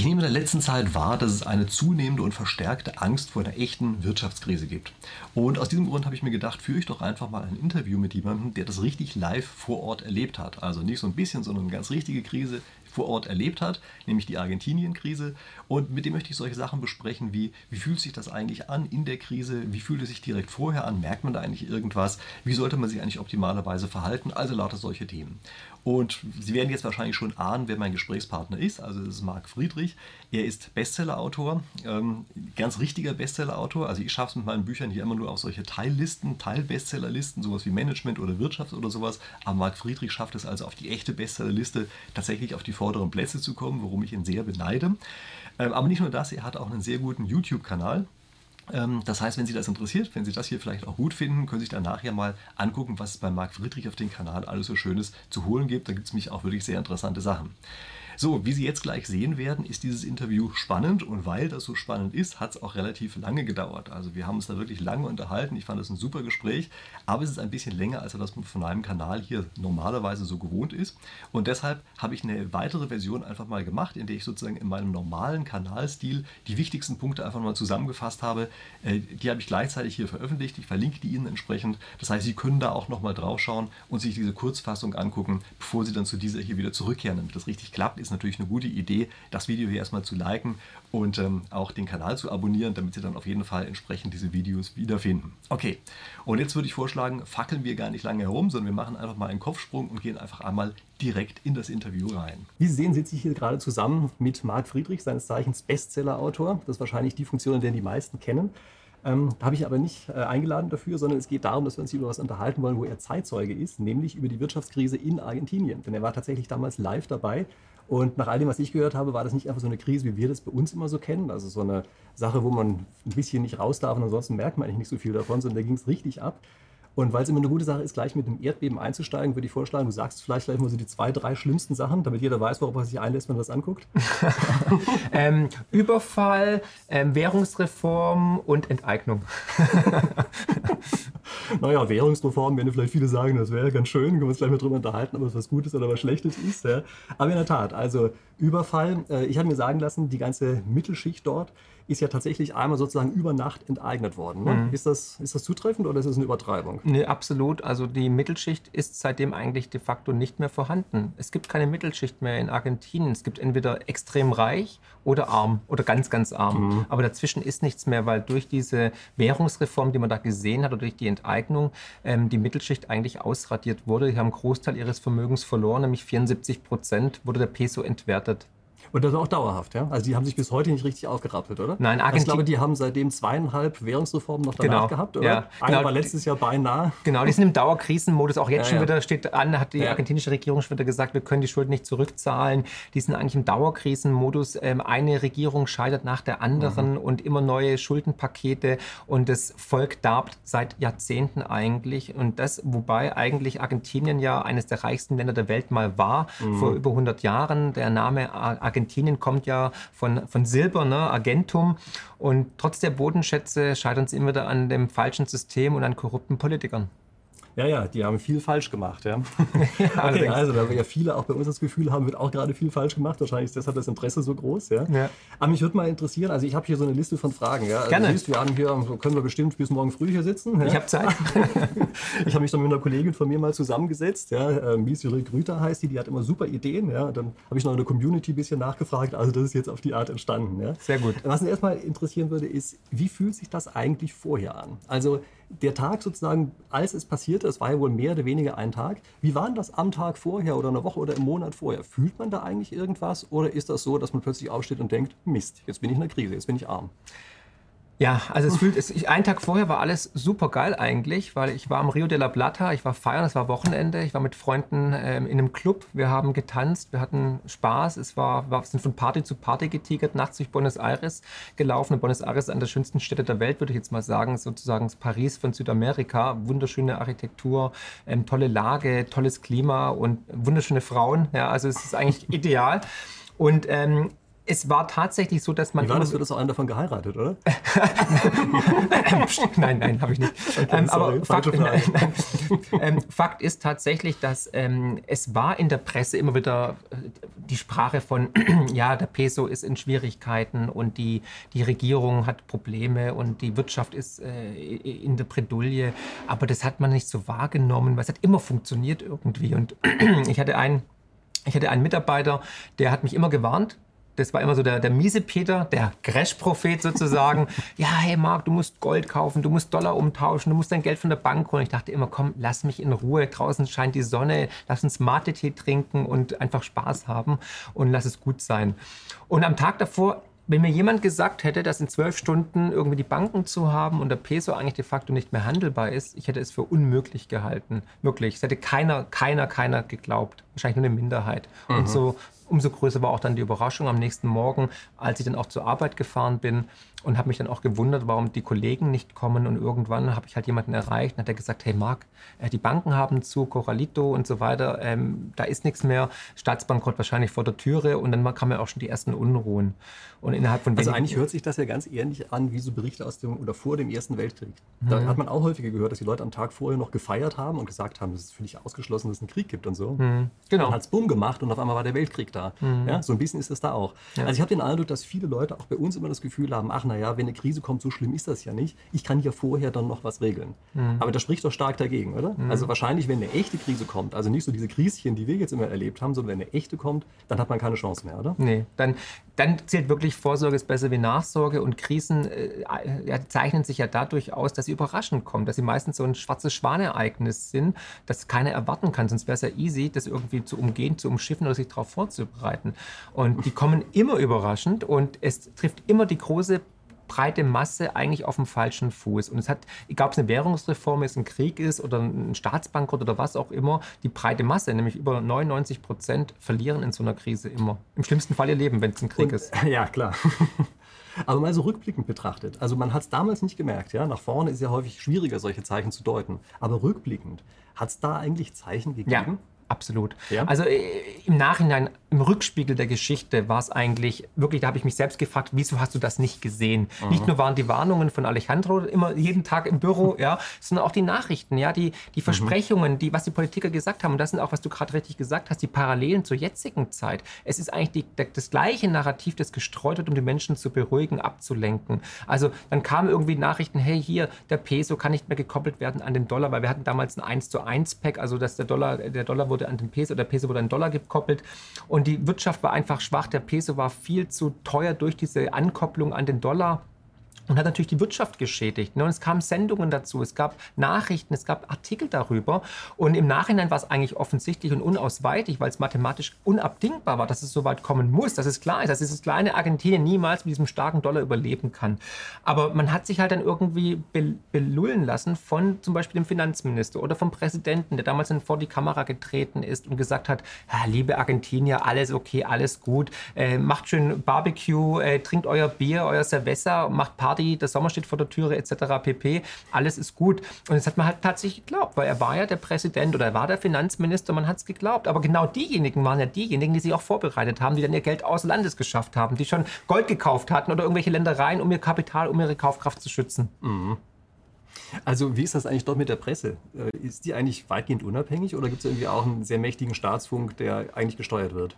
Ich nehme in der letzten Zeit wahr, dass es eine zunehmende und verstärkte Angst vor einer echten Wirtschaftskrise gibt. Und aus diesem Grund habe ich mir gedacht, führe ich doch einfach mal ein Interview mit jemandem, der das richtig live vor Ort erlebt hat. Also nicht so ein bisschen, sondern eine ganz richtige Krise vor Ort erlebt hat, nämlich die Argentinien-Krise. Und mit dem möchte ich solche Sachen besprechen wie, wie fühlt sich das eigentlich an in der Krise? Wie fühlt es sich direkt vorher an? Merkt man da eigentlich irgendwas? Wie sollte man sich eigentlich optimalerweise verhalten? Also lauter solche Themen. Und Sie werden jetzt wahrscheinlich schon ahnen, wer mein Gesprächspartner ist. Also das ist Marc Friedrich. Er ist Bestsellerautor, ähm, ganz richtiger Bestsellerautor. Also ich schaffe es mit meinen Büchern hier immer nur auf solche Teillisten, Teilbestsellerlisten, sowas wie Management oder Wirtschaft oder sowas. Aber Marc Friedrich schafft es also auf die echte Bestsellerliste tatsächlich auf die vorderen Plätze zu kommen, worum ich ihn sehr beneide. Ähm, aber nicht nur das, er hat auch einen sehr guten YouTube-Kanal. Ähm, das heißt, wenn Sie das interessiert, wenn Sie das hier vielleicht auch gut finden, können Sie sich dann nachher mal angucken, was es bei Marc Friedrich auf dem Kanal alles so Schönes zu holen gibt. Da gibt es nämlich auch wirklich sehr interessante Sachen. So, wie Sie jetzt gleich sehen werden, ist dieses Interview spannend und weil das so spannend ist, hat es auch relativ lange gedauert. Also wir haben uns da wirklich lange unterhalten. Ich fand das ein super Gespräch, aber es ist ein bisschen länger, als das von einem Kanal hier normalerweise so gewohnt ist. Und deshalb habe ich eine weitere Version einfach mal gemacht, in der ich sozusagen in meinem normalen Kanalstil die wichtigsten Punkte einfach mal zusammengefasst habe. Äh, die habe ich gleichzeitig hier veröffentlicht. Ich verlinke die Ihnen entsprechend. Das heißt, Sie können da auch nochmal drauf schauen und sich diese Kurzfassung angucken, bevor Sie dann zu dieser hier wieder zurückkehren. Damit das richtig klappt, ist ist natürlich eine gute Idee, das Video hier erstmal zu liken und ähm, auch den Kanal zu abonnieren, damit Sie dann auf jeden Fall entsprechend diese Videos wiederfinden. Okay, und jetzt würde ich vorschlagen, fackeln wir gar nicht lange herum, sondern wir machen einfach mal einen Kopfsprung und gehen einfach einmal direkt in das Interview rein. Wie Sie sehen, sitze ich hier gerade zusammen mit Marc Friedrich, seines Zeichens Bestseller-Autor. Das ist wahrscheinlich die Funktion, die die meisten kennen. Ähm, da habe ich aber nicht äh, eingeladen dafür, sondern es geht darum, dass wir uns über was unterhalten wollen, wo er Zeitzeuge ist, nämlich über die Wirtschaftskrise in Argentinien. Denn er war tatsächlich damals live dabei und nach all dem, was ich gehört habe, war das nicht einfach so eine Krise, wie wir das bei uns immer so kennen. Also so eine Sache, wo man ein bisschen nicht raus darf und ansonsten merkt man eigentlich nicht so viel davon, sondern da ging es richtig ab. Und weil es immer eine gute Sache ist, gleich mit dem Erdbeben einzusteigen, würde ich vorschlagen, du sagst vielleicht gleich mal so die zwei, drei schlimmsten Sachen, damit jeder weiß, worauf er sich einlässt, wenn er das anguckt. ähm, Überfall, ähm, Währungsreform und Enteignung. naja, Währungsreform werden vielleicht viele sagen, das wäre ganz schön, können wir uns gleich mal drüber unterhalten, ob es was Gutes oder was Schlechtes ist. Ja. Aber in der Tat, also Überfall, äh, ich habe mir sagen lassen, die ganze Mittelschicht dort ist ja tatsächlich einmal sozusagen über Nacht enteignet worden. Ne? Mhm. Ist, das, ist das zutreffend oder ist das eine Übertreibung? Nee, absolut. Also die Mittelschicht ist seitdem eigentlich de facto nicht mehr vorhanden. Es gibt keine Mittelschicht mehr in Argentinien. Es gibt entweder extrem reich oder arm oder ganz, ganz arm. Mhm. Aber dazwischen ist nichts mehr, weil durch diese Währungsreform, die man da gesehen hat, oder durch die Enteignung, ähm, die Mittelschicht eigentlich ausradiert wurde. Die haben einen Großteil ihres Vermögens verloren, nämlich 74 Prozent wurde der Peso entwertet. Und das auch dauerhaft, ja? Also die haben sich bis heute nicht richtig aufgerappelt, oder? Nein, Argentinien. Also ich glaube, die haben seitdem zweieinhalb Währungsreformen noch danach genau. gehabt, oder? Ja, Eine genau. war letztes Jahr beinahe. Genau, die sind im Dauerkrisenmodus. Auch jetzt ja, schon ja. wieder steht an, hat die argentinische Regierung schon wieder gesagt, wir können die Schulden nicht zurückzahlen. Die sind eigentlich im Dauerkrisenmodus. Ähm, eine Regierung scheitert nach der anderen mhm. und immer neue Schuldenpakete. Und das Volk darbt seit Jahrzehnten eigentlich. Und das, wobei eigentlich Argentinien ja eines der reichsten Länder der Welt mal war, mhm. vor über 100 Jahren. Der Name Argentinien Argentinien kommt ja von, von Silber, ne, Argentum. Und trotz der Bodenschätze scheitern sie immer wieder an dem falschen System und an korrupten Politikern. Ja, ja, die haben viel falsch gemacht. Ja. ja okay, also, da wir ja viele auch bei uns das Gefühl haben, wird auch gerade viel falsch gemacht. Wahrscheinlich ist deshalb das Interesse so groß. Ja. ja. Aber mich würde mal interessieren, also ich habe hier so eine Liste von Fragen. Ja. Also, Gerne. Du siehst, wir haben hier, können wir bestimmt bis morgen früh hier sitzen. Ja. Ich habe Zeit. ich habe mich dann mit einer Kollegin von mir mal zusammengesetzt. Ja. Ähm, Mies Grüter heißt die, die hat immer super Ideen. Ja. Dann habe ich noch in der Community ein bisschen nachgefragt. Also das ist jetzt auf die Art entstanden. Ja. Sehr gut. Was mich erstmal interessieren würde, ist, wie fühlt sich das eigentlich vorher an? Also der Tag sozusagen, als es passierte, es war ja wohl mehr oder weniger ein Tag, wie war denn das am Tag vorher oder eine Woche oder im Monat vorher? Fühlt man da eigentlich irgendwas oder ist das so, dass man plötzlich aufsteht und denkt, Mist, jetzt bin ich in der Krise, jetzt bin ich arm? Ja, also es fühlt, es, einen Tag vorher war alles super geil eigentlich, weil ich war am Rio de la Plata, ich war feiern, es war Wochenende, ich war mit Freunden ähm, in einem Club, wir haben getanzt, wir hatten Spaß, es war, wir sind von Party zu Party getigert, nachts durch Buenos Aires gelaufen. Und Buenos Aires ist eine der schönsten Städte der Welt, würde ich jetzt mal sagen, sozusagen das Paris von Südamerika, wunderschöne Architektur, ähm, tolle Lage, tolles Klima und wunderschöne Frauen, ja, also es ist eigentlich ideal. Und ähm, es war tatsächlich so, dass man. Wie war das, du hast auch einen davon geheiratet, oder? nein, nein, habe ich nicht. Okay, ähm, aber Fakt, nein, nein. Ähm, Fakt, ist tatsächlich, dass ähm, es war in der Presse immer wieder äh, die Sprache von, ja, der Peso ist in Schwierigkeiten und die, die Regierung hat Probleme und die Wirtschaft ist äh, in der Bredouille. Aber das hat man nicht so wahrgenommen, weil es hat immer funktioniert irgendwie. Und ich hatte einen. Ich hatte einen Mitarbeiter, der hat mich immer gewarnt, das war immer so der, der miese Peter, der Crash-Prophet sozusagen. ja, hey Marc, du musst Gold kaufen, du musst Dollar umtauschen, du musst dein Geld von der Bank holen. Ich dachte immer, komm, lass mich in Ruhe. Draußen scheint die Sonne, lass uns Mate-Tee trinken und einfach Spaß haben und lass es gut sein. Und am Tag davor wenn mir jemand gesagt hätte, dass in zwölf Stunden irgendwie die Banken zu haben und der Peso eigentlich de facto nicht mehr handelbar ist, ich hätte es für unmöglich gehalten. Wirklich. Es hätte keiner, keiner, keiner geglaubt. Wahrscheinlich nur eine Minderheit. Mhm. Und so umso größer war auch dann die Überraschung am nächsten Morgen, als ich dann auch zur Arbeit gefahren bin und habe mich dann auch gewundert, warum die Kollegen nicht kommen. Und irgendwann habe ich halt jemanden erreicht und hat er gesagt, hey Marc, äh, die Banken haben zu, Coralito und so weiter, ähm, da ist nichts mehr, Staatsbankrott wahrscheinlich vor der Türe und dann kamen ja auch schon die ersten Unruhen. Und innerhalb von also eigentlich hört sich das ja ganz ähnlich an wie so Berichte aus dem oder vor dem Ersten Weltkrieg. Da mhm. hat man auch häufiger gehört, dass die Leute am Tag vorher noch gefeiert haben und gesagt haben, es ist völlig ausgeschlossen, dass es einen Krieg gibt und so. Mhm. Genau. Dann hat es Bumm gemacht und auf einmal war der Weltkrieg da. Mhm. Ja, so ein bisschen ist es da auch. Ja. Also ich habe den Eindruck, dass viele Leute auch bei uns immer das Gefühl haben, ach naja, wenn eine Krise kommt, so schlimm ist das ja nicht. Ich kann ja vorher dann noch was regeln. Mhm. Aber das spricht doch stark dagegen, oder? Mhm. Also wahrscheinlich, wenn eine echte Krise kommt, also nicht so diese Krischen, die wir jetzt immer erlebt haben, sondern wenn eine echte kommt, dann hat man keine Chance mehr, oder? Nee, dann, dann zählt wirklich Vorsorge ist besser wie Nachsorge und Krisen äh, zeichnen sich ja dadurch aus, dass sie überraschend kommen, dass sie meistens so ein schwarzes Schwanereignis sind, das keiner erwarten kann. Sonst wäre es ja easy, das irgendwie zu umgehen, zu umschiffen oder sich darauf vorzubereiten. Und die kommen immer überraschend und es trifft immer die große breite Masse eigentlich auf dem falschen Fuß. Und es hat, egal ob es eine Währungsreform ist, ein Krieg ist oder ein Staatsbankrott oder was auch immer, die breite Masse, nämlich über 99 Prozent, verlieren in so einer Krise immer. Im schlimmsten Fall ihr Leben, wenn es ein Krieg Und, ist. Ja, klar. Aber mal so rückblickend betrachtet, also man hat es damals nicht gemerkt, ja, nach vorne ist ja häufig schwieriger, solche Zeichen zu deuten. Aber rückblickend, hat es da eigentlich Zeichen gegeben? Ja. Absolut. Ja? Also äh, im Nachhinein, im Rückspiegel der Geschichte war es eigentlich, wirklich, da habe ich mich selbst gefragt, wieso hast du das nicht gesehen? Mhm. Nicht nur waren die Warnungen von Alejandro immer jeden Tag im Büro, ja, sondern auch die Nachrichten, ja, die, die mhm. Versprechungen, die, was die Politiker gesagt haben. Und das sind auch, was du gerade richtig gesagt hast, die Parallelen zur jetzigen Zeit. Es ist eigentlich die, das gleiche Narrativ, das gestreut wird, um die Menschen zu beruhigen, abzulenken. Also dann kamen irgendwie Nachrichten, hey, hier, der Peso kann nicht mehr gekoppelt werden an den Dollar, weil wir hatten damals ein 1 zu 1 Pack, also dass der Dollar, der Dollar wurde wurde an den Peso, der Peso wurde an den Dollar gekoppelt und die Wirtschaft war einfach schwach. Der Peso war viel zu teuer durch diese Ankopplung an den Dollar und hat natürlich die Wirtschaft geschädigt. Ne? Und es kamen Sendungen dazu, es gab Nachrichten, es gab Artikel darüber. Und im Nachhinein war es eigentlich offensichtlich und unausweichlich, weil es mathematisch unabdingbar war, dass es so weit kommen muss, dass es klar ist, dass dieses kleine Argentinien niemals mit diesem starken Dollar überleben kann. Aber man hat sich halt dann irgendwie belullen lassen von zum Beispiel dem Finanzminister oder vom Präsidenten, der damals dann vor die Kamera getreten ist und gesagt hat, liebe Argentinier, alles okay, alles gut, äh, macht schön Barbecue, äh, trinkt euer Bier, euer Cerveza, macht Party Party, der Sommer steht vor der Türe etc. pp. Alles ist gut. Und das hat man halt tatsächlich geglaubt, weil er war ja der Präsident oder er war der Finanzminister, man hat es geglaubt. Aber genau diejenigen waren ja diejenigen, die sich auch vorbereitet haben, die dann ihr Geld aus Landes geschafft haben, die schon Gold gekauft hatten oder irgendwelche Ländereien, um ihr Kapital, um ihre Kaufkraft zu schützen. Mhm. Also wie ist das eigentlich dort mit der Presse? Äh, ist die eigentlich weitgehend unabhängig oder gibt es irgendwie auch einen sehr mächtigen Staatsfunk, der eigentlich gesteuert wird?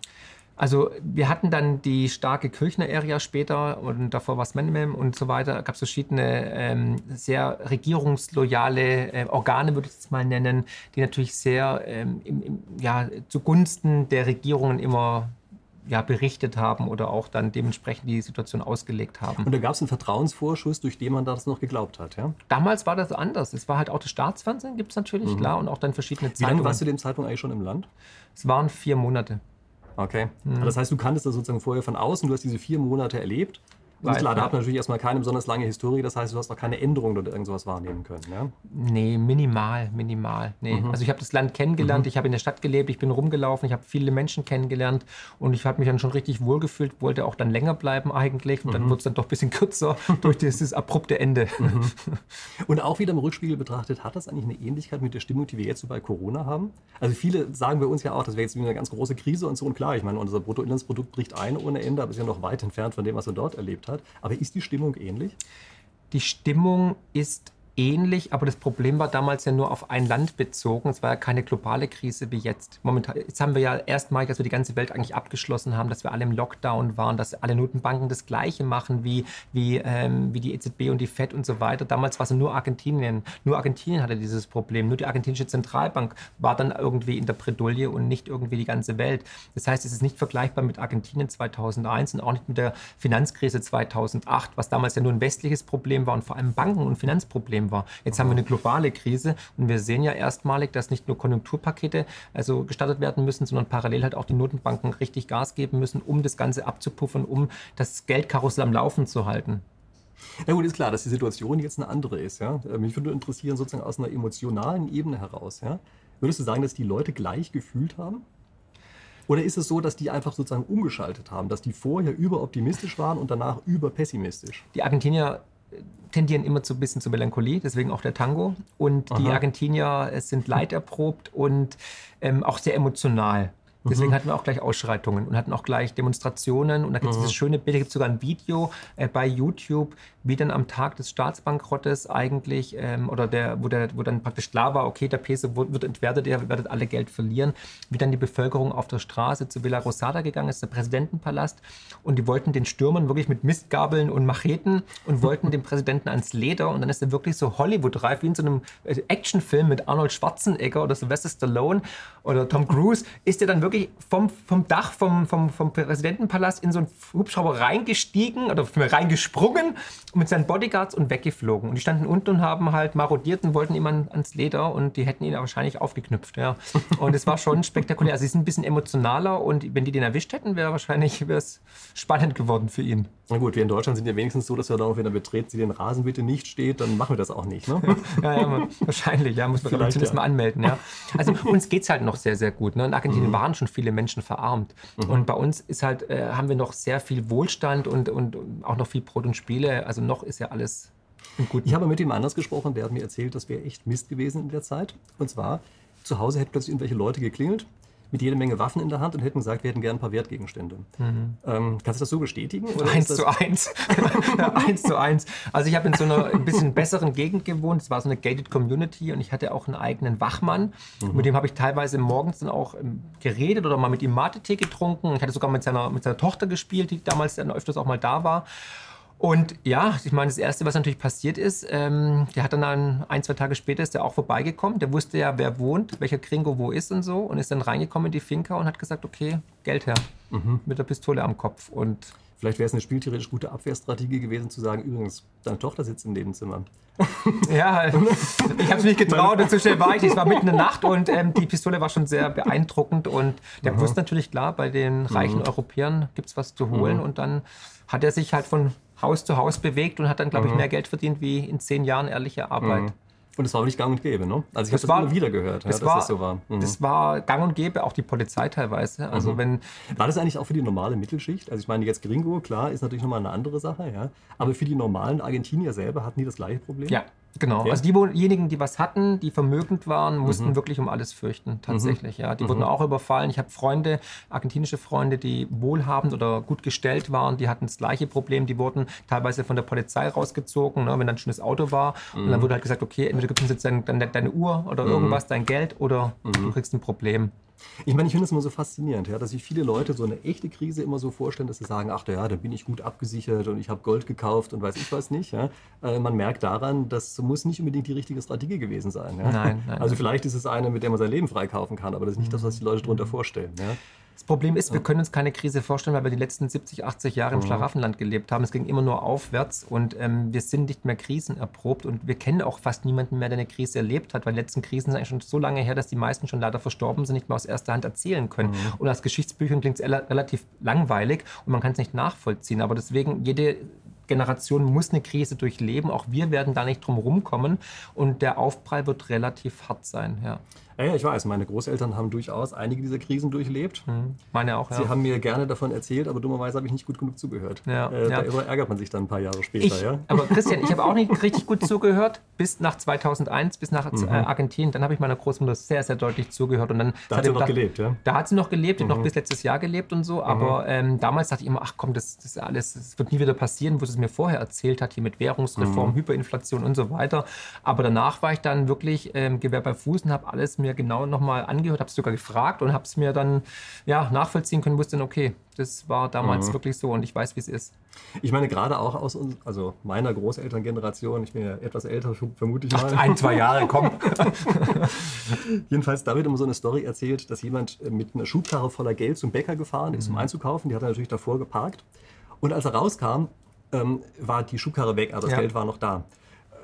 Also wir hatten dann die starke Kirchner-Area später und davor war es Menemem und so weiter. gab es verschiedene ähm, sehr regierungsloyale äh, Organe, würde ich es mal nennen, die natürlich sehr ähm, im, im, ja, zugunsten der Regierungen immer ja, berichtet haben oder auch dann dementsprechend die Situation ausgelegt haben. Und da gab es einen Vertrauensvorschuss, durch den man das noch geglaubt hat, ja? Damals war das anders. Es war halt auch das Staatsfernsehen, gibt es natürlich, mhm. klar, und auch dann verschiedene Zeitungen. Wie lange warst du dem Zeitpunkt eigentlich schon im Land? Es waren vier Monate. Okay. Mhm. Das heißt, du kanntest das sozusagen vorher von außen, du hast diese vier Monate erlebt Da hat man natürlich erstmal keine besonders lange Historie, das heißt, du hast noch keine Änderungen oder irgendwas wahrnehmen können. Ja? Nee, minimal, minimal. Nee. Mhm. Also ich habe das Land kennengelernt, mhm. ich habe in der Stadt gelebt, ich bin rumgelaufen, ich habe viele Menschen kennengelernt und ich habe mich dann schon richtig wohlgefühlt, wollte auch dann länger bleiben eigentlich und dann mhm. wurde es dann doch ein bisschen kürzer durch dieses abrupte Ende. Mhm. Und auch wieder im Rückspiegel betrachtet, hat das eigentlich eine Ähnlichkeit mit der Stimmung, die wir jetzt so bei Corona haben? Also viele sagen bei uns ja auch, das wäre jetzt wieder eine ganz große Krise und so und klar, ich meine, unser Bruttoinlandsprodukt bricht ein ohne Ende, aber ist ja noch weit entfernt von dem, was man dort erlebt hat. Aber ist die Stimmung ähnlich? Die Stimmung ist ähnlich, aber das Problem war damals ja nur auf ein Land bezogen. Es war ja keine globale Krise wie jetzt. Momentan, jetzt haben wir ja erstmalig, als wir die ganze Welt eigentlich abgeschlossen haben, dass wir alle im Lockdown waren, dass alle Notenbanken das Gleiche machen wie, wie, ähm, wie die EZB und die FED und so weiter. Damals war es nur Argentinien. Nur Argentinien hatte dieses Problem. Nur die argentinische Zentralbank war dann irgendwie in der Bredouille und nicht irgendwie die ganze Welt. Das heißt, es ist nicht vergleichbar mit Argentinien 2001 und auch nicht mit der Finanzkrise 2008, was damals ja nur ein westliches Problem war und vor allem Banken- und Finanzproblem Problem war. Jetzt haben wir eine globale Krise und wir sehen ja erstmalig, dass nicht nur Konjunkturpakete also gestartet werden müssen, sondern parallel halt auch die Notenbanken richtig Gas geben müssen, um das Ganze abzupuffern, um das Geldkarussell am Laufen zu halten. Na gut, ist klar, dass die Situation jetzt eine andere ist. Ja? Mich würde interessieren, sozusagen aus einer emotionalen Ebene heraus. Ja? Würdest du sagen, dass die Leute gleich gefühlt haben? Oder ist es so, dass die einfach sozusagen umgeschaltet haben, dass die vorher überoptimistisch waren und danach überpessimistisch? Die Argentinier tendieren immer zu ein bisschen zur Melancholie, deswegen auch der Tango. Und Aha. die Argentinier sind leiderprobt und ähm, auch sehr emotional. Deswegen mhm. hatten wir auch gleich Ausschreitungen und hatten auch gleich Demonstrationen. Und da gibt es mhm. dieses schöne Bild, da gibt es sogar ein Video äh, bei YouTube, wie dann am Tag des Staatsbankrottes eigentlich, ähm, oder der wo, der, wo dann praktisch klar war, okay, der Peso wird entwertet, ihr werdet alle Geld verlieren, wie dann die Bevölkerung auf der Straße zu Villa Rosada gegangen ist, der Präsidentenpalast. Und die wollten den Stürmern wirklich mit Mistgabeln und Macheten und wollten den Präsidenten ans Leder. Und dann ist er wirklich so Hollywood-reif, wie in so einem äh, Actionfilm mit Arnold Schwarzenegger oder Sylvester Stallone oder Tom Cruise, ist er dann wirklich wirklich vom, vom Dach vom, vom, vom Präsidentenpalast in so einen Hubschrauber reingestiegen oder reingesprungen mit seinen Bodyguards und weggeflogen. Und die standen unten und haben halt marodiert und wollten ihm ans Leder und die hätten ihn wahrscheinlich aufgeknüpft. Ja. Und es war schon spektakulär. Also sie sind ein bisschen emotionaler und wenn die den erwischt hätten, wäre wahrscheinlich wär's spannend geworden für ihn. Na gut, wir in Deutschland sind ja wenigstens so, dass wir darauf, wenn er betreten, sie den Rasen bitte nicht steht, dann machen wir das auch nicht. Ne? ja, ja, wahrscheinlich, ja, muss man zumindest ja. mal anmelden. Ja. Also uns geht es halt noch sehr, sehr gut. Ne? In Argentinien mhm. waren schon viele Menschen verarmt. Mhm. Und bei uns ist halt, äh, haben wir noch sehr viel Wohlstand und, und auch noch viel Brot und Spiele. Also noch ist ja alles gut. Ich habe mit jemand anders gesprochen, der hat mir erzählt, das wäre echt Mist gewesen in der Zeit. Und zwar, zu Hause hätten plötzlich irgendwelche Leute geklingelt mit jeder Menge Waffen in der Hand und hätten gesagt, wir hätten gerne ein paar Wertgegenstände. Mhm. Ähm, kannst du das so bestätigen? eins zu eins. eins zu eins. Also ich habe in so einer ein bisschen besseren Gegend gewohnt. Es war so eine gated Community und ich hatte auch einen eigenen Wachmann. Mhm. Mit dem habe ich teilweise morgens dann auch ähm, geredet oder mal mit ihm Mate-Tee getrunken. Ich hatte sogar mit seiner, mit seiner Tochter gespielt, die damals dann öfters auch mal da war. Und ja, ich meine, das Erste, was natürlich passiert ist, ähm, der hat dann ein, ein, zwei Tage später ist der auch vorbeigekommen. Der wusste ja, wer wohnt, welcher Gringo wo ist und so und ist dann reingekommen in die Finca und hat gesagt, okay, Geld her, mhm. mit der Pistole am Kopf. Und Vielleicht wäre es eine spieltheoretisch gute Abwehrstrategie gewesen, zu sagen, übrigens, deine Tochter sitzt im Nebenzimmer. Ja, ich habe es nicht getraut und so schnell war ich. Es war mitten in der Nacht und ähm, die Pistole war schon sehr beeindruckend. Und der Aha. wusste natürlich, klar, bei den reichen mhm. Europäern gibt es was zu holen. Mhm. Und dann hat er sich halt von Haus zu Haus bewegt und hat dann, glaube ich, mhm. mehr Geld verdient wie in zehn Jahren ehrliche Arbeit. Mhm. Und das war nicht gang und gäbe, ne? Also ich habe das, immer wieder gehört, das ja, war, dass das so war. Mhm. Das war gang und gäbe, auch die Polizei teilweise. Also mhm. wenn war das eigentlich auch für die normale Mittelschicht? Also ich meine, jetzt Gringo, klar, ist natürlich nochmal eine andere Sache, ja. Aber für die normalen Argentinier selber hatten die das gleiche Problem? Ja, Genau, ja. also diejenigen, die was hatten, die vermögend waren, mussten mhm. wirklich um alles fürchten, tatsächlich. Mhm. Ja, die mhm. wurden auch überfallen. Ich habe Freunde, argentinische Freunde, die wohlhabend oder gut gestellt waren, die hatten das gleiche Problem. Die wurden teilweise von der Polizei rausgezogen, ne, wenn dann schon das Auto war. Und dann mhm. wurde halt gesagt, okay, entweder gibst du uns jetzt dein, deine, deine Uhr oder mhm. irgendwas, dein Geld oder du mhm. kriegst ein Problem. Ich meine, ich finde es immer so faszinierend, ja, dass sich viele Leute so eine echte Krise immer so vorstellen, dass sie sagen, ach ja, da bin ich gut abgesichert und ich habe Gold gekauft und weiß ich was nicht. Ja. Äh, man merkt daran, das muss nicht unbedingt die richtige Strategie gewesen sein. Ja. Nein, nein, Also vielleicht ist es eine, mit der man sein Leben freikaufen kann, aber das ist nicht das, was die Leute darunter vorstellen. Ja. Das Problem ist, wir können uns keine Krise vorstellen, weil wir die letzten 70, 80 Jahre im mhm. Schlaraffenland gelebt haben. Es ging immer nur aufwärts und ähm, wir sind nicht mehr krisenerprobt und wir kennen auch fast niemanden mehr, der eine Krise erlebt hat, weil die letzten Krisen sind eigentlich schon so lange her, dass die meisten schon leider verstorben sind, nicht mehr aus erster Hand erzählen können. Mhm. Und aus Geschichtsbüchern klingt es relativ langweilig und man kann es nicht nachvollziehen. Aber deswegen, jede Generation muss eine Krise durchleben. Auch wir werden da nicht drum rumkommen. Und der Aufprall wird relativ hart sein. Ja. Ja, ich weiß. Meine Großeltern haben durchaus einige dieser Krisen durchlebt. Mhm. Meine auch, ja. Sie haben mir gerne davon erzählt, aber dummerweise habe ich nicht gut genug zugehört. Ja, äh, ja. Da ärgert man sich dann ein paar Jahre später. Ich, ja? Aber Christian, ich habe auch nicht richtig gut zugehört, bis nach 2001, bis nach mhm. äh, Argentinien. Dann habe ich meiner Großmutter sehr, sehr deutlich zugehört. Und dann da hat sie noch gelebt, ja? Da hat sie noch gelebt, mhm. noch bis letztes Jahr gelebt und so. Aber mhm. ähm, damals dachte ich immer, ach komm, das, das alles, das wird nie wieder passieren, wo sie es mir vorher erzählt hat, hier mit Währungsreform, mhm. Hyperinflation und so weiter. Aber danach war ich dann wirklich ähm, Gewehr bei Fuß und habe alles mir genau nochmal angehört, habe es sogar gefragt und habe es mir dann ja, nachvollziehen können, wusste dann, okay, das war damals mhm. wirklich so und ich weiß, wie es ist. Ich meine, gerade auch aus also meiner Großelterngeneration, ich bin ja etwas älter, vermute ich mal. Ach, ein, zwei Jahre, komm. Jedenfalls, da wird immer so eine Story erzählt, dass jemand mit einer Schubkarre voller Geld zum Bäcker gefahren ist, um mhm. einzukaufen. Die hat er natürlich davor geparkt. Und als er rauskam, ähm, war die Schubkarre weg, aber das ja. Geld war noch da.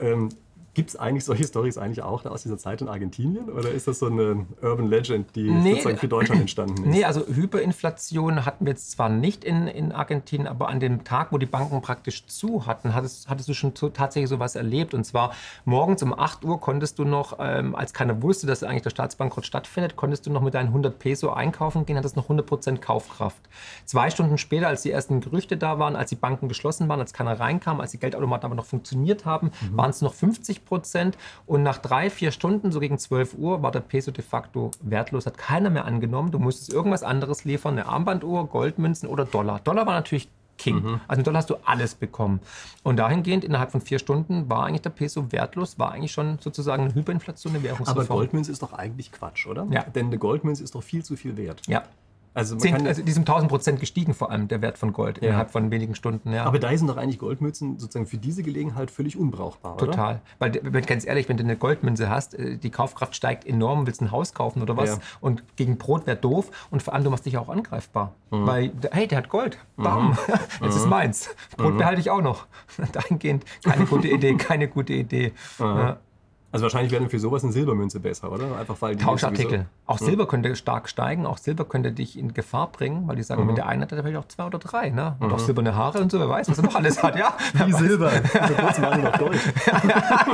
Ähm, Gibt es eigentlich solche Stories eigentlich auch aus dieser Zeit in Argentinien oder ist das so eine Urban Legend, die nee, sozusagen für Deutschland entstanden ist? Nee, also Hyperinflation hatten wir jetzt zwar nicht in, in Argentinien, aber an dem Tag, wo die Banken praktisch zu hatten, hattest, hattest du schon so, tatsächlich sowas erlebt. Und zwar morgens um 8 Uhr konntest du noch, ähm, als keiner wusste, dass eigentlich der Staatsbankrott stattfindet, konntest du noch mit deinen 100 Peso einkaufen gehen, hattest noch 100% Kaufkraft. Zwei Stunden später, als die ersten Gerüchte da waren, als die Banken geschlossen waren, als keiner reinkam, als die Geldautomaten aber noch funktioniert haben, mhm. waren es noch 50 Prozent. Und nach drei, vier Stunden, so gegen 12 Uhr, war der Peso de facto wertlos, hat keiner mehr angenommen. Du musstest irgendwas anderes liefern, eine Armbanduhr, Goldmünzen oder Dollar. Dollar war natürlich King. Mhm. Also mit Dollar hast du alles bekommen. Und dahingehend, innerhalb von vier Stunden, war eigentlich der Peso wertlos, war eigentlich schon sozusagen eine Hyperinflation, eine Währungsreform. Aber Goldmünze ist doch eigentlich Quatsch, oder? Ja. Denn eine Goldmünze ist doch viel zu viel wert. Ja. Also, man 10, kann, also die sind 1000 Prozent gestiegen, vor allem der Wert von Gold ja. innerhalb von wenigen Stunden. Ja. Aber da sind doch eigentlich Goldmünzen sozusagen für diese Gelegenheit völlig unbrauchbar, Total. Oder? Weil, ganz ehrlich, wenn du eine Goldmünze hast, äh, die Kaufkraft steigt enorm, willst ein Haus kaufen oder was ja. und gegen Brot wäre doof und vor allem du machst dich auch angreifbar. Mhm. Weil, hey, der hat Gold, bam, mhm. jetzt mhm. ist meins. Brot mhm. behalte ich auch noch. Dahingehend keine gute Idee, keine gute Idee. Ja. Also wahrscheinlich wäre für sowas eine Silbermünze besser, oder? Einfach weil Tauschartikel. Auch Silber könnte stark steigen, auch Silber könnte dich in Gefahr bringen, weil die sagen, mhm. wenn der eine hat, dann vielleicht auch zwei oder drei. Ne? Und mhm. auch silberne Haare und so, wer weiß, was er noch alles hat, ja? Wie Silber. Vor kurzem waren noch Gold.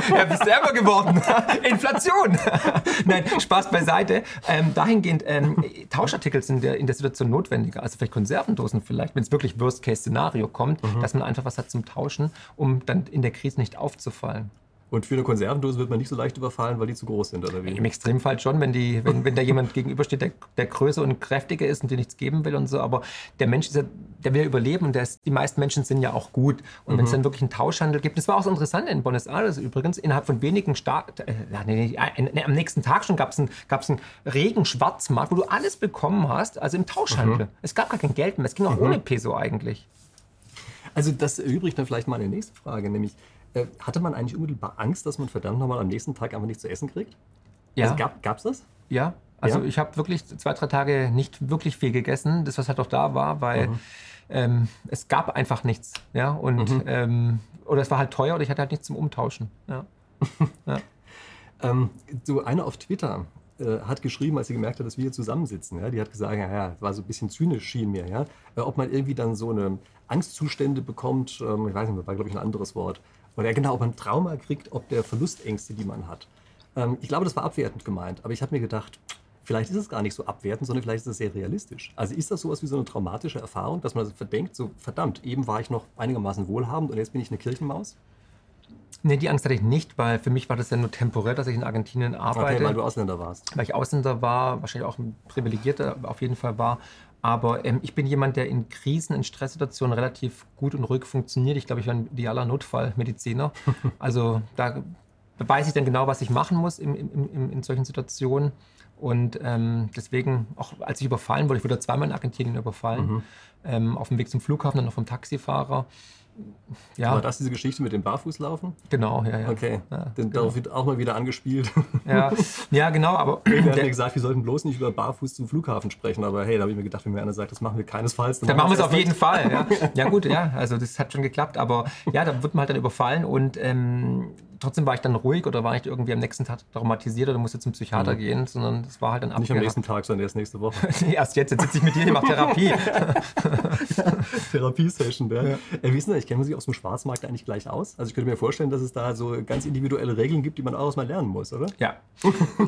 ja, bist ärmer geworden. Inflation. Nein, Spaß beiseite. Ähm, dahingehend, ähm, Tauschartikel sind der, in der Situation notwendiger. Also vielleicht Konservendosen vielleicht, wenn es wirklich Worst-Case-Szenario kommt, mhm. dass man einfach was hat zum Tauschen, um dann in der Krise nicht aufzufallen. Und für eine Konservendose wird man nicht so leicht überfallen, weil die zu groß sind, oder wie? Im Extremfall schon, wenn, die, wenn, wenn da jemand gegenübersteht, der, der größer und kräftiger ist und dir nichts geben will und so. Aber der Mensch, ja, der will überleben und ist, die meisten Menschen sind ja auch gut. Und mhm. wenn es dann wirklich einen Tauschhandel gibt, das war auch so interessant in Buenos Aires übrigens, innerhalb von wenigen Tagen, äh, nee, nee, am nächsten Tag schon gab es einen, gab's einen regen Schwarzmarkt, wo du alles bekommen hast, also im Tauschhandel. Mhm. Es gab gar kein Geld mehr, es ging auch mhm. ohne Peso eigentlich. Also das erübrigt dann vielleicht mal eine nächste Frage, nämlich äh, hatte man eigentlich unmittelbar Angst, dass man verdammt nochmal am nächsten Tag einfach nichts zu essen kriegt? Ja. Also gab es das? Ja, also ja? ich habe wirklich zwei, drei Tage nicht wirklich viel gegessen, das was halt auch da war, weil mhm. ähm, es gab einfach nichts. Ja, und mhm. ähm, oder es war halt teuer oder ich hatte halt nichts zum Umtauschen. Ja. ja. ähm, so eine auf Twitter äh, hat geschrieben, als sie gemerkt hat, dass wir hier zusammensitzen. Ja? Die hat gesagt, ja, ja, war so ein bisschen zynisch schien mir, ja, äh, ob man irgendwie dann so eine Angstzustände bekommt, ähm, ich weiß nicht, war glaube ich ein anderes Wort, oder genau, ob man Trauma kriegt, ob der Verlustängste, die man hat. Ähm, ich glaube, das war abwertend gemeint, aber ich habe mir gedacht, vielleicht ist es gar nicht so abwertend, sondern vielleicht ist es sehr realistisch. Also ist das sowas wie so eine traumatische Erfahrung, dass man verdenkt, so verdammt, eben war ich noch einigermaßen wohlhabend und jetzt bin ich eine Kirchenmaus? Nee, die Angst hatte ich nicht, weil für mich war das ja nur temporär, dass ich in Argentinien arbeite. Okay, weil du Ausländer warst. Weil ich Ausländer war, wahrscheinlich auch ein Privilegierter auf jeden Fall war. Aber ähm, ich bin jemand, der in Krisen, in Stresssituationen relativ gut und ruhig funktioniert. Ich glaube, ich bin ein idealer Notfallmediziner. Also da weiß ich dann genau, was ich machen muss in, in, in solchen Situationen. Und ähm, deswegen, auch als ich überfallen wurde, ich wurde zweimal in Argentinien überfallen, mhm. ähm, auf dem Weg zum Flughafen, dann noch vom Taxifahrer ja. War das diese Geschichte mit dem Barfußlaufen? Genau, ja, ja. Okay, ja, genau. darauf wird auch mal wieder angespielt. Ja, ja genau, aber... Wir haben ja gesagt, wir sollten bloß nicht über Barfuß zum Flughafen sprechen, aber hey, da habe ich mir gedacht, wenn mir einer sagt, das machen wir keinesfalls, dann, dann machen wir es auf jeden Fall. Ja. ja gut, ja, also das hat schon geklappt, aber ja, da wird man halt dann überfallen und ähm, trotzdem war ich dann ruhig oder war nicht irgendwie am nächsten Tag traumatisiert oder musste zum Psychiater mhm. gehen, sondern es war halt dann Nicht am nächsten Tag, sondern erst nächste Woche. erst jetzt, jetzt sitze ich mit dir, ich mache Therapie. Therapiesession, ja. ja. Äh, wie ist denn das? Ich kenne sich aus dem Schwarzmarkt eigentlich gleich aus. Also ich könnte mir vorstellen, dass es da so ganz individuelle Regeln gibt, die man auch mal lernen muss, oder? Ja,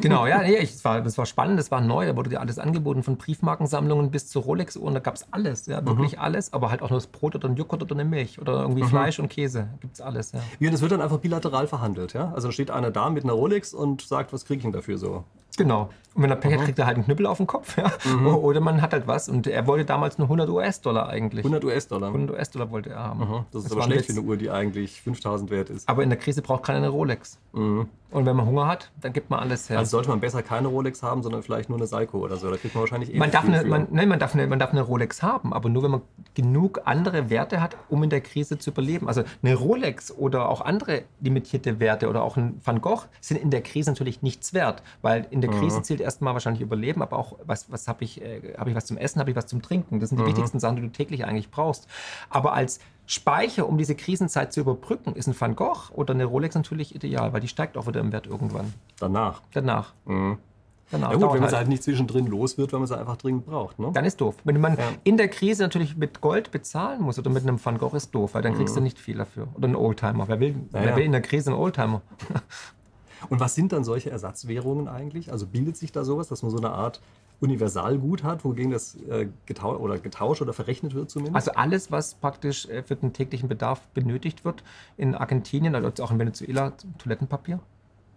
genau. Ja, nee, es war, das war spannend, das war neu, da wurde dir alles angeboten, von Briefmarkensammlungen bis zu Rolex-Uhren, da gab es alles, ja, wirklich mhm. alles, aber halt auch nur das Brot oder ein Joghurt oder eine Milch oder irgendwie mhm. Fleisch und Käse, gibt es alles, ja. Ja, das wird dann einfach bilateral verhandelt, ja? Also da steht einer da mit einer Rolex und sagt, was kriege ich denn dafür so? Genau. Und wenn er Pech hat, kriegt er halt einen Knüppel auf den Kopf. Ja? Mhm. Oder man hat halt was. Und er wollte damals nur 100 US-Dollar eigentlich. 100 US-Dollar? 100 US-Dollar wollte er haben. Mhm. Das ist das aber schlecht für eine Uhr, die eigentlich 5000 wert ist. Aber in der Krise braucht keiner eine Rolex. Mhm. Und wenn man Hunger hat, dann gibt man alles her. Also sollte man besser keine Rolex haben, sondern vielleicht nur eine Seiko oder so. Da kriegt man wahrscheinlich eh man darf eine, man, Nein, man darf, eine, man darf eine Rolex haben, aber nur wenn man genug andere Werte hat, um in der Krise zu überleben. Also eine Rolex oder auch andere limitierte Werte oder auch ein Van Gogh sind in der Krise natürlich nichts wert, weil in der Krise mhm. zählt erstmal wahrscheinlich Überleben, aber auch, was, was habe ich, äh, habe ich was zum Essen, habe ich was zum Trinken. Das sind die mhm. wichtigsten Sachen, die du täglich eigentlich brauchst. Aber als Speicher, um diese Krisenzeit zu überbrücken, ist ein Van Gogh oder eine Rolex natürlich ideal, weil die steigt auch wieder im Wert irgendwann. Danach. Danach. Mhm. Danach. Ja gut, wenn man halt. halt nicht zwischendrin los wird, weil man es einfach dringend braucht. Ne? Dann ist doof. Wenn man ja. in der Krise natürlich mit Gold bezahlen muss oder mit einem Van Gogh, ist doof, weil dann kriegst mhm. du nicht viel dafür. Oder einen Oldtimer. Wer will, ja, wer will in der Krise einen Oldtimer? Und was sind dann solche Ersatzwährungen eigentlich? Also bildet sich da sowas, dass man so eine Art Universalgut hat, wogegen das äh, getau oder getauscht oder verrechnet wird zumindest? Also alles, was praktisch äh, für den täglichen Bedarf benötigt wird in Argentinien, also auch in Venezuela, Toilettenpapier.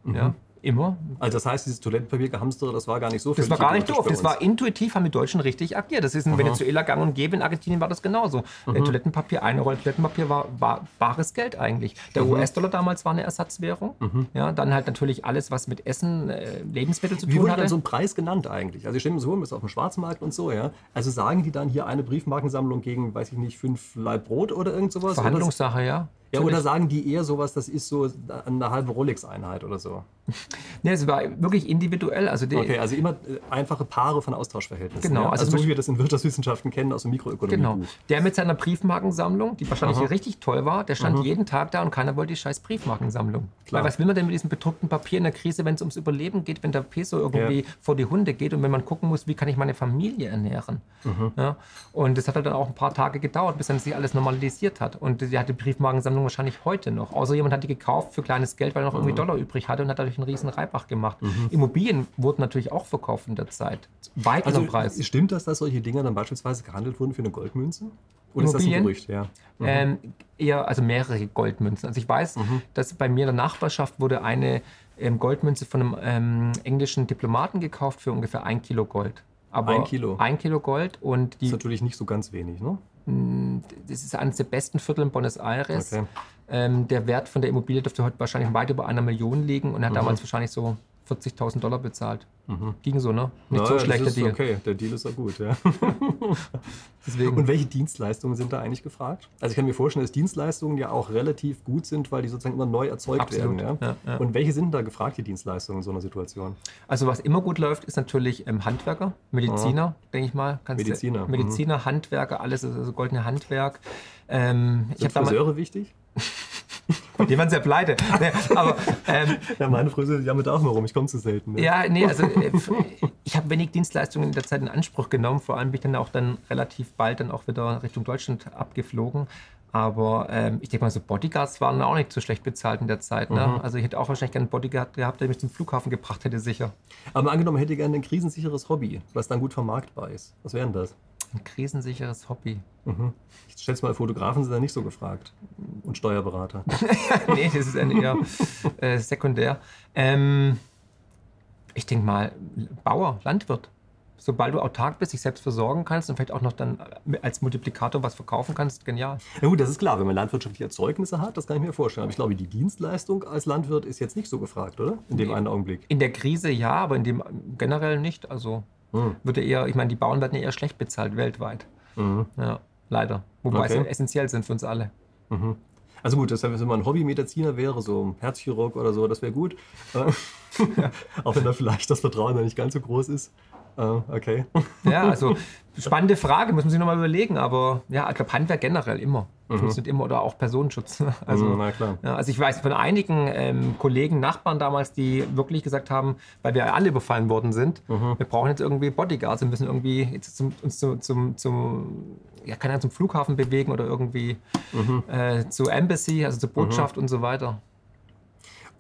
Mhm. Ja, Immer. Also das heißt, dieses Toilettenpapier gehamstere, das war gar nicht so Das war gar nicht doof. Das war intuitiv, haben die Deutschen richtig agiert. Das ist in Aha. Venezuela gang und gäbe, in Argentinien war das genauso. Mhm. Toilettenpapier, eine Rolle Toilettenpapier war, war bares Geld eigentlich. Der mhm. US-Dollar damals war eine Ersatzwährung. Mhm. Ja, dann halt natürlich alles, was mit Essen, äh, Lebensmittel zu Wie tun wurde hatte. dann so ein Preis genannt eigentlich? Also ich stelle mir so, ist auf dem Schwarzmarkt und so, ja. Also sagen die dann hier eine Briefmarkensammlung gegen, weiß ich nicht, fünf Leib Brot oder irgend sowas? Verhandlungssache, ja. Ja, oder sagen die eher sowas, das ist so eine halbe Rolex-Einheit oder so? Nee, es war wirklich individuell. Also okay, also immer äh, einfache Paare von Austauschverhältnissen. Genau. Ja? Also, also so wie wir das in Wirtschaftswissenschaften kennen aus dem Mikroökonomie. Genau. Der mit seiner Briefmarkensammlung, die wahrscheinlich Aha. richtig toll war, der stand Aha. jeden Tag da und keiner wollte die scheiß Briefmarkensammlung. Klar. Weil was will man denn mit diesem bedruckten Papier in der Krise, wenn es ums Überleben geht, wenn der Peso irgendwie ja. vor die Hunde geht und wenn man gucken muss, wie kann ich meine Familie ernähren? Mhm. Ja? Und das hat halt dann auch ein paar Tage gedauert, bis dann sich alles normalisiert hat. Und die hat die Briefmarkensammlung wahrscheinlich heute noch noch. Außer jemand hat die gekauft für kleines Geld, weil er noch irgendwie mhm. Dollar übrig hatte und hat dadurch einen riesen Reibach gemacht. Mhm. Immobilien wurden natürlich auch verkauft in der Zeit. Weit also, Preis. Stimmt das, dass solche Dinge dann beispielsweise gehandelt wurden für eine Goldmünze? Oder ist das ein Gerücht? Ja. Mhm. Ähm, eher, also mehrere Goldmünzen. Also ich weiß, mhm. dass bei mir in der Nachbarschaft wurde eine ähm, Goldmünze von einem ähm, englischen Diplomaten gekauft für ungefähr ein Kilo Gold. Aber ein Kilo? Ein Kilo Gold und die... Das ist natürlich nicht so ganz wenig, ne? Hm, das ist eines der besten Viertel in Buenos Aires. Okay. Ähm, der Wert von der Immobilie dürfte heute wahrscheinlich weit über einer Million liegen und hat mhm. damals wahrscheinlich so 40.000 Dollar bezahlt. Mhm. Ging so, ne? Nicht Na, so schlecht der Deal. Okay, der Deal ist ja gut, ja. Deswegen. Und welche Dienstleistungen sind da eigentlich gefragt? Also ich kann mir vorstellen, dass Dienstleistungen ja auch relativ gut sind, weil die sozusagen immer neu erzeugt Absolut. werden. Ja? Ja, ja. Und welche sind da gefragt, die Dienstleistungen in so einer Situation? Also was immer gut läuft, ist natürlich ähm, Handwerker, Mediziner, denke ich mal. Kannst Mediziner. Mediziner, mhm. Handwerker, alles, also goldene Handwerk. Ähm, sind Friseure wichtig? Dem waren ja pleite. Nee, aber, ähm, ja, meine Friseure jammert auch mal rum, ich komme zu selten. Ne? Ja, nee, also äh, ich habe wenig Dienstleistungen in der Zeit in Anspruch genommen. Vor allem bin ich dann auch dann relativ bald dann auch wieder Richtung Deutschland abgeflogen. Aber ähm, ich denke mal, so Bodyguards waren auch nicht so schlecht bezahlt in der Zeit. Ne? Mhm. Also ich hätte auch wahrscheinlich gerne einen Bodyguard gehabt, der mich zum Flughafen gebracht hätte, sicher. Aber angenommen, hätte ich gerne ein krisensicheres Hobby, was dann gut vermarktbar ist. Was wäre denn das? Ein krisensicheres Hobby. Mhm. Ich schätze mal, Fotografen sind da nicht so gefragt. Und Steuerberater. nee, das ist eher äh, sekundär. Ähm, ich denke mal, Bauer, Landwirt. Sobald du autark bist, dich selbst versorgen kannst und vielleicht auch noch dann als Multiplikator was verkaufen kannst, genial. Ja gut, das ist klar, wenn man landwirtschaftliche Erzeugnisse hat, das kann ich mir vorstellen. Aber ich glaube, die Dienstleistung als Landwirt ist jetzt nicht so gefragt, oder? In dem nee. einen Augenblick. In der Krise ja, aber in dem generell nicht. Also hm. würde eher, ich meine, die Bauern werden ja eher schlecht bezahlt weltweit. Mhm. Ja, leider. Wobei okay. sie essentiell sind für uns alle. Mhm. Also gut, deshalb, wenn man ein Hobbymediziner wäre, so ein Herzchirurg oder so, das wäre gut. Auch wenn da vielleicht das Vertrauen da nicht ganz so groß ist. Uh, okay. Ja, also spannende Frage, muss man sich nochmal überlegen, aber ja, ich glaube Handwerk generell immer. Mhm. Nicht immer oder auch Personenschutz. Also, mhm, Na klar. Ja, also ich weiß von einigen ähm, Kollegen, Nachbarn damals, die wirklich gesagt haben, weil wir alle überfallen worden sind, mhm. wir brauchen jetzt irgendwie Bodyguards, wir müssen irgendwie jetzt zum, uns zum, zum, zum, ja, kann ja zum Flughafen bewegen oder irgendwie mhm. äh, zur Embassy, also zur Botschaft mhm. und so weiter.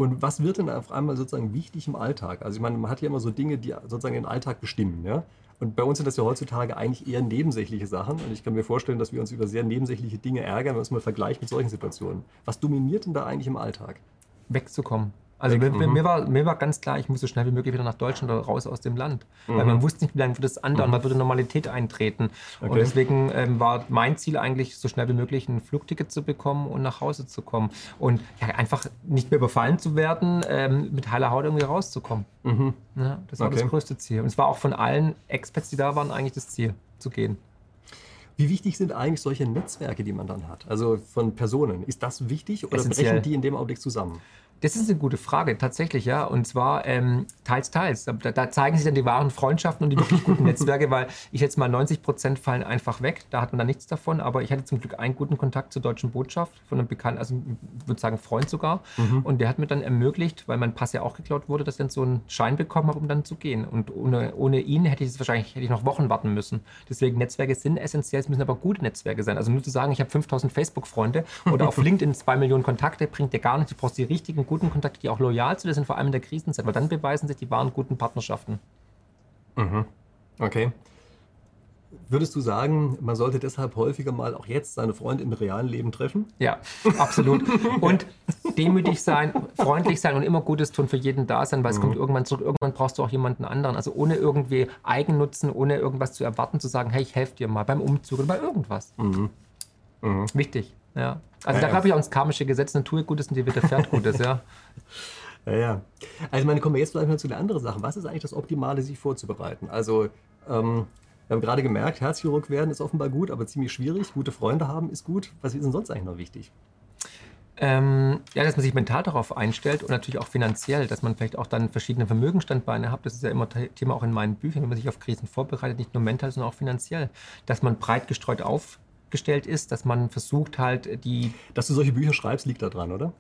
Und was wird denn auf einmal sozusagen wichtig im Alltag? Also ich meine, man hat ja immer so Dinge, die sozusagen den Alltag bestimmen. Ja? Und bei uns sind das ja heutzutage eigentlich eher nebensächliche Sachen. Und ich kann mir vorstellen, dass wir uns über sehr nebensächliche Dinge ärgern, wenn man es mal vergleicht mit solchen Situationen. Was dominiert denn da eigentlich im Alltag? Wegzukommen. Also mir, mhm. mir, war, mir war ganz klar, ich muss so schnell wie möglich wieder nach Deutschland oder raus aus dem Land. Mhm. Weil man wusste nicht, wie lange wird das andauern, mhm. wann würde Normalität eintreten. Okay. Und deswegen ähm, war mein Ziel eigentlich, so schnell wie möglich ein Flugticket zu bekommen und nach Hause zu kommen. Und ja, einfach nicht mehr überfallen zu werden, ähm, mit heiler Haut irgendwie rauszukommen. Mhm. Ja, das war okay. das größte Ziel. Und es war auch von allen Expats, die da waren, eigentlich das Ziel, zu gehen. Wie wichtig sind eigentlich solche Netzwerke, die man dann hat? Also von Personen. Ist das wichtig oder Essentiell. brechen die in dem Augenblick zusammen? Das ist eine gute Frage, tatsächlich, ja. Und zwar ähm, teils, teils. Da, da, zeigen sich dann die wahren Freundschaften und die wirklich guten Netzwerke, weil ich jetzt mal 90 Prozent fallen einfach weg. Da hat man dann nichts davon. Aber ich hatte zum Glück einen guten Kontakt zur deutschen Botschaft von einem bekannten, also ich würde sagen Freund sogar. Mhm. Und der hat mir dann ermöglicht, weil mein Pass ja auch geklaut wurde, dass ich dann so einen Schein bekommen habe, um dann zu gehen. Und ohne, ohne ihn hätte ich es wahrscheinlich hätte ich noch Wochen warten müssen. Deswegen Netzwerke sind essentiell, es müssen aber gute Netzwerke sein. Also nur zu sagen, ich habe 5000 Facebook-Freunde oder auf LinkedIn 2 Millionen Kontakte, bringt dir gar nichts. Du brauchst die richtigen, guten Kontakte, die auch loyal zu dir sind, vor allem in der Krisenzeit, weil dann beweisen sich die wahren guten Partnerschaften. Mhm. Okay. Würdest du sagen, man sollte deshalb häufiger mal auch jetzt seine Freunde im realen Leben treffen? Ja, absolut. Und demütig sein, freundlich sein und immer Gutes tun für jeden da sein, weil es mhm. kommt irgendwann zurück. Irgendwann brauchst du auch jemanden anderen. Also ohne irgendwie Eigennutzen, ohne irgendwas zu erwarten, zu sagen, hey, ich helfe dir mal beim Umzug oder bei irgendwas. Mhm. Mhm. Wichtig. Ja. Also ja, da glaube ich auch ins karmische Gesetz, dann tue Gutes und dir widerfährt Gutes, ja. Ja, ja. Also, meine, kommen wir jetzt vielleicht mal zu der anderen Sache. Was ist eigentlich das Optimale, sich vorzubereiten? Also, ähm, wir haben gerade gemerkt, Herzchirurg werden ist offenbar gut, aber ziemlich schwierig. Gute Freunde haben ist gut. Was ist denn sonst eigentlich noch wichtig? Ähm, ja, dass man sich mental darauf einstellt und natürlich auch finanziell, dass man vielleicht auch dann verschiedene Vermögensstandbeine hat. Das ist ja immer Thema auch in meinen Büchern, wenn man sich auf Krisen vorbereitet, nicht nur mental, sondern auch finanziell. Dass man breit gestreut auf gestellt ist, dass man versucht halt die... Dass du solche Bücher schreibst, liegt da dran, oder?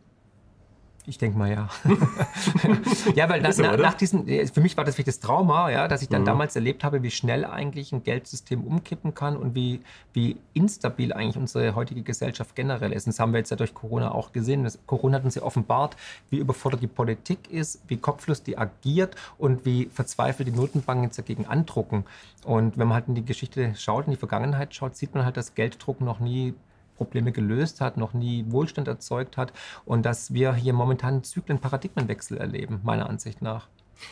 Ich denke mal ja. ja, weil na, na, nach diesen, für mich war das wirklich das Trauma, ja, dass ich dann mhm. damals erlebt habe, wie schnell eigentlich ein Geldsystem umkippen kann und wie, wie instabil eigentlich unsere heutige Gesellschaft generell ist. Und das haben wir jetzt ja durch Corona auch gesehen. Das, Corona hat uns ja offenbart, wie überfordert die Politik ist, wie kopflos die agiert und wie verzweifelt die Notenbanken jetzt dagegen andrucken. Und wenn man halt in die Geschichte schaut, in die Vergangenheit schaut, sieht man halt, dass Gelddrucken noch nie Probleme gelöst hat, noch nie Wohlstand erzeugt hat und dass wir hier momentan einen Zyklen Paradigmenwechsel erleben, meiner Ansicht nach.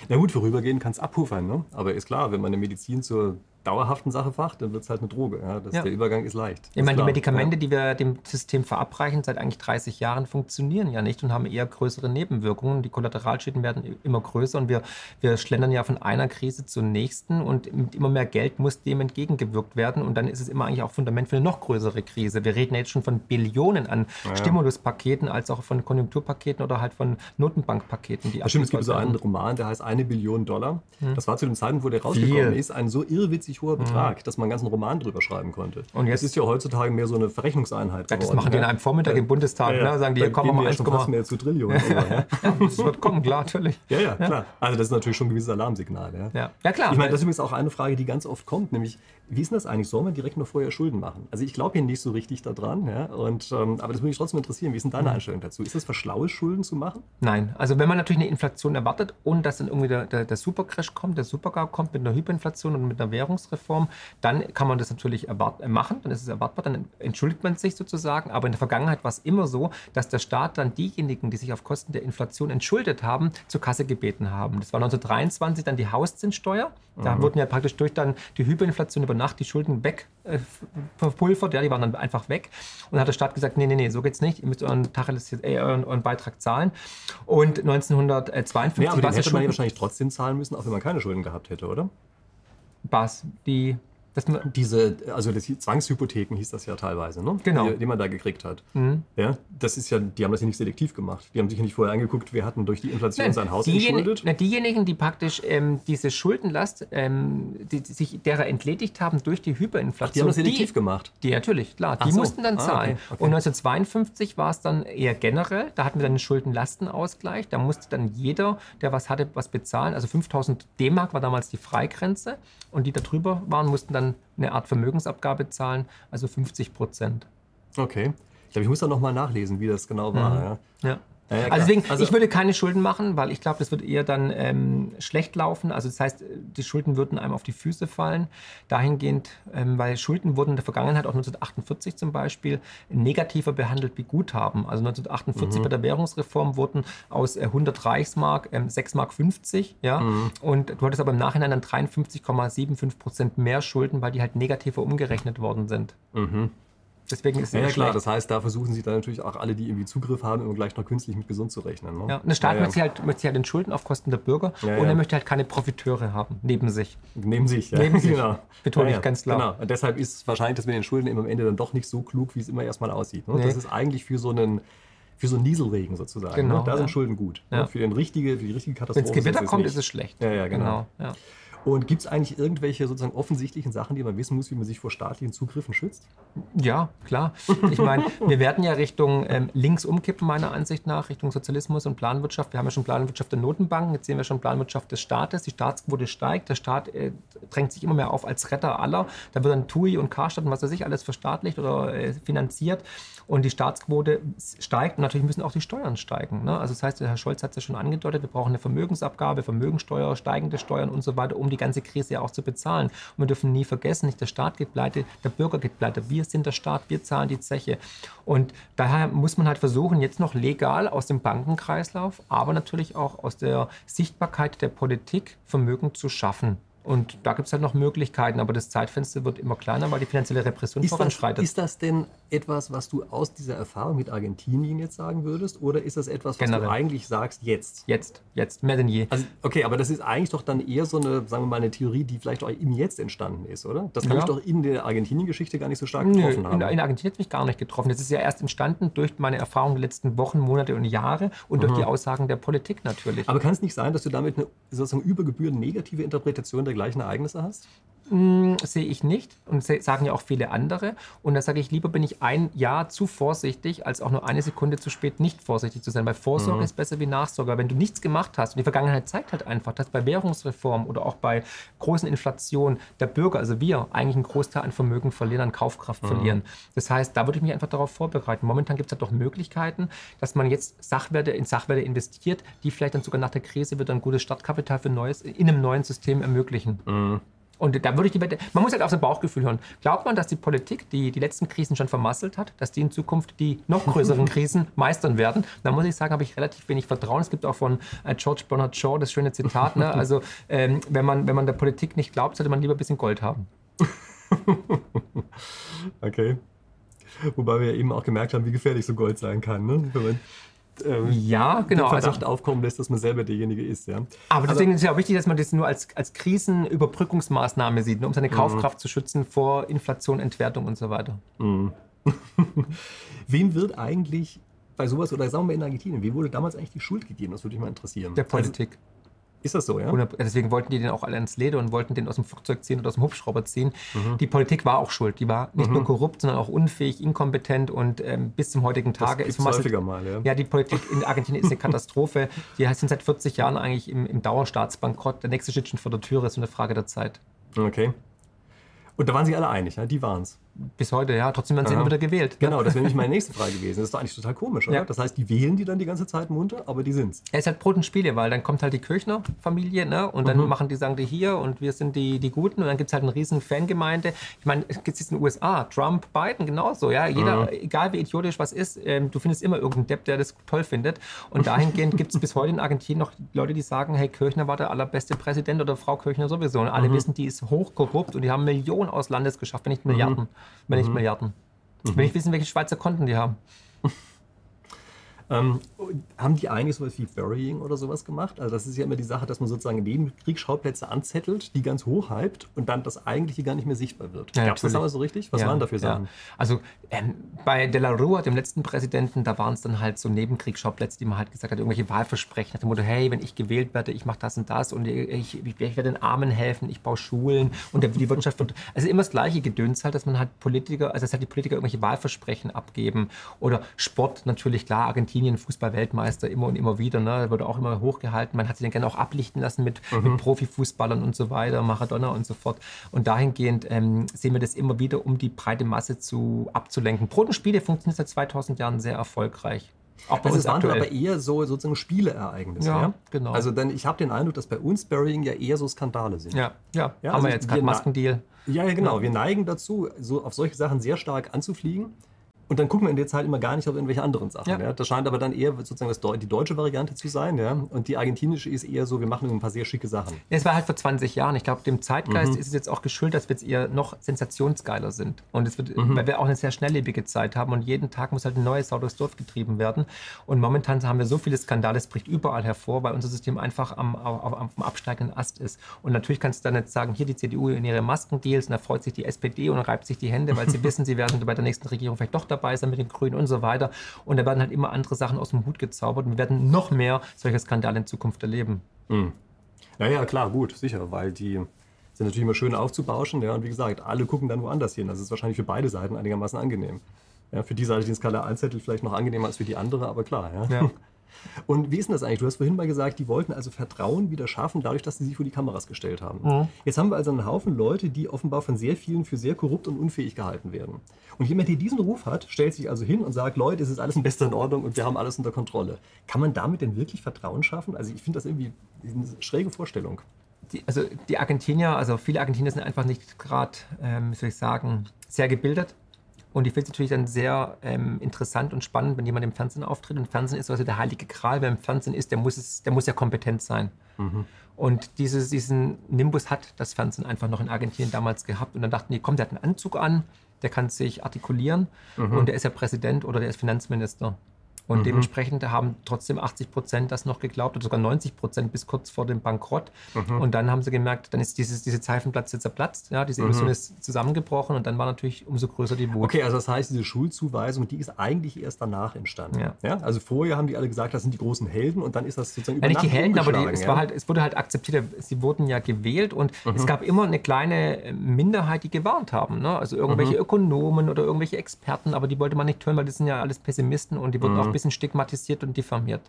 Na gut, vorübergehend kann es abpuffern, ne? aber ist klar, wenn man eine Medizin zur dauerhaften Sache facht, dann wird es halt eine Droge. Ja? Das, ja. Der Übergang ist leicht. Ich meine, die Medikamente, ja. die wir dem System verabreichen, seit eigentlich 30 Jahren funktionieren ja nicht und haben eher größere Nebenwirkungen. Die Kollateralschäden werden immer größer und wir, wir schlendern ja von einer Krise zur nächsten und mit immer mehr Geld muss dem entgegengewirkt werden und dann ist es immer eigentlich auch Fundament für eine noch größere Krise. Wir reden jetzt schon von Billionen an Stimuluspaketen als auch von Konjunkturpaketen oder halt von Notenbankpaketen. Die stimmt, es gibt so einen Roman, der heißt eine Billion Dollar. Hm. Das war zu dem Zeitpunkt, wo der rausgekommen Viel. ist, ein so irrwitzig hoher mhm. Betrag, mhm. dass man einen ganzen Roman drüber schreiben konnte. Und jetzt das ist ja heutzutage mehr so eine Verrechnungseinheit. Ja, das machen die in einem Vormittag ja. im Bundestag, ja, ne? sagen die, hier kommen wir mal 1, fast mehr zu Trillionen. ja, das wird kommen, klar, natürlich. Ja, ja, klar. Also das ist natürlich schon ein gewisses Alarmsignal. Ja, ja. klar. Ich meine, das ist übrigens auch eine Frage, die ganz oft kommt, nämlich, wie ist denn das eigentlich? Soll man direkt noch vorher Schulden machen? Also ich glaube hier nicht so richtig daran, ja? Und, ähm, aber das würde mich trotzdem interessieren. Wie ist denn deine mhm. Einstellung dazu? Ist es verschlaue Schulden zu machen? Nein, also wenn man natürlich eine Inflation erwartet und dass dann irgendwie der, der, der Supercrash kommt, der Supergau kommt mit einer Hyperinflation und mit einer Währungsreform, dann kann man das natürlich äh, machen, dann ist es erwartbar, dann entschuldigt man sich sozusagen. Aber in der Vergangenheit war es immer so, dass der Staat dann diejenigen, die sich auf Kosten der Inflation entschuldet haben, zur Kasse gebeten haben. Das war 1923 dann die Hauszinssteuer. Da mhm. wurden ja praktisch durch dann die Hyperinflation über Nacht die Schulden weg äh, verpulvert, ja, die waren dann einfach weg. Und dann hat der Staat gesagt, nee, nee, nee, so geht's nicht. Ihr müsst euren, Tacheles, äh, euren, euren Beitrag zahlen. Und 1952 ja, aber den hätte man ja wahrscheinlich trotzdem zahlen müssen, auch wenn man keine Schulden gehabt hätte, oder? Was? Die diese, also das, Zwangshypotheken hieß das ja teilweise, ne? Genau. Die, die man da gekriegt hat. Mhm. Ja, das ist ja, die haben das ja nicht selektiv gemacht. Die haben sich ja nicht vorher angeguckt, wer hatten durch die Inflation Nein, sein Haus entschuldet. Na, diejenigen, die praktisch ähm, diese Schuldenlast, ähm, die, die, sich derer entledigt haben durch die Hyperinflation. Ach, die haben das selektiv gemacht? Die natürlich, klar. Die so. mussten dann zahlen. Ah, okay, okay. Und 1952 war es dann eher generell. Da hatten wir dann einen Schuldenlastenausgleich. Da musste dann jeder, der was hatte, was bezahlen. Also 5000 D-Mark war damals die Freigrenze. Und die da drüber waren, mussten dann eine Art Vermögensabgabe zahlen, also 50 Prozent. Okay. Ich glaube, ich muss da nochmal nachlesen, wie das genau war. Mhm. Ja. ja. Ja, ja, also deswegen, also, ich würde keine Schulden machen, weil ich glaube, das wird eher dann ähm, schlecht laufen. Also das heißt, die Schulden würden einem auf die Füße fallen. Dahingehend, ähm, weil Schulden wurden in der Vergangenheit, auch 1948 zum Beispiel, negativer behandelt wie Guthaben. Also 1948 mhm. bei der Währungsreform wurden aus äh, 100 Reichsmark ähm, 6 Mark 50. Ja? Mhm. Und du hattest aber im Nachhinein dann 53,75 Prozent mehr Schulden, weil die halt negativer umgerechnet worden sind. Mhm. Deswegen ist es ja, ja klar, das heißt, da versuchen sie dann natürlich auch alle, die irgendwie Zugriff haben, immer gleich noch künstlich mit gesund zu rechnen. Ne? Ja, und der Staat ja, möchte, halt, möchte halt den Schulden auf Kosten der Bürger und er möchte halt keine Profiteure haben, neben sich. Neben sich, ja. Neben sich, genau. betone ich ganz klar. Genau, und deshalb ist es wahrscheinlich, dass mit den Schulden immer am Ende dann doch nicht so klug, wie es immer erstmal aussieht. Ne? Nee. Das ist eigentlich für so einen für so einen Nieselregen sozusagen. Ne? Genau, ne? Da sind Schulden gut. Ne? Für, den richtige, für die richtige Katastrophe. Wenn es Gewitter kommt, ist es schlecht. Ja, ja, genau. genau und gibt es eigentlich irgendwelche sozusagen offensichtlichen Sachen, die man wissen muss, wie man sich vor staatlichen Zugriffen schützt? Ja, klar. Ich meine, wir werden ja Richtung ähm, links umkippen, meiner Ansicht nach, Richtung Sozialismus und Planwirtschaft. Wir haben ja schon Planwirtschaft der Notenbanken, jetzt sehen wir schon Planwirtschaft des Staates. Die Staatsquote steigt, der Staat äh, drängt sich immer mehr auf als Retter aller. Da wird dann TUI und Karstadt und was weiß ich alles verstaatlicht oder äh, finanziert. Und die Staatsquote steigt und natürlich müssen auch die Steuern steigen. Ne? Also das heißt, Herr Scholz hat es ja schon angedeutet, wir brauchen eine Vermögensabgabe, Vermögensteuer, steigende Steuern und so weiter, um die ganze Krise ja auch zu bezahlen. Und wir dürfen nie vergessen, nicht der Staat geht pleite, der Bürger geht pleite. Wir sind der Staat, wir zahlen die Zeche. Und daher muss man halt versuchen, jetzt noch legal aus dem Bankenkreislauf, aber natürlich auch aus der Sichtbarkeit der Politik Vermögen zu schaffen. Und da gibt es halt noch Möglichkeiten, aber das Zeitfenster wird immer kleiner, weil die finanzielle Repression ist voranschreitet. Das, ist das denn etwas, was du aus dieser Erfahrung mit Argentinien jetzt sagen würdest? Oder ist das etwas, was Generell. du eigentlich sagst jetzt? Jetzt, jetzt, mehr denn je. Also, okay, aber das ist eigentlich doch dann eher so eine, sagen wir mal, eine Theorie, die vielleicht auch im Jetzt entstanden ist, oder? Das kann ja. ich doch in der Argentinien-Geschichte gar nicht so stark getroffen Nö, haben. In, in Argentinien hat es mich gar nicht getroffen. Das ist ja erst entstanden durch meine Erfahrungen der letzten Wochen, Monate und Jahre und mhm. durch die Aussagen der Politik natürlich. Aber kann es nicht sein, dass du damit eine sozusagen über Gebühren negative Interpretation der gleichen Ereignisse hast? Hm, sehe ich nicht und sagen ja auch viele andere. Und da sage ich, lieber bin ich ein Jahr zu vorsichtig, als auch nur eine Sekunde zu spät nicht vorsichtig zu sein. Weil Vorsorge mhm. ist besser wie Nachsorge. Wenn du nichts gemacht hast, und die Vergangenheit zeigt halt einfach, dass bei Währungsreform oder auch bei großen Inflationen der Bürger, also wir, eigentlich einen Großteil an Vermögen verlieren, an Kaufkraft mhm. verlieren. Das heißt, da würde ich mich einfach darauf vorbereiten. Momentan gibt es halt doch Möglichkeiten, dass man jetzt Sachwerte in Sachwerte investiert, die vielleicht dann sogar nach der Krise wieder ein gutes Startkapital für neues, in einem neuen System ermöglichen. Mhm. Und da würde ich die Wette, man muss halt auf sein Bauchgefühl hören. Glaubt man, dass die Politik, die die letzten Krisen schon vermasselt hat, dass die in Zukunft die noch größeren Krisen meistern werden? Da muss ich sagen, habe ich relativ wenig Vertrauen. Es gibt auch von äh, George Bernard Shaw das schöne Zitat, ne? also ähm, wenn, man, wenn man der Politik nicht glaubt, sollte man lieber ein bisschen Gold haben. okay. Wobei wir eben auch gemerkt haben, wie gefährlich so Gold sein kann. Ne? Wenn man ähm, ja, genau. Den Verdacht also, aufkommen lässt, dass man selber derjenige ist. Ja. Aber deswegen also, ist es ja auch wichtig, dass man das nur als, als Krisenüberbrückungsmaßnahme sieht, um seine mhm. Kaufkraft zu schützen vor Inflation, Entwertung und so weiter. Mhm. Wem wird eigentlich bei sowas, oder sagen wir in Argentinien, wem wurde damals eigentlich die Schuld gegeben? Das würde mich mal interessieren. Der Politik. Also, ist das so, ja? Deswegen wollten die den auch alle ins Leder und wollten den aus dem Flugzeug ziehen oder aus dem Hubschrauber ziehen. Mhm. Die Politik war auch schuld. Die war nicht mhm. nur korrupt, sondern auch unfähig, inkompetent und ähm, bis zum heutigen Tage das ist häufiger mal, ja. ja, die Politik in Argentinien ist eine Katastrophe. Die sind seit 40 Jahren eigentlich im, im Dauerstaatsbankrott. Der nächste steht schon vor der Tür, ist eine Frage der Zeit. Okay. Und da waren sich alle einig, ja? die waren es. Bis heute, ja. Trotzdem werden sie immer wieder gewählt. Genau, das wäre nämlich meine nächste Frage gewesen. Das ist doch eigentlich total komisch, oder? Ja. Das heißt, die wählen die dann die ganze Zeit munter, aber die sind's. Es ist halt Brot und Spiele, weil dann kommt halt die Kirchner-Familie, ne? Und dann mhm. machen die, sagen die hier und wir sind die, die Guten und dann gibt es halt eine riesen Fangemeinde. Ich meine, es gibt es in den USA, Trump, Biden, genauso, ja. Jeder, mhm. egal wie idiotisch was ist, ähm, du findest immer irgendeinen Depp, der das toll findet. Und dahingehend gibt es bis heute in Argentinien noch Leute, die sagen, hey, Kirchner war der allerbeste Präsident oder Frau Kirchner sowieso. Und alle mhm. wissen, die ist hochkorrupt und die haben Millionen aus Landes geschafft, wenn nicht Milliarden. Wenn nicht mhm. Milliarden. Ich will nicht wissen, welche Schweizer Konten die haben. Ähm, haben die eigentlich sowas wie Burying oder sowas gemacht? Also das ist ja immer die Sache, dass man sozusagen Nebenkriegsschauplätze anzettelt, die ganz hoch hypt und dann das eigentliche gar nicht mehr sichtbar wird. Ja, Gab es das aber so richtig? Was ja, waren dafür Sachen? Ja. Also ähm, bei De La Rua, dem letzten Präsidenten, da waren es dann halt so Nebenkriegsschauplätze, die man halt gesagt hat, irgendwelche Wahlversprechen nach dem Motto, hey, wenn ich gewählt werde, ich mache das und das und ich, ich, ich werde den Armen helfen, ich baue Schulen und die Wirtschaft wird... Also immer das gleiche Gedöns halt, dass man halt Politiker, also dass halt die Politiker irgendwelche Wahlversprechen abgeben oder Sport natürlich, klar, Argentinien, Fußball-Weltmeister immer und immer wieder, ne, wurde auch immer hochgehalten. Man hat sich dann gerne auch ablichten lassen mit, mhm. mit Profifußballern und so weiter, Maradona und so fort. Und dahingehend ähm, sehen wir das immer wieder, um die breite Masse zu, abzulenken. Brotenspiele funktioniert seit 2000 Jahren sehr erfolgreich. Auch bei also uns es waren aber eher so sozusagen Spieleereignisse. Ja, ja? genau. Also denn ich habe den Eindruck, dass bei uns Burying ja eher so Skandale sind. Ja, ja. ja haben also wir jetzt gerade Maskendeal. Ja, ja, genau. Wir neigen dazu, so auf solche Sachen sehr stark anzufliegen. Und dann gucken wir in der Zeit immer gar nicht auf irgendwelche anderen Sachen. Ja. ja. Das scheint aber dann eher sozusagen das, die deutsche Variante zu sein. Ja? Und die argentinische ist eher so, wir machen ein paar sehr schicke Sachen. Es war halt vor 20 Jahren. Ich glaube, dem Zeitgeist mhm. ist es jetzt auch geschuldet, dass wir jetzt eher noch sensationsgeiler sind. Und es wird, mhm. weil wir auch eine sehr schnelllebige Zeit haben und jeden Tag muss halt ein neues Sau durchs Dorf getrieben werden. Und momentan haben wir so viele Skandale, es bricht überall hervor, weil unser System einfach am, am, am absteigenden Ast ist. Und natürlich kannst du dann jetzt sagen, hier die CDU in ihre Maskendeals und da freut sich die SPD und reibt sich die Hände, weil sie wissen, sie werden bei der nächsten Regierung vielleicht doch dabei sein mit den Grünen und so weiter. Und da werden halt immer andere Sachen aus dem Hut gezaubert und wir werden noch mehr solche Skandale in Zukunft erleben. Mhm. Ja, klar, gut, sicher, weil die sind natürlich immer schön aufzubauschen. Ja, und wie gesagt, alle gucken dann woanders hin. Das ist wahrscheinlich für beide Seiten einigermaßen angenehm. Ja, für die Seite, die den Skala einzettelt, vielleicht noch angenehmer als für die andere, aber klar. Ja. ja. Und wie ist denn das eigentlich? Du hast vorhin mal gesagt, die wollten also Vertrauen wieder schaffen, dadurch, dass sie sich vor die Kameras gestellt haben. Mhm. Jetzt haben wir also einen Haufen Leute, die offenbar von sehr vielen für sehr korrupt und unfähig gehalten werden. Und jemand, der diesen Ruf hat, stellt sich also hin und sagt, Leute, es ist alles in bester Ordnung und wir haben alles unter Kontrolle. Kann man damit denn wirklich Vertrauen schaffen? Also ich finde das irgendwie eine schräge Vorstellung. Die, also die Argentinier, also viele Argentinier sind einfach nicht gerade, ähm, wie soll ich sagen, sehr gebildet und ich finde es natürlich dann sehr ähm, interessant und spannend, wenn jemand im Fernsehen auftritt. Und Fernsehen ist also der heilige Kral. Wer im Fernsehen ist, der muss, es, der muss ja kompetent sein. Mhm. Und dieses, diesen Nimbus hat das Fernsehen einfach noch in Argentinien damals gehabt. Und dann dachten die, komm, der hat einen Anzug an, der kann sich artikulieren mhm. und der ist ja Präsident oder der ist Finanzminister. Und mhm. dementsprechend haben trotzdem 80 Prozent das noch geglaubt oder sogar 90 Prozent bis kurz vor dem Bankrott. Mhm. Und dann haben sie gemerkt, dann ist dieses, diese Seifenplatze zerplatzt, ja, diese Illusion mhm. ist zusammengebrochen und dann war natürlich umso größer die Wut. Okay, also das heißt, diese Schulzuweisung, die ist eigentlich erst danach entstanden. Ja. ja? Also vorher haben die alle gesagt, das sind die großen Helden und dann ist das sozusagen über ja, nicht die Helden, aber die, es, war halt, es wurde halt akzeptiert, sie wurden ja gewählt und mhm. es gab immer eine kleine Minderheit, die gewarnt haben. Ne? Also irgendwelche mhm. Ökonomen oder irgendwelche Experten, aber die wollte man nicht hören, weil das sind ja alles Pessimisten und die wurden mhm. auch bisschen stigmatisiert und diffamiert.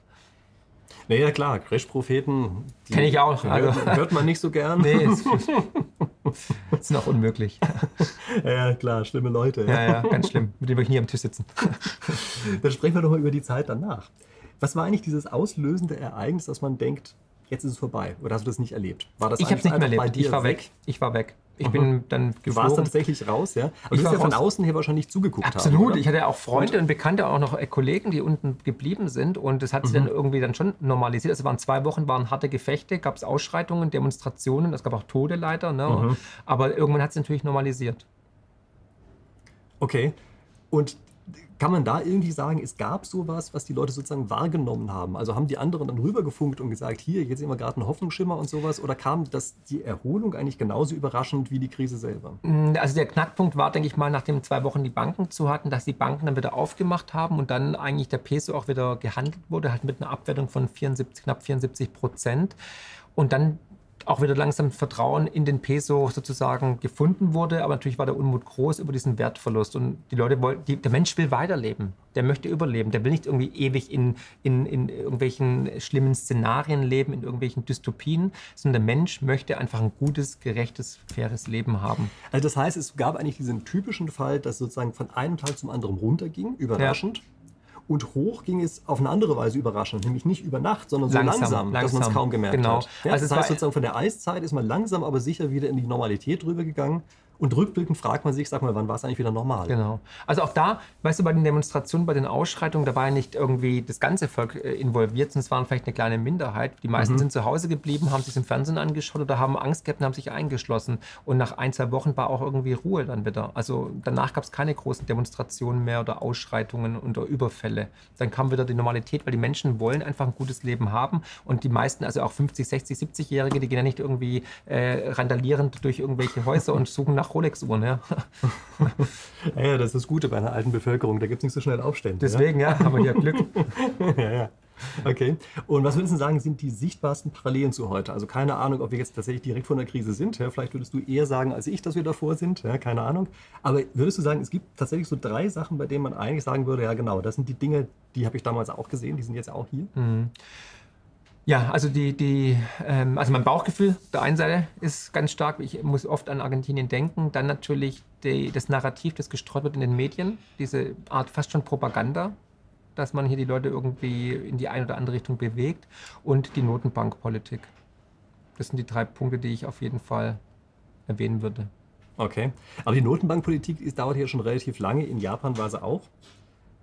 Naja, klar, Crash-Propheten. Kenne ich auch. Also. Hört, hört, man nicht so gern. Nee, ist, ist noch unmöglich. Ja, klar, schlimme Leute. Ja, ja, ganz schlimm. Mit denen würde ich nie am Tisch sitzen. Dann sprechen wir doch mal über die Zeit danach. Was war eigentlich dieses auslösende Ereignis, dass man denkt, jetzt ist es vorbei? Oder hast du das nicht erlebt? War das ich habe es nicht mehr erlebt. Ich war weg. Ich war weg. Ich mhm. bin dann geflogen. Du warst tatsächlich raus, ja? Aber ich du ja von außen her wahrscheinlich zugeguckt Absolut. Haben, ich hatte auch Freunde und, und Bekannte, auch noch äh, Kollegen, die unten geblieben sind. Und das hat sich mhm. dann irgendwie dann schon normalisiert. Also waren zwei Wochen, waren harte Gefechte, gab es Ausschreitungen, Demonstrationen, es gab auch Tode leider. Ne? Mhm. Aber irgendwann hat es natürlich normalisiert. Okay. Und kann man da irgendwie sagen, es gab sowas, was die Leute sozusagen wahrgenommen haben? Also haben die anderen dann rübergefunkt und gesagt, hier, jetzt sehen wir gerade einen Hoffnungsschimmer und sowas? Oder kam das die Erholung eigentlich genauso überraschend wie die Krise selber? Mm, also der Knackpunkt war, denke ich mal, nachdem zwei Wochen die Banken zu hatten, dass die Banken dann wieder aufgemacht haben und dann eigentlich der Peso auch wieder gehandelt wurde, halt mit einer Abwertung von 74, knapp 74 Prozent. Und dann auch wieder langsam Vertrauen in den Peso sozusagen gefunden wurde. Aber natürlich war der Unmut groß über diesen Wertverlust. Und die Leute wollen, die, der Mensch will weiterleben. Der möchte überleben. Der will nicht irgendwie ewig in, in, in irgendwelchen schlimmen Szenarien leben, in irgendwelchen Dystopien, sondern der Mensch möchte einfach ein gutes, gerechtes, faires Leben haben. Also das heißt, es gab eigentlich diesen typischen Fall, dass sozusagen von einem Tag zum anderen runterging, überraschend. Ja. Und hoch ging es auf eine andere Weise überraschend, nämlich nicht über Nacht, sondern so langsam, langsam, langsam. dass man es kaum gemerkt genau. hat. Ja, also das heißt sozusagen von der Eiszeit ist man langsam, aber sicher wieder in die Normalität rübergegangen. Und rückblickend fragt man sich, sag mal, wann war es eigentlich wieder normal? Genau. Also auch da, weißt du, bei den Demonstrationen, bei den Ausschreitungen, da war ja nicht irgendwie das ganze Volk äh, involviert, sondern es waren vielleicht eine kleine Minderheit. Die meisten mhm. sind zu Hause geblieben, haben sich im Fernsehen angeschaut oder haben Angst gehabt und haben sich eingeschlossen. Und nach ein, zwei Wochen war auch irgendwie Ruhe dann wieder. Also danach gab es keine großen Demonstrationen mehr oder Ausschreitungen oder Überfälle. Dann kam wieder die Normalität, weil die Menschen wollen einfach ein gutes Leben haben. Und die meisten, also auch 50, 60, 70-Jährige, die gehen ja nicht irgendwie äh, randalierend durch irgendwelche Häuser und suchen nach Rolex-Uhren. Ja. ja, das ist das Gute bei einer alten Bevölkerung, da gibt es nicht so schnell Aufstände. Deswegen, ja, ja haben wir ja Glück. ja, ja. Okay. Und was würdest du sagen, sind die sichtbarsten Parallelen zu heute? Also keine Ahnung, ob wir jetzt tatsächlich direkt vor der Krise sind. Ja, vielleicht würdest du eher sagen als ich, dass wir davor sind. Ja, keine Ahnung. Aber würdest du sagen, es gibt tatsächlich so drei Sachen, bei denen man eigentlich sagen würde, ja genau, das sind die Dinge, die habe ich damals auch gesehen, die sind jetzt auch hier? Mhm. Ja, also die, die ähm, also mein Bauchgefühl der einen Seite ist ganz stark. Ich muss oft an Argentinien denken. Dann natürlich die, das Narrativ, das gestreut wird in den Medien, diese Art fast schon Propaganda, dass man hier die Leute irgendwie in die eine oder andere Richtung bewegt und die Notenbankpolitik. Das sind die drei Punkte, die ich auf jeden Fall erwähnen würde. Okay, aber die Notenbankpolitik ist, dauert hier schon relativ lange. In Japan war sie auch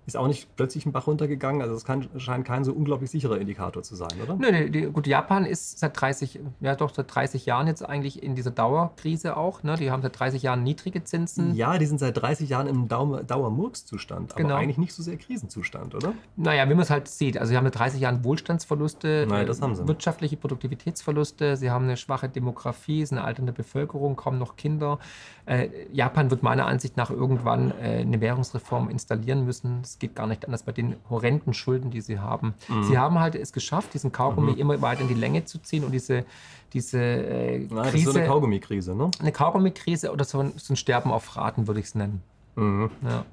ist auch nicht plötzlich ein Bach runtergegangen. Also es kann, scheint kein so unglaublich sicherer Indikator zu sein, oder? Nö, nee, gut, Japan ist seit 30, ja doch seit 30 Jahren jetzt eigentlich in dieser Dauerkrise auch. Ne? Die haben seit 30 Jahren niedrige Zinsen. Ja, die sind seit 30 Jahren im Dauer, Dauermurkszustand, aber genau. eigentlich nicht so sehr Krisenzustand, oder? Naja, wie man es halt sieht. Also sie haben seit 30 Jahren Wohlstandsverluste, Nein, sie. wirtschaftliche Produktivitätsverluste, sie haben eine schwache Demografie, es ist eine alternde Bevölkerung, kaum noch Kinder. Äh, Japan wird meiner Ansicht nach irgendwann äh, eine Währungsreform installieren müssen. Es geht gar nicht anders bei den horrenden Schulden, die sie haben. Mhm. Sie haben halt es geschafft, diesen Kaugummi mhm. immer weiter in die Länge zu ziehen und diese, diese äh, Krise. Das ist so eine Kaugummi-Krise, ne? Eine Kaugummi-Krise oder so ein, so ein Sterben auf Raten, würde ich es nennen. Mhm. Ja.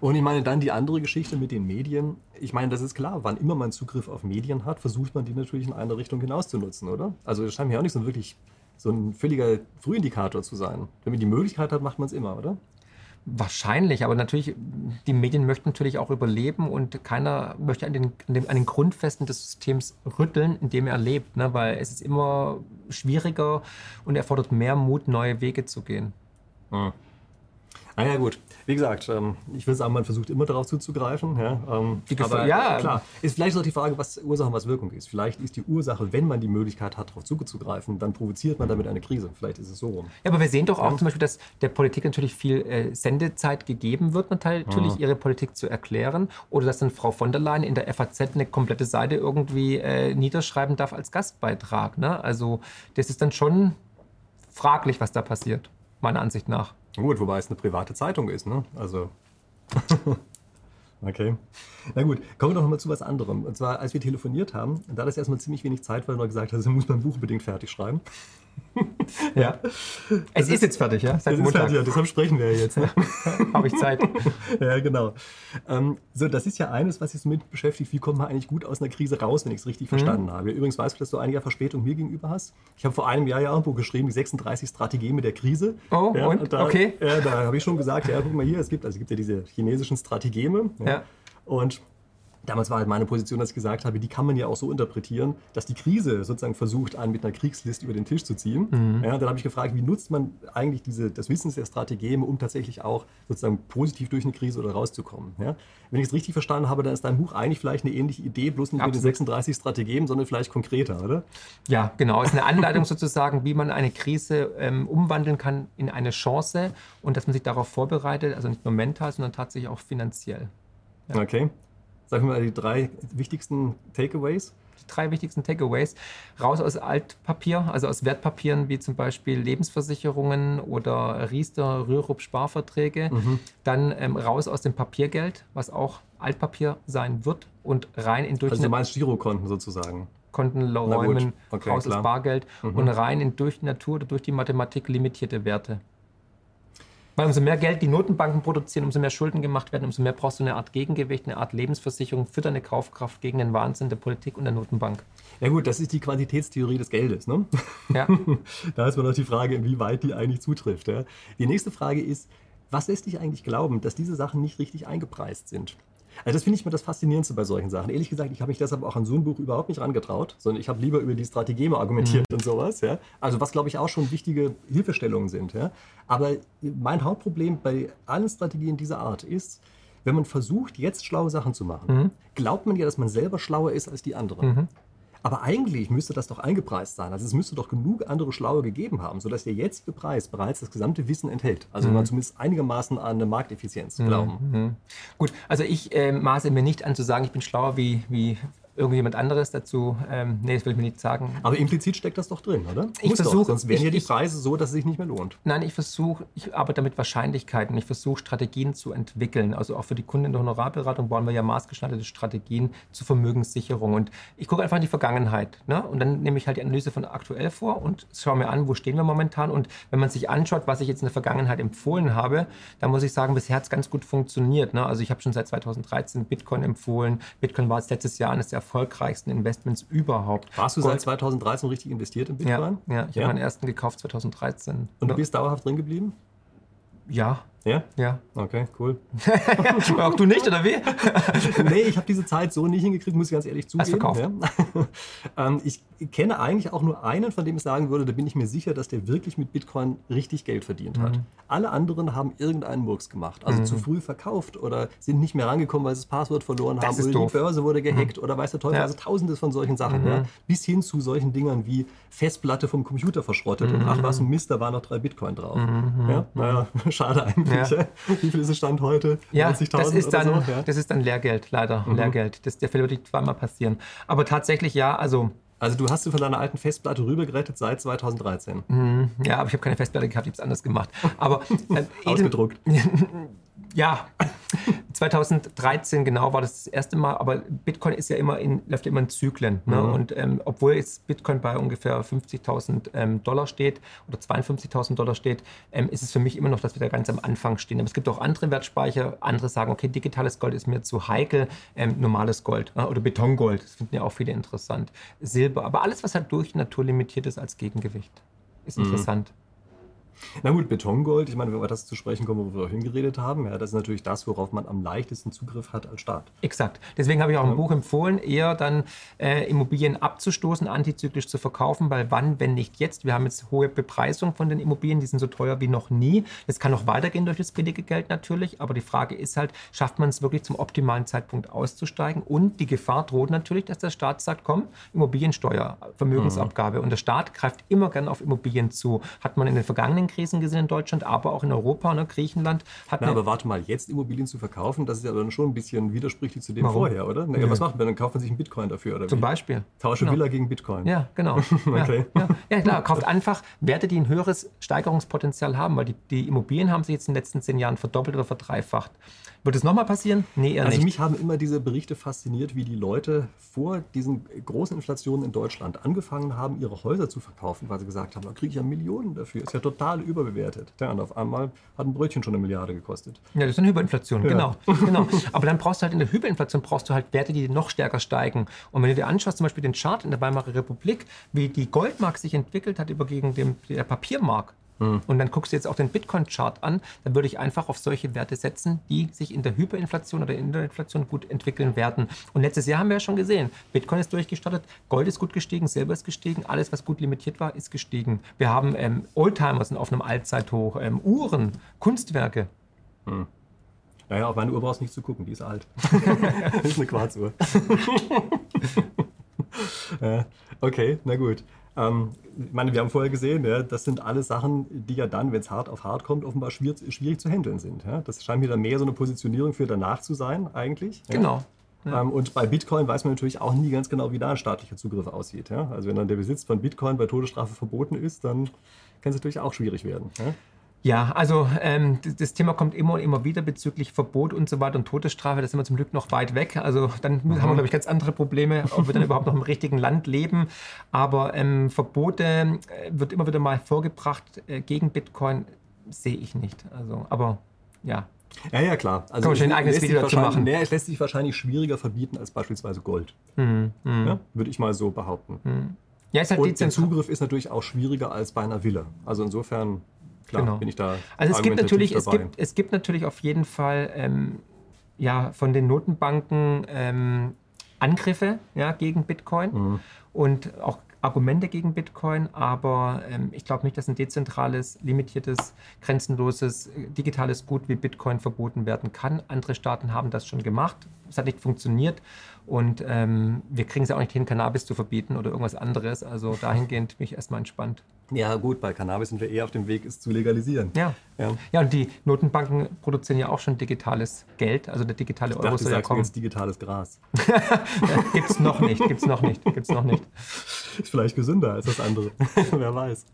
Und ich meine, dann die andere Geschichte mit den Medien. Ich meine, das ist klar, wann immer man Zugriff auf Medien hat, versucht man die natürlich in eine Richtung hinaus zu nutzen, oder? Also das scheint mir auch nicht so wirklich so ein völliger Frühindikator zu sein. Wenn man die Möglichkeit hat, macht man es immer, oder? Wahrscheinlich, aber natürlich, die Medien möchten natürlich auch überleben und keiner möchte an den, an, den, an den Grundfesten des Systems rütteln, in dem er lebt, ne? weil es ist immer schwieriger und erfordert mehr Mut, neue Wege zu gehen. Hm. Ah ja, gut. Wie gesagt, ähm, ich würde sagen, man versucht immer darauf zuzugreifen. Ja, ähm, aber ja, klar. Ist vielleicht auch die Frage, was Ursache und was Wirkung ist. Vielleicht ist die Ursache, wenn man die Möglichkeit hat, darauf zuzugreifen, dann provoziert man damit eine Krise. Vielleicht ist es so rum. Ja, aber wir sehen doch auch ja. zum Beispiel, dass der Politik natürlich viel äh, Sendezeit gegeben wird, natürlich ihre Politik zu erklären. Oder dass dann Frau von der Leyen in der FAZ eine komplette Seite irgendwie äh, niederschreiben darf als Gastbeitrag. Ne? Also das ist dann schon fraglich, was da passiert, meiner Ansicht nach. Gut, wobei es eine private Zeitung ist, ne? Also. okay. Na gut, kommen wir doch nochmal zu was anderem. Und zwar, als wir telefoniert haben, da das erstmal ziemlich wenig Zeit, weil du gesagt hast, du musst mein Buch unbedingt fertig schreiben. Ja. Es ist, ist, jetzt fertig, ja? Seit Montag. Fertig, ja. Deshalb sprechen wir jetzt. Ne? Habe ich Zeit. ja, genau. Ähm, so, das ist ja eines, was sich mit beschäftigt. Wie kommt man eigentlich gut aus einer Krise raus, wenn ich es richtig mhm. verstanden habe? Übrigens weißt du, dass du ein Jahr Verspätung mir gegenüber hast. Ich habe vor einem Jahr ja ein Buch geschrieben, die 36 Strategien mit der Krise. Oh, ja, und? und da, okay. Ja, da habe ich schon gesagt, ja, guck mal hier, es gibt, also es gibt ja diese chinesischen Strategeme. Ja. ja. Und Damals war halt meine Position, dass ich gesagt habe, die kann man ja auch so interpretieren, dass die Krise sozusagen versucht, einen mit einer Kriegslist über den Tisch zu ziehen. Mhm. Ja, dann habe ich gefragt, wie nutzt man eigentlich diese, das Wissen der Strategeme, um tatsächlich auch sozusagen positiv durch eine Krise oder rauszukommen. Ja? Wenn ich es richtig verstanden habe, dann ist dein Buch eigentlich vielleicht eine ähnliche Idee, bloß nicht Absolut. mit den 36 Strategien, sondern vielleicht konkreter, oder? Ja, genau. Es ist eine Anleitung sozusagen, wie man eine Krise ähm, umwandeln kann in eine Chance und dass man sich darauf vorbereitet, also nicht nur mental, sondern tatsächlich auch finanziell. Ja. Okay. Sagen wir mal die drei wichtigsten Takeaways. Die drei wichtigsten Takeaways. Raus aus Altpapier, also aus Wertpapieren wie zum Beispiel Lebensversicherungen oder Riester, Rürup Sparverträge. Mhm. Dann ähm, raus aus dem Papiergeld, was auch Altpapier sein wird und rein in durch. Also du meinst Girokonten sozusagen? Konten räumen, okay, raus klar. aus Bargeld mhm. und rein in durch die Natur oder durch die Mathematik limitierte Werte. Weil umso mehr Geld die Notenbanken produzieren, umso mehr Schulden gemacht werden, umso mehr brauchst du eine Art Gegengewicht, eine Art Lebensversicherung für deine Kaufkraft gegen den Wahnsinn der Politik und der Notenbank. Ja gut, das ist die Quantitätstheorie des Geldes. Ne? Ja. da ist man noch die Frage, inwieweit die eigentlich zutrifft. Ja? Die nächste Frage ist, was lässt dich eigentlich glauben, dass diese Sachen nicht richtig eingepreist sind? Also das finde ich immer das Faszinierendste bei solchen Sachen. Ehrlich gesagt, ich habe mich deshalb auch an so ein Buch überhaupt nicht rangetraut, sondern ich habe lieber über die Strategie mal argumentiert mhm. und sowas. Ja? Also was, glaube ich, auch schon wichtige Hilfestellungen sind. Ja? Aber mein Hauptproblem bei allen Strategien dieser Art ist, wenn man versucht, jetzt schlaue Sachen zu machen, mhm. glaubt man ja, dass man selber schlauer ist als die anderen. Mhm. Aber eigentlich müsste das doch eingepreist sein. Also es müsste doch genug andere Schlaue gegeben haben, sodass der jetzige Preis bereits das gesamte Wissen enthält. Also mhm. man zumindest einigermaßen an eine Markteffizienz glauben. Mhm. Gut, also ich äh, maße mir nicht an zu sagen, ich bin schlauer wie, wie irgendjemand anderes dazu. Ähm, nee, das will ich mir nicht sagen. Aber implizit steckt das doch drin, oder? Ich versuche. Sonst wären ja die Preise so, dass es sich nicht mehr lohnt. Nein, ich versuche, ich arbeite mit Wahrscheinlichkeiten. Ich versuche Strategien zu entwickeln. Also auch für die Kunden in der Honorarberatung bauen wir ja maßgeschneiderte Strategien zur Vermögenssicherung. Und ich gucke einfach in die Vergangenheit. Ne? Und dann nehme ich halt die Analyse von aktuell vor und schaue mir an, wo stehen wir momentan. Und wenn man sich anschaut, was ich jetzt in der Vergangenheit empfohlen habe, dann muss ich sagen, bisher hat es ganz gut funktioniert. Ne? Also ich habe schon seit 2013 Bitcoin empfohlen. Bitcoin war jetzt letztes Jahr eines der erfolgreichsten Investments überhaupt. Warst du seit 2013 richtig investiert in Bitcoin? Ja, ja ich ja. habe meinen ersten gekauft 2013. Und du bist dauerhaft drin geblieben? Ja, ja? Ja. Okay, cool. Auch du nicht, oder wie? nee, ich habe diese Zeit so nicht hingekriegt, muss ich ganz ehrlich zugeben. verkauft. Ja. ähm, ich kenne eigentlich auch nur einen, von dem ich sagen würde, da bin ich mir sicher, dass der wirklich mit Bitcoin richtig Geld verdient hat. Mhm. Alle anderen haben irgendeinen Murks gemacht. Also mhm. zu früh verkauft oder sind nicht mehr rangekommen, weil sie das Passwort verloren das haben oder doof. die Börse wurde gehackt mhm. oder weiß der Teufel. Ja. Also tausende von solchen Sachen. Ja. Mhm. Bis hin zu solchen Dingern wie Festplatte vom Computer verschrottet und ach was ein Mist, da waren noch drei Bitcoin drauf. Mhm. Ja? Naja, schade eigentlich. Ja wie viel ist es Stand heute? Ja, das ist, dann, so? ja. das ist dann Lehrgeld, leider. Mhm. Lehrgeld. Das, der Fehler wird zweimal passieren. Aber tatsächlich ja, also. Also du hast du von deiner alten Festplatte rübergerettet seit 2013. Mhm, ja, aber ich habe keine Festplatte gehabt, ich habe es anders gemacht. Aber äh, ausgedruckt. ja, 2013 genau war das das erste Mal, aber Bitcoin ist ja immer in, läuft immer in Zyklen. Ne? Mhm. Und ähm, obwohl jetzt Bitcoin bei ungefähr 50.000 ähm, Dollar steht oder 52.000 Dollar steht, ähm, ist es für mich immer noch, dass wir da ganz am Anfang stehen. Aber es gibt auch andere Wertspeicher. Andere sagen, okay, digitales Gold ist mir zu heikel, ähm, normales Gold äh, oder Betongold. Das finden ja auch viele interessant. Silber, aber alles, was halt durch Natur limitiert ist als Gegengewicht, ist mhm. interessant. Na gut, Betongold, ich meine, wenn wir das zu sprechen kommen, wo wir vorhin geredet haben, ja, das ist natürlich das, worauf man am leichtesten Zugriff hat als Staat. Exakt. Deswegen habe ich auch im ja. Buch empfohlen, eher dann äh, Immobilien abzustoßen, antizyklisch zu verkaufen, weil wann, wenn nicht jetzt? Wir haben jetzt hohe Bepreisung von den Immobilien, die sind so teuer wie noch nie. Das kann noch weitergehen durch das billige Geld natürlich, aber die Frage ist halt, schafft man es wirklich zum optimalen Zeitpunkt auszusteigen? Und die Gefahr droht natürlich, dass der Staat sagt, komm, Immobiliensteuer, Vermögensabgabe. Mhm. Und der Staat greift immer gern auf Immobilien zu. Hat man in den vergangenen Krisen gesehen in Deutschland, aber auch in Europa. Ne? Griechenland hat. Na, aber warte mal, jetzt Immobilien zu verkaufen, das ist ja dann schon ein bisschen widersprüchlich zu dem Warum? vorher, oder? Na, ja. Was macht man? Dann kauft man sich einen Bitcoin dafür, oder? Zum wie? Beispiel. Tausche genau. Villa gegen Bitcoin. Ja, genau. okay. ja, ja, klar. Kauft einfach Werte, die ein höheres Steigerungspotenzial haben, weil die, die Immobilien haben sich jetzt in den letzten zehn Jahren verdoppelt oder verdreifacht. Wird es nochmal passieren? Nee, eher also nicht. mich haben immer diese Berichte fasziniert, wie die Leute vor diesen großen Inflationen in Deutschland angefangen haben, ihre Häuser zu verkaufen, weil sie gesagt haben, da kriege ich ja Millionen dafür. Ist ja total überbewertet. Ja, und auf einmal hat ein Brötchen schon eine Milliarde gekostet. Ja, das ist eine Hyperinflation, ja. genau, genau. Aber dann brauchst du halt in der Hyperinflation brauchst du halt Werte, die noch stärker steigen. Und wenn du dir anschaust, zum Beispiel den Chart in der Weimarer Republik, wie die Goldmark sich entwickelt hat über gegen den, der Papiermark, hm. Und dann guckst du jetzt auch den Bitcoin-Chart an, dann würde ich einfach auf solche Werte setzen, die sich in der Hyperinflation oder in der Inflation gut entwickeln werden. Und letztes Jahr haben wir ja schon gesehen, Bitcoin ist durchgestartet, Gold ist gut gestiegen, Silber ist gestiegen, alles, was gut limitiert war, ist gestiegen. Wir haben ähm, Oldtimer sind auf einem Allzeithoch, ähm, Uhren, Kunstwerke. Hm. Naja, auf meine Uhr brauchst du nicht zu gucken, die ist alt. das ist eine Quarzuhr. okay, na gut. Ähm, ich meine, wir haben vorher gesehen, ja, das sind alles Sachen, die ja dann, wenn es hart auf hart kommt, offenbar schwierig, schwierig zu handeln sind. Ja. Das scheint mir dann mehr so eine Positionierung für danach zu sein, eigentlich. Genau. Ja. Ähm, und bei Bitcoin weiß man natürlich auch nie ganz genau, wie da ein staatlicher Zugriff aussieht. Also wenn dann der Besitz von Bitcoin bei Todesstrafe verboten ist, dann kann es natürlich auch schwierig werden. Ja? Also ähm, das Thema kommt immer und immer wieder bezüglich Verbot und so weiter und Todesstrafe. Da sind wir zum Glück noch weit weg. Also dann mhm. haben wir, glaube ich, ganz andere Probleme, ob wir dann überhaupt noch im richtigen Land leben. Aber ähm, Verbote äh, wird immer wieder mal vorgebracht äh, gegen Bitcoin, sehe ich nicht. Also, aber ja. Ja, ja, klar. Also schon ein eigenes Video dazu machen. Nee, es lässt sich wahrscheinlich schwieriger verbieten als beispielsweise Gold. Mhm. Mhm. Ja, würde ich mal so behaupten. Mhm. Ja, halt und der Zugriff ist natürlich auch schwieriger als bei einer Villa. Also insofern klar, genau. bin ich da. Also es gibt natürlich, es gibt, es gibt natürlich auf jeden Fall ähm, ja, von den Notenbanken ähm, Angriffe ja, gegen Bitcoin mhm. und auch Argumente gegen Bitcoin, aber ähm, ich glaube nicht, dass ein dezentrales, limitiertes, grenzenloses, äh, digitales Gut wie Bitcoin verboten werden kann. Andere Staaten haben das schon gemacht. Es hat nicht funktioniert und ähm, wir kriegen es ja auch nicht hin, Cannabis zu verbieten oder irgendwas anderes. Also dahingehend bin ich erstmal entspannt. Ja, gut, bei Cannabis sind wir eher auf dem Weg, es zu legalisieren. Ja. Ja, ja und die Notenbanken produzieren ja auch schon digitales Geld, also der digitale Euro soll ja kommen. jetzt digitales Gras. Gibt es noch nicht, gibt es noch nicht, gibt's noch nicht. Ist vielleicht gesünder als das andere. Wer weiß.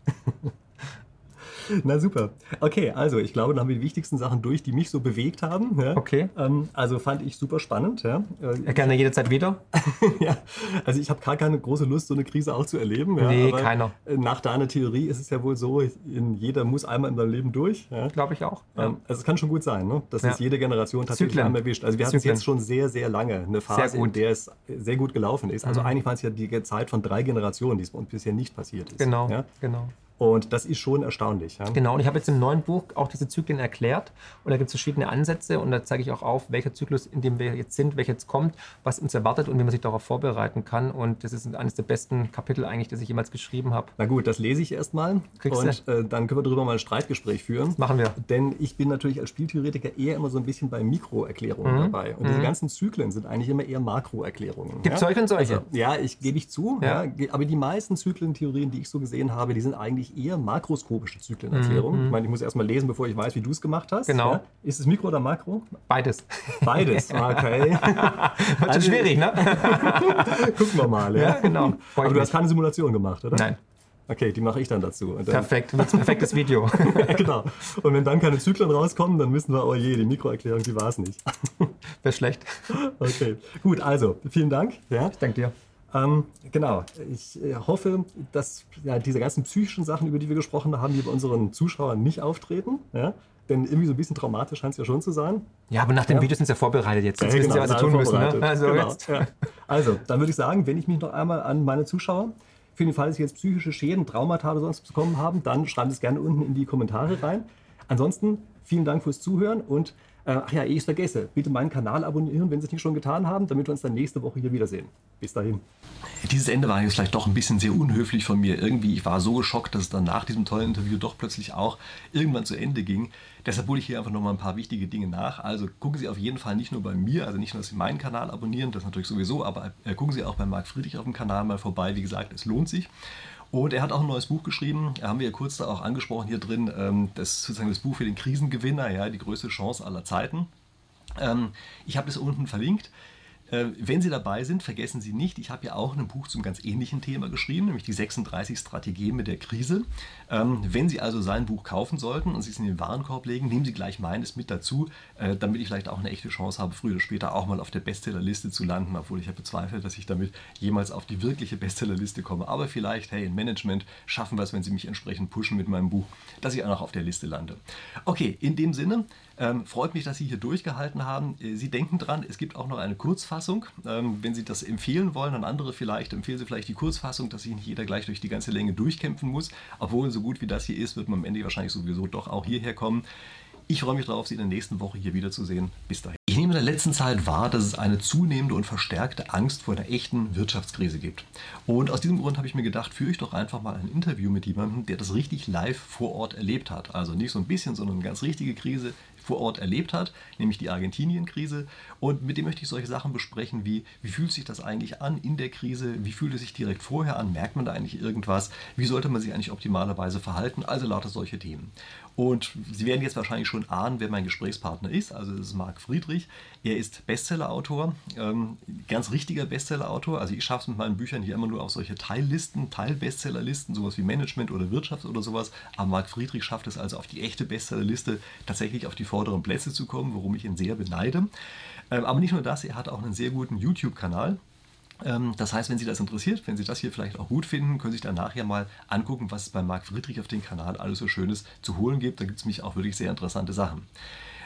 Na super. Okay, also ich glaube, dann haben wir die wichtigsten Sachen durch, die mich so bewegt haben. Ja. Okay. Ähm, also fand ich super spannend. Ja. Äh, gerne jederzeit wieder. ja, also ich habe gar keine große Lust, so eine Krise auch zu erleben. Ja. Nee, keiner. Nach deiner Theorie ist es ja wohl so, jeder muss einmal in seinem Leben durch. Ja. Glaube ich auch. Ähm, also es kann schon gut sein, ne? dass es jede Generation tatsächlich Zyklen. einmal erwischt. Also wir hatten jetzt schon sehr, sehr lange eine Phase, in der es sehr gut gelaufen ist. Also mhm. eigentlich war es ja die Zeit von drei Generationen, die es bei uns bisher nicht passiert ist. Genau, genau. Und das ist schon erstaunlich. Ja? Genau, und ich habe jetzt im neuen Buch auch diese Zyklen erklärt. Und da gibt es verschiedene Ansätze und da zeige ich auch auf, welcher Zyklus, in dem wir jetzt sind, welcher jetzt kommt, was uns erwartet und wie man sich darauf vorbereiten kann. Und das ist eines der besten Kapitel eigentlich, das ich jemals geschrieben habe. Na gut, das lese ich erstmal. und äh, dann können wir darüber mal ein Streitgespräch führen. Das machen wir. Denn ich bin natürlich als Spieltheoretiker eher immer so ein bisschen bei Mikroerklärungen mhm. dabei. Und mhm. diese ganzen Zyklen sind eigentlich immer eher Makroerklärungen. Gibt es ja? solche und solche? Also, ja, ich gebe ich zu. Ja. Ja, aber die meisten Zyklentheorien, die ich so gesehen habe, die sind eigentlich eher makroskopisch mikroskopische Zyklenerklärung. Mhm. Ich meine, ich muss erst mal lesen, bevor ich weiß, wie du es gemacht hast. Genau. Ja? Ist es Mikro oder Makro? Beides. Beides, okay. Wird also, schwierig, ne? Gucken wir mal. Ja, ja genau. Aber du hast keine Simulation gemacht, oder? Nein. Okay, die mache ich dann dazu. Dann Perfekt, ein perfektes Video. genau. Und wenn dann keine Zyklen rauskommen, dann wissen wir, oh je, die Mikroerklärung, die war es nicht. Wäre schlecht. Okay, gut, also vielen Dank. Ja. Ich danke dir. Ähm, genau. Ich äh, hoffe, dass ja, diese ganzen psychischen Sachen, über die wir gesprochen haben, hier bei unseren Zuschauern nicht auftreten. Ja? Denn irgendwie so ein bisschen traumatisch scheint es ja schon zu sein. Ja, aber nach dem ja. Video sind sie ja vorbereitet jetzt. Jetzt ja, wissen genau, sie, was sie tun müssen. Ne? Also, genau. ja. also, dann würde ich sagen, wenn ich mich noch einmal an meine Zuschauer für den Fall, dass sie jetzt psychische Schäden, Traumata oder sonst bekommen haben, dann schreibt es gerne unten in die Kommentare rein. Ansonsten vielen Dank fürs Zuhören und äh, ach ja, ich vergesse. Bitte meinen Kanal abonnieren, wenn Sie es nicht schon getan haben, damit wir uns dann nächste Woche hier wiedersehen. Bis dahin. Dieses Ende war jetzt vielleicht doch ein bisschen sehr unhöflich von mir. Irgendwie, ich war so geschockt, dass es dann nach diesem tollen Interview doch plötzlich auch irgendwann zu Ende ging. Deshalb hole ich hier einfach nochmal ein paar wichtige Dinge nach. Also gucken Sie auf jeden Fall nicht nur bei mir, also nicht nur, dass Sie meinen Kanal abonnieren, das natürlich sowieso, aber äh, gucken Sie auch bei Marc Friedrich auf dem Kanal mal vorbei. Wie gesagt, es lohnt sich. Und er hat auch ein neues Buch geschrieben, haben wir ja kurz da auch angesprochen hier drin, ähm, das ist sozusagen das Buch für den Krisengewinner, ja, die größte Chance aller Zeiten. Ähm, ich habe das unten verlinkt. Äh, wenn Sie dabei sind, vergessen Sie nicht, ich habe ja auch ein Buch zum ganz ähnlichen Thema geschrieben, nämlich die 36 Strategien mit der Krise. Ähm, wenn Sie also sein Buch kaufen sollten und Sie es in den Warenkorb legen, nehmen Sie gleich meines mit dazu, äh, damit ich vielleicht auch eine echte Chance habe, früher oder später auch mal auf der Bestsellerliste zu landen, obwohl ich ja bezweifle, dass ich damit jemals auf die wirkliche Bestsellerliste komme. Aber vielleicht, hey, im Management schaffen wir es, wenn Sie mich entsprechend pushen mit meinem Buch, dass ich auch noch auf der Liste lande. Okay, in dem Sinne, ähm, freut mich, dass Sie hier durchgehalten haben. Äh, Sie denken dran, es gibt auch noch eine Kurzfassung. Ähm, wenn Sie das empfehlen wollen an andere vielleicht, empfehlen Sie vielleicht die Kurzfassung, dass sich nicht jeder gleich durch die ganze Länge durchkämpfen muss. Obwohl so gut wie das hier ist, wird man am Ende wahrscheinlich sowieso doch auch hierher kommen. Ich freue mich darauf, Sie in der nächsten Woche hier wiederzusehen. Bis dahin. Ich nehme in der letzten Zeit wahr, dass es eine zunehmende und verstärkte Angst vor einer echten Wirtschaftskrise gibt. Und aus diesem Grund habe ich mir gedacht, führe ich doch einfach mal ein Interview mit jemandem, der das richtig live vor Ort erlebt hat. Also nicht so ein bisschen, sondern eine ganz richtige Krise vor Ort erlebt hat, nämlich die Argentinien-Krise. Und mit dem möchte ich solche Sachen besprechen, wie wie fühlt sich das eigentlich an in der Krise, wie fühlt es sich direkt vorher an, merkt man da eigentlich irgendwas, wie sollte man sich eigentlich optimalerweise verhalten, also lauter solche Themen. Und Sie werden jetzt wahrscheinlich schon ahnen, wer mein Gesprächspartner ist. Also das ist Marc Friedrich. Er ist Bestsellerautor, ähm, ganz richtiger Bestsellerautor. Also ich schaffe es mit meinen Büchern hier immer nur auf solche Teillisten, Teilbestsellerlisten, sowas wie Management oder Wirtschaft oder sowas. Aber Marc Friedrich schafft es also auf die echte Bestsellerliste tatsächlich auf die vorderen Plätze zu kommen, worum ich ihn sehr beneide. Ähm, aber nicht nur das, er hat auch einen sehr guten YouTube-Kanal. Ähm, das heißt, wenn Sie das interessiert, wenn Sie das hier vielleicht auch gut finden, können Sie sich dann nachher mal angucken, was es bei Marc Friedrich auf dem Kanal alles so Schönes zu holen gibt. Da gibt es mich auch wirklich sehr interessante Sachen.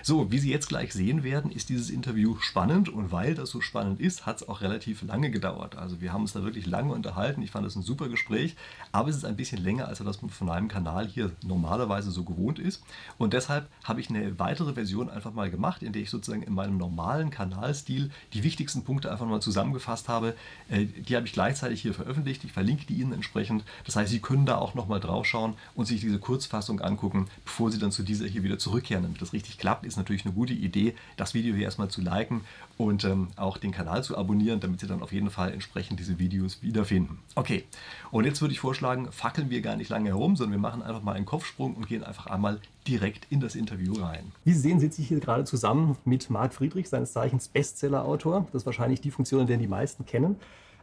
So, wie Sie jetzt gleich sehen werden, ist dieses Interview spannend und weil das so spannend ist, hat es auch relativ lange gedauert. Also wir haben uns da wirklich lange unterhalten. Ich fand das ein super Gespräch, aber es ist ein bisschen länger, als das von einem Kanal hier normalerweise so gewohnt ist. Und deshalb habe ich eine weitere Version einfach mal gemacht, in der ich sozusagen in meinem normalen Kanalstil die wichtigsten Punkte einfach mal zusammengefasst habe. Äh, die habe ich gleichzeitig hier veröffentlicht. Ich verlinke die Ihnen entsprechend. Das heißt, Sie können da auch nochmal drauf schauen und sich diese Kurzfassung angucken, bevor Sie dann zu dieser hier wieder zurückkehren, damit das richtig klappt ist natürlich eine gute Idee, das Video hier erstmal zu liken und ähm, auch den Kanal zu abonnieren, damit Sie dann auf jeden Fall entsprechend diese Videos wiederfinden. Okay, und jetzt würde ich vorschlagen, fackeln wir gar nicht lange herum, sondern wir machen einfach mal einen Kopfsprung und gehen einfach einmal direkt in das Interview rein. Wie Sie sehen, sitze ich hier gerade zusammen mit Marc Friedrich, seines Zeichens Bestseller-Autor. Das ist wahrscheinlich die Funktion, in die meisten kennen.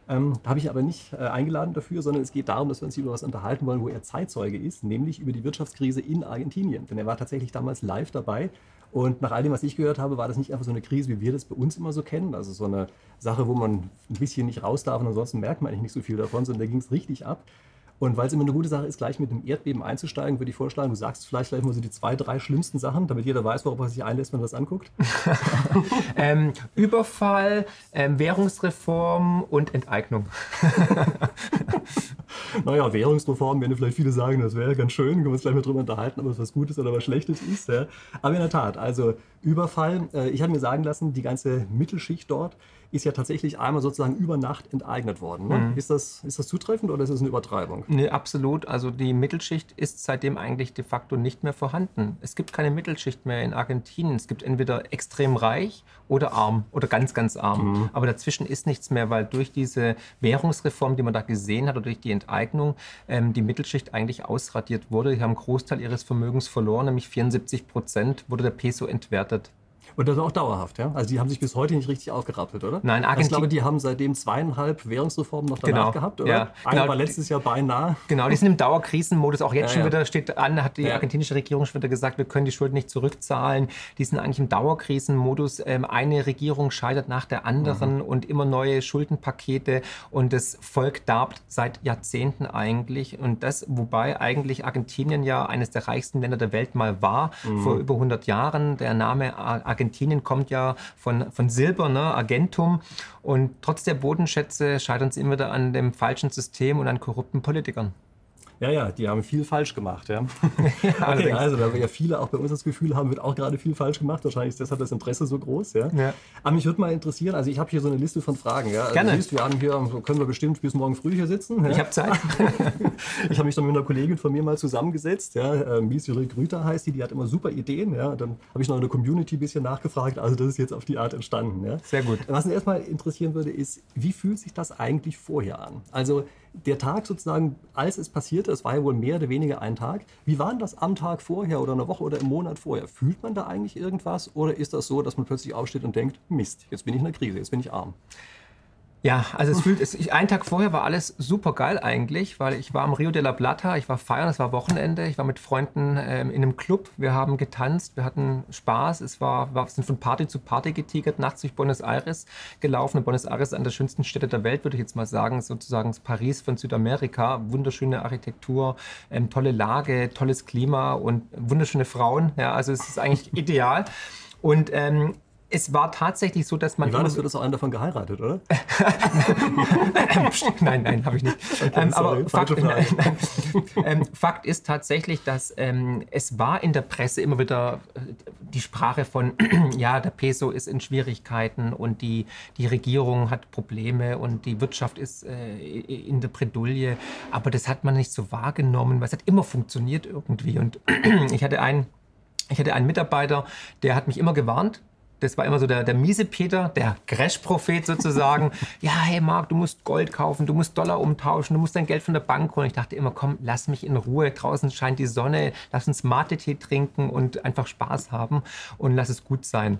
Ähm, da habe ich aber nicht äh, eingeladen dafür, sondern es geht darum, dass wir uns über was unterhalten wollen, wo er Zeitzeuge ist, nämlich über die Wirtschaftskrise in Argentinien. Denn er war tatsächlich damals live dabei und nach all dem, was ich gehört habe, war das nicht einfach so eine Krise, wie wir das bei uns immer so kennen. Also so eine Sache, wo man ein bisschen nicht raus darf und ansonsten merkt man eigentlich nicht so viel davon, sondern da ging es richtig ab. Und weil es immer eine gute Sache ist, gleich mit dem Erdbeben einzusteigen, würde ich vorschlagen, du sagst vielleicht gleich mal so die zwei, drei schlimmsten Sachen, damit jeder weiß, worauf er sich einlässt, wenn er das anguckt. ähm, Überfall, ähm, Währungsreform und Enteignung. naja, Währungsreform, wenn vielleicht viele sagen, das wäre ganz schön, können wir uns gleich mal drüber unterhalten, ob es was Gutes oder was Schlechtes ist. Ja. Aber in der Tat, also Überfall, äh, ich habe mir sagen lassen, die ganze Mittelschicht dort ist ja tatsächlich einmal sozusagen über Nacht enteignet worden. Ne? Mhm. Ist, das, ist das zutreffend oder ist das eine Übertreibung? Nee, absolut. Also die Mittelschicht ist seitdem eigentlich de facto nicht mehr vorhanden. Es gibt keine Mittelschicht mehr in Argentinien. Es gibt entweder extrem reich oder arm oder ganz, ganz arm. Mhm. Aber dazwischen ist nichts mehr, weil durch diese Währungsreform, die man da gesehen hat, oder durch die Enteignung, ähm, die Mittelschicht eigentlich ausradiert wurde. Die haben einen Großteil ihres Vermögens verloren, nämlich 74 Prozent wurde der Peso entwertet. Und das auch dauerhaft, ja? Also die haben sich bis heute nicht richtig aufgerappelt, oder? Nein, Argentinien. Ich glaube, die haben seitdem zweieinhalb Währungsreformen noch danach genau. gehabt, oder? Ja. Eine genau. war letztes Jahr beinahe. Genau, die sind im Dauerkrisenmodus. Auch jetzt ja, schon wieder steht an, hat die ja. argentinische Regierung schon wieder gesagt, wir können die Schulden nicht zurückzahlen. Die sind eigentlich im Dauerkrisenmodus. Ähm, eine Regierung scheitert nach der anderen mhm. und immer neue Schuldenpakete. Und das Volk darbt seit Jahrzehnten eigentlich. Und das, wobei eigentlich Argentinien ja eines der reichsten Länder der Welt mal war, mhm. vor über 100 Jahren. Der Name Argentinien Argentinien kommt ja von, von Silber, ne, Argentum. Und trotz der Bodenschätze scheitern sie immer wieder an dem falschen System und an korrupten Politikern. Ja, ja, die haben viel falsch gemacht. Ja. ja okay, also, da wir ja viele auch bei uns das Gefühl haben, wird auch gerade viel falsch gemacht. Wahrscheinlich ist deshalb das Interesse so groß. Ja. ja. Aber mich würde mal interessieren, also ich habe hier so eine Liste von Fragen. Ja. Also Gerne. siehst, wir haben hier, können wir bestimmt bis morgen früh hier sitzen. Ja. Ich habe Zeit. ich habe mich dann mit einer Kollegin von mir mal zusammengesetzt. Ja. Mies Grüter heißt die, die hat immer super Ideen. Ja. Dann habe ich noch in der Community ein bisschen nachgefragt. Also das ist jetzt auf die Art entstanden. Ja. Sehr gut. Was mich erstmal interessieren würde, ist, wie fühlt sich das eigentlich vorher an? Also der Tag sozusagen, als es passierte, es war ja wohl mehr oder weniger ein Tag, wie war das am Tag vorher oder eine Woche oder im Monat vorher? Fühlt man da eigentlich irgendwas oder ist das so, dass man plötzlich aufsteht und denkt, Mist, jetzt bin ich in der Krise, jetzt bin ich arm? Ja, also es fühlt, es, ich, einen Tag vorher war alles super geil eigentlich, weil ich war am Rio de la Plata, ich war feiern, es war Wochenende, ich war mit Freunden ähm, in einem Club, wir haben getanzt, wir hatten Spaß, es war, wir sind von Party zu Party getigert, nachts durch Buenos Aires gelaufen. Und Buenos Aires ist eine der schönsten Städte der Welt, würde ich jetzt mal sagen, sozusagen das Paris von Südamerika, wunderschöne Architektur, ähm, tolle Lage, tolles Klima und wunderschöne Frauen, ja, also es ist eigentlich ideal. Und ähm, es war tatsächlich so, dass man. Wie war das? Du hast auch einen davon geheiratet, oder? nein, nein, habe ich nicht. Okay, ähm, aber Fakt, nein, nein. Ähm, Fakt, ist tatsächlich, dass ähm, es war in der Presse immer wieder äh, die Sprache von, ja, der Peso ist in Schwierigkeiten und die, die Regierung hat Probleme und die Wirtschaft ist äh, in der Bredouille. Aber das hat man nicht so wahrgenommen, weil es hat immer funktioniert irgendwie. Und ich hatte einen. Ich hatte einen Mitarbeiter, der hat mich immer gewarnt, das war immer so der, der miese Peter, der Crash-Prophet sozusagen. ja, hey Marc, du musst Gold kaufen, du musst Dollar umtauschen, du musst dein Geld von der Bank holen. Ich dachte immer, komm, lass mich in Ruhe. Draußen scheint die Sonne, lass uns Mate-Tee trinken und einfach Spaß haben und lass es gut sein.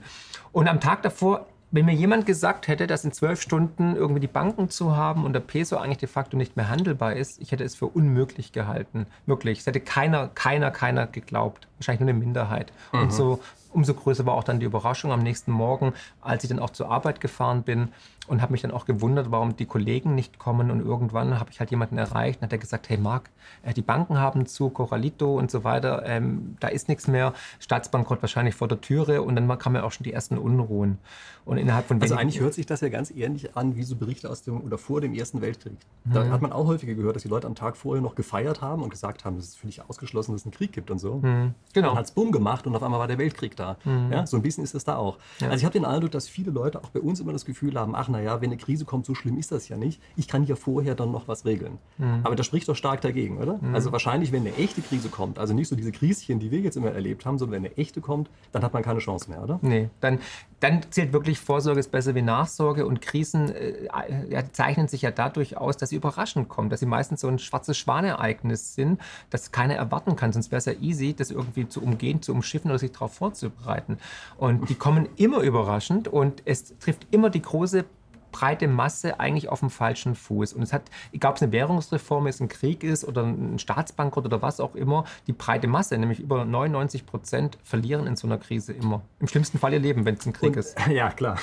Und am Tag davor wenn mir jemand gesagt hätte, dass in zwölf Stunden irgendwie die Banken zu haben und der Peso eigentlich de facto nicht mehr handelbar ist, ich hätte es für unmöglich gehalten. Wirklich. Es hätte keiner, keiner, keiner geglaubt. Wahrscheinlich nur eine Minderheit. Mhm. Und so umso größer war auch dann die Überraschung am nächsten Morgen, als ich dann auch zur Arbeit gefahren bin und habe mich dann auch gewundert, warum die Kollegen nicht kommen. Und irgendwann habe ich halt jemanden erreicht und hat er gesagt, hey Marc, äh, die Banken haben zu, Coralito und so weiter, ähm, da ist nichts mehr, Staatsbankrott wahrscheinlich vor der Türe und dann kamen ja auch schon die ersten Unruhen. Und innerhalb von also eigentlich hört sich das ja ganz ähnlich an wie so Berichte aus dem oder vor dem Ersten Weltkrieg. Da mhm. hat man auch häufiger gehört, dass die Leute am Tag vorher noch gefeiert haben und gesagt haben, es ist völlig ausgeschlossen, dass es einen Krieg gibt und so. Mhm. Genau. Dann hat es Bumm gemacht und auf einmal war der Weltkrieg da. Mhm. Ja, so ein bisschen ist es da auch. Ja. Also ich habe den Eindruck, dass viele Leute auch bei uns immer das Gefühl haben, ach naja, wenn eine Krise kommt, so schlimm ist das ja nicht. Ich kann ja vorher dann noch was regeln. Mhm. Aber das spricht doch stark dagegen, oder? Mhm. Also wahrscheinlich, wenn eine echte Krise kommt, also nicht so diese Krischen, die wir jetzt immer erlebt haben, sondern wenn eine echte kommt, dann hat man keine Chance mehr, oder? Nee, dann, dann zählt wirklich Vorsorge ist besser wie Nachsorge und Krisen äh, zeichnen sich ja dadurch aus, dass sie überraschend kommen, dass sie meistens so ein schwarzes Schwanereignis sind, das keiner erwarten kann. Sonst wäre es ja easy, das irgendwie zu umgehen, zu umschiffen oder sich darauf vorzubereiten. Und die kommen immer überraschend und es trifft immer die große breite Masse eigentlich auf dem falschen Fuß. Und es hat, egal ob es eine Währungsreform ist, ein Krieg ist oder ein Staatsbankrott oder was auch immer, die breite Masse, nämlich über 99 Prozent, verlieren in so einer Krise immer. Im schlimmsten Fall ihr Leben, wenn es ein Krieg Und, ist. Ja, klar.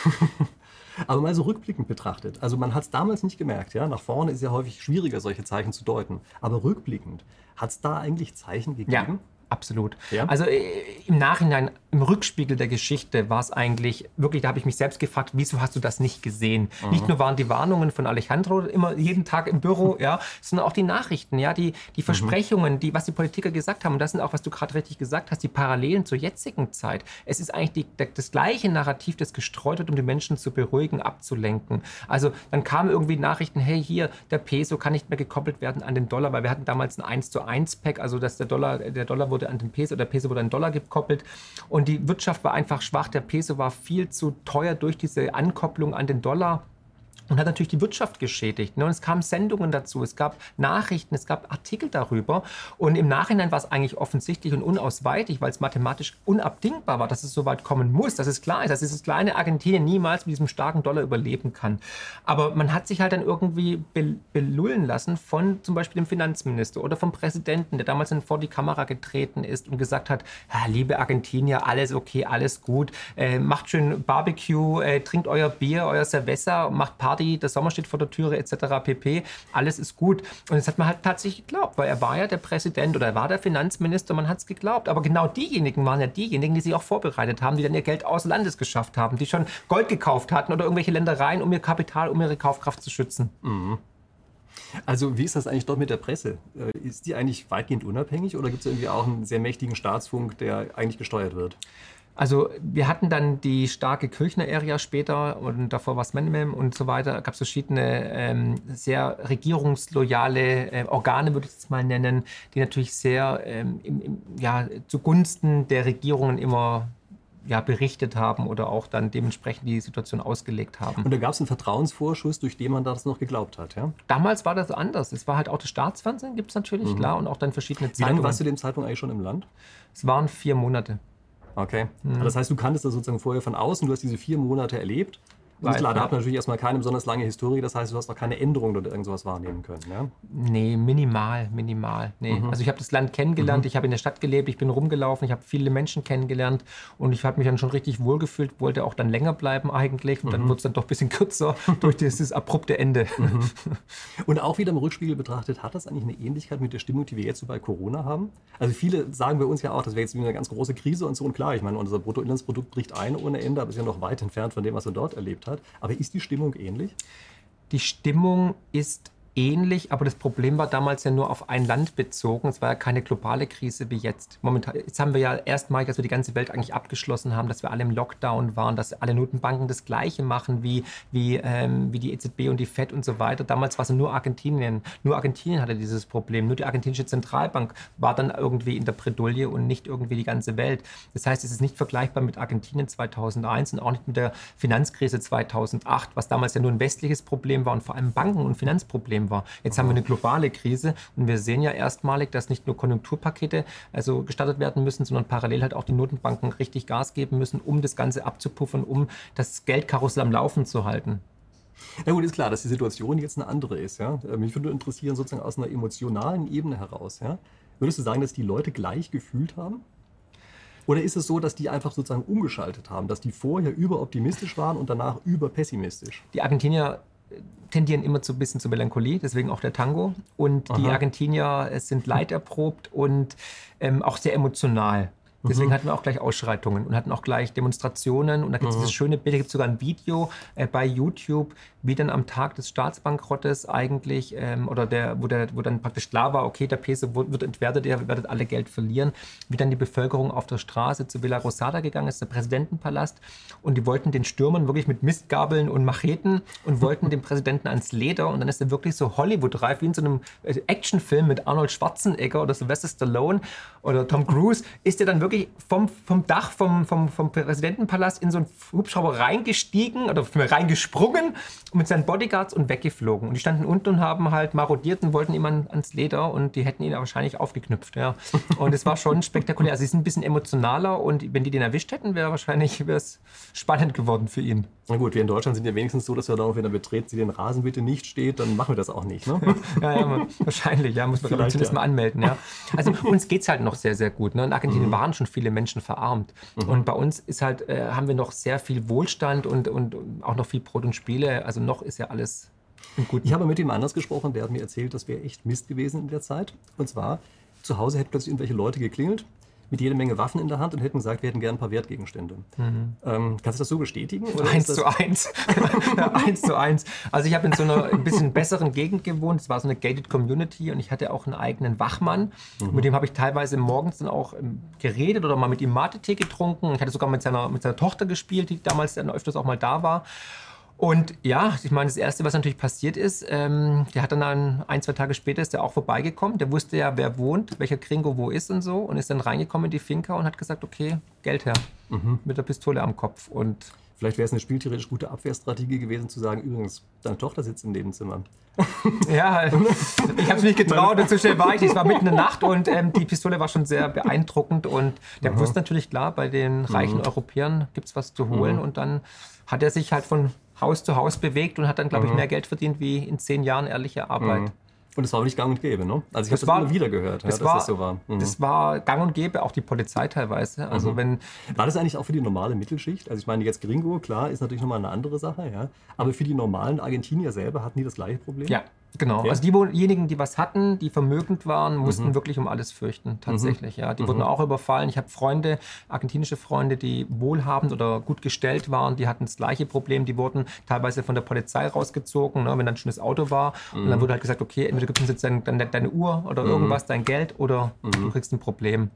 Aber mal so rückblickend betrachtet, also man hat es damals nicht gemerkt, ja, nach vorne ist ja häufig schwieriger, solche Zeichen zu deuten. Aber rückblickend, hat es da eigentlich Zeichen gegeben? Ja. Absolut. Ja? Also äh, im Nachhinein, im Rückspiegel der Geschichte war es eigentlich wirklich, da habe ich mich selbst gefragt, wieso hast du das nicht gesehen? Mhm. Nicht nur waren die Warnungen von Alejandro immer jeden Tag im Büro, ja, sondern auch die Nachrichten, ja, die, die mhm. Versprechungen, die, was die Politiker gesagt haben. Und das sind auch, was du gerade richtig gesagt hast, die Parallelen zur jetzigen Zeit. Es ist eigentlich die, das gleiche Narrativ, das gestreut wird, um die Menschen zu beruhigen, abzulenken. Also dann kamen irgendwie Nachrichten, hey, hier, der Peso kann nicht mehr gekoppelt werden an den Dollar, weil wir hatten damals ein 1 zu 1 Pack, also dass der Dollar, der Dollar wurde wurde an den Peso, der Peso wurde an den Dollar gekoppelt und die Wirtschaft war einfach schwach. Der Peso war viel zu teuer durch diese Ankopplung an den Dollar und hat natürlich die Wirtschaft geschädigt. Ne? Und es kamen Sendungen dazu, es gab Nachrichten, es gab Artikel darüber. Und im Nachhinein war es eigentlich offensichtlich und unausweichlich, weil es mathematisch unabdingbar war, dass es so weit kommen muss, dass es klar ist, dass dieses kleine Argentinien niemals mit diesem starken Dollar überleben kann. Aber man hat sich halt dann irgendwie belullen lassen von zum Beispiel dem Finanzminister oder vom Präsidenten, der damals dann vor die Kamera getreten ist und gesagt hat, liebe Argentinier, alles okay, alles gut, äh, macht schön Barbecue, äh, trinkt euer Bier, euer Cerveza, macht Party Party, der Sommer steht vor der Türe etc. pp. Alles ist gut. Und das hat man halt tatsächlich geglaubt, weil er war ja der Präsident oder er war der Finanzminister, man hat es geglaubt. Aber genau diejenigen waren ja diejenigen, die sich auch vorbereitet haben, die dann ihr Geld aus Landes geschafft haben, die schon Gold gekauft hatten oder irgendwelche Ländereien, um ihr Kapital, um ihre Kaufkraft zu schützen. Mhm. Also wie ist das eigentlich dort mit der Presse? Äh, ist die eigentlich weitgehend unabhängig oder gibt es irgendwie auch einen sehr mächtigen Staatsfunk, der eigentlich gesteuert wird? Also wir hatten dann die starke Kirchner-Area später und davor war es Menem und so weiter. gab es verschiedene ähm, sehr regierungsloyale äh, Organe, würde ich es mal nennen, die natürlich sehr ähm, im, im, ja, zugunsten der Regierungen immer ja, berichtet haben oder auch dann dementsprechend die Situation ausgelegt haben. Und da gab es einen Vertrauensvorschuss, durch den man das noch geglaubt hat, ja? Damals war das anders. Es war halt auch das Staatsfernsehen, gibt es natürlich, mhm. klar, und auch dann verschiedene Zeitungen. Wie lange warst du dem Zeitpunkt eigentlich schon im Land? Es waren vier Monate. Okay. Mhm. Das heißt, du kanntest das sozusagen vorher von außen, du hast diese vier Monate erlebt Weiß, klar, da hat natürlich erstmal keine besonders lange Historie, das heißt, du hast auch keine Änderungen oder irgendwas wahrnehmen können. Ja? Nee, minimal, minimal. Nee. Mhm. Also ich habe das Land kennengelernt, mhm. ich habe in der Stadt gelebt, ich bin rumgelaufen, ich habe viele Menschen kennengelernt und ich habe mich dann schon richtig wohlgefühlt, wollte auch dann länger bleiben eigentlich und mhm. dann wurde es dann doch ein bisschen kürzer durch dieses abrupte Ende. Mhm. Und auch wieder im Rückspiegel betrachtet, hat das eigentlich eine Ähnlichkeit mit der Stimmung, die wir jetzt so bei Corona haben? Also viele sagen bei uns ja auch, das wäre jetzt eine ganz große Krise und so und klar, ich meine, unser Bruttoinlandsprodukt bricht ein ohne Ende, aber ist ja noch weit entfernt von dem, was wir dort erlebt hat. Aber ist die Stimmung ähnlich? Die Stimmung ist ähnlich, aber das Problem war damals ja nur auf ein Land bezogen. Es war ja keine globale Krise wie jetzt. Momentan, jetzt haben wir ja erstmalig, dass wir die ganze Welt eigentlich abgeschlossen haben, dass wir alle im Lockdown waren, dass alle Notenbanken das Gleiche machen wie, wie, ähm, wie die EZB und die FED und so weiter. Damals war es nur Argentinien. Nur Argentinien hatte dieses Problem. Nur die argentinische Zentralbank war dann irgendwie in der Bredouille und nicht irgendwie die ganze Welt. Das heißt, es ist nicht vergleichbar mit Argentinien 2001 und auch nicht mit der Finanzkrise 2008, was damals ja nur ein westliches Problem war und vor allem Banken- und Finanzproblem war. Jetzt haben wir eine globale Krise und wir sehen ja erstmalig, dass nicht nur Konjunkturpakete also gestartet werden müssen, sondern parallel halt auch die Notenbanken richtig Gas geben müssen, um das Ganze abzupuffern, um das Geldkarussell am Laufen zu halten. Na gut, ist klar, dass die Situation jetzt eine andere ist. Ja? Äh, mich würde interessieren, sozusagen aus einer emotionalen Ebene heraus. Ja? Würdest du sagen, dass die Leute gleich gefühlt haben? Oder ist es so, dass die einfach sozusagen umgeschaltet haben, dass die vorher überoptimistisch waren und danach überpessimistisch? Die Argentinier tendieren immer zu ein bisschen zur Melancholie, deswegen auch der Tango. Und Aha. die Argentinier sind leiterprobt und ähm, auch sehr emotional. Deswegen mhm. hatten wir auch gleich Ausschreitungen und hatten auch gleich Demonstrationen. Und da gibt es mhm. dieses schöne Bild, da gibt es sogar ein Video äh, bei YouTube, wie dann am Tag des Staatsbankrottes eigentlich, ähm, oder der wo, der, wo dann praktisch klar war, okay, der Peso wird entwertet, ihr werdet alle Geld verlieren, wie dann die Bevölkerung auf der Straße zu Villa Rosada gegangen ist, der Präsidentenpalast. Und die wollten den Stürmern wirklich mit Mistgabeln und Macheten und wollten dem Präsidenten ans Leder. Und dann ist er wirklich so Hollywood-reif, wie in so einem äh, Actionfilm mit Arnold Schwarzenegger oder Sylvester Stallone oder Tom Cruise, ist er dann wirklich wirklich vom, vom Dach vom, vom, vom Präsidentenpalast in so einen Hubschrauber reingestiegen oder reingesprungen mit seinen Bodyguards und weggeflogen. Und die standen unten und haben halt marodiert und wollten ihm ans Leder und die hätten ihn wahrscheinlich aufgeknüpft. Ja. Und es war schon spektakulär. Also sie sind ein bisschen emotionaler und wenn die den erwischt hätten, wäre wahrscheinlich spannend geworden für ihn. Na gut, wir in Deutschland sind ja wenigstens so, dass wir darauf, wenn er betreten Sie den Rasen bitte nicht steht, dann machen wir das auch nicht. Ne? ja, ja, wahrscheinlich, ja, muss man zumindest ja. mal anmelden. Ja. Also uns geht es halt noch sehr, sehr gut. Ne? In Argentinien mhm. waren schon viele Menschen verarmt. Mhm. Und bei uns ist halt, äh, haben wir noch sehr viel Wohlstand und, und auch noch viel Brot und Spiele. Also noch ist ja alles gut. Ich habe mit ihm anders gesprochen, der hat mir erzählt, das wäre echt Mist gewesen in der Zeit. Und zwar, zu Hause hätten plötzlich irgendwelche Leute geklingelt mit jede Menge Waffen in der Hand und hätten gesagt, wir hätten gerne ein paar Wertgegenstände. Mhm. Ähm, kannst du das so bestätigen? eins zu eins. eins zu eins. Also ich habe in so einer ein bisschen besseren Gegend gewohnt. Es war so eine gated Community und ich hatte auch einen eigenen Wachmann. Mhm. Mit dem habe ich teilweise morgens dann auch ähm, geredet oder mal mit ihm Mate-Tee getrunken. Ich hatte sogar mit seiner, mit seiner Tochter gespielt, die damals dann öfters auch mal da war. Und ja, ich meine, das Erste, was natürlich passiert ist, ähm, der hat dann ein, ein, zwei Tage später ist der auch vorbeigekommen. Der wusste ja, wer wohnt, welcher Kringo wo ist und so. Und ist dann reingekommen in die Finca und hat gesagt, okay, Geld her. Mhm. Mit der Pistole am Kopf. Und Vielleicht wäre es eine spieltheoretisch gute Abwehrstrategie gewesen, zu sagen, übrigens, deine Tochter sitzt im Nebenzimmer. ja, ich habe es nicht getraut und so schnell war ich. Es war mitten in der Nacht und ähm, die Pistole war schon sehr beeindruckend. Und der mhm. wusste natürlich, klar, bei den reichen mhm. Europäern gibt es was zu holen. Mhm. Und dann hat er sich halt von Haus zu Haus bewegt und hat dann, glaube ich, mhm. mehr Geld verdient wie in zehn Jahren ehrliche Arbeit. Mhm. Und es war nicht gang und gäbe, ne? Also ich habe das war, immer wieder gehört, das ja, war, dass das so war. Mhm. Das war gang und gäbe, auch die Polizei teilweise. Also mhm. wenn war das eigentlich auch für die normale Mittelschicht? Also ich meine, jetzt Gringo, klar, ist natürlich nochmal eine andere Sache, ja. Aber für die normalen Argentinier selber hatten die das gleiche Problem? Ja, Genau, okay. also diejenigen, die was hatten, die vermögend waren, mussten mhm. wirklich um alles fürchten, tatsächlich. Mhm. Ja, die mhm. wurden auch überfallen. Ich habe Freunde, argentinische Freunde, die wohlhabend oder gut gestellt waren, die hatten das gleiche Problem. Die wurden teilweise von der Polizei rausgezogen, ne, wenn dann schon das Auto war. Und dann mhm. wurde halt gesagt, okay, entweder gibst du jetzt deine, deine, deine Uhr oder mhm. irgendwas, dein Geld oder du mhm. kriegst ein Problem.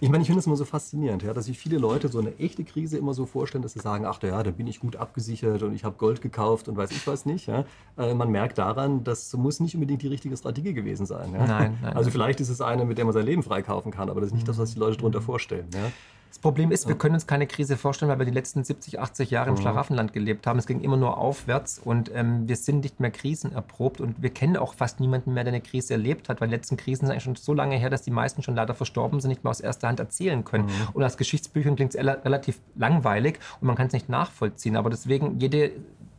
Ich meine, ich finde es immer so faszinierend, ja, dass sich viele Leute so eine echte Krise immer so vorstellen, dass sie sagen, ach ja, da bin ich gut abgesichert und ich habe Gold gekauft und weiß ich was nicht. Ja. Äh, man merkt daran, das muss nicht unbedingt die richtige Strategie gewesen sein. Ja. Nein, nein, Also vielleicht ist es eine, mit der man sein Leben freikaufen kann, aber das ist nicht das, was die Leute darunter vorstellen. Ja. Das Problem ist, wir können uns keine Krise vorstellen, weil wir die letzten 70, 80 Jahre im mhm. Schlaraffenland gelebt haben. Es ging immer nur aufwärts und ähm, wir sind nicht mehr krisenerprobt und wir kennen auch fast niemanden mehr, der eine Krise erlebt hat, weil die letzten Krisen sind eigentlich schon so lange her, dass die meisten schon leider verstorben sind, nicht mehr aus erster Hand erzählen können. Mhm. Und als Geschichtsbüchern klingt es relativ langweilig und man kann es nicht nachvollziehen. Aber deswegen, jede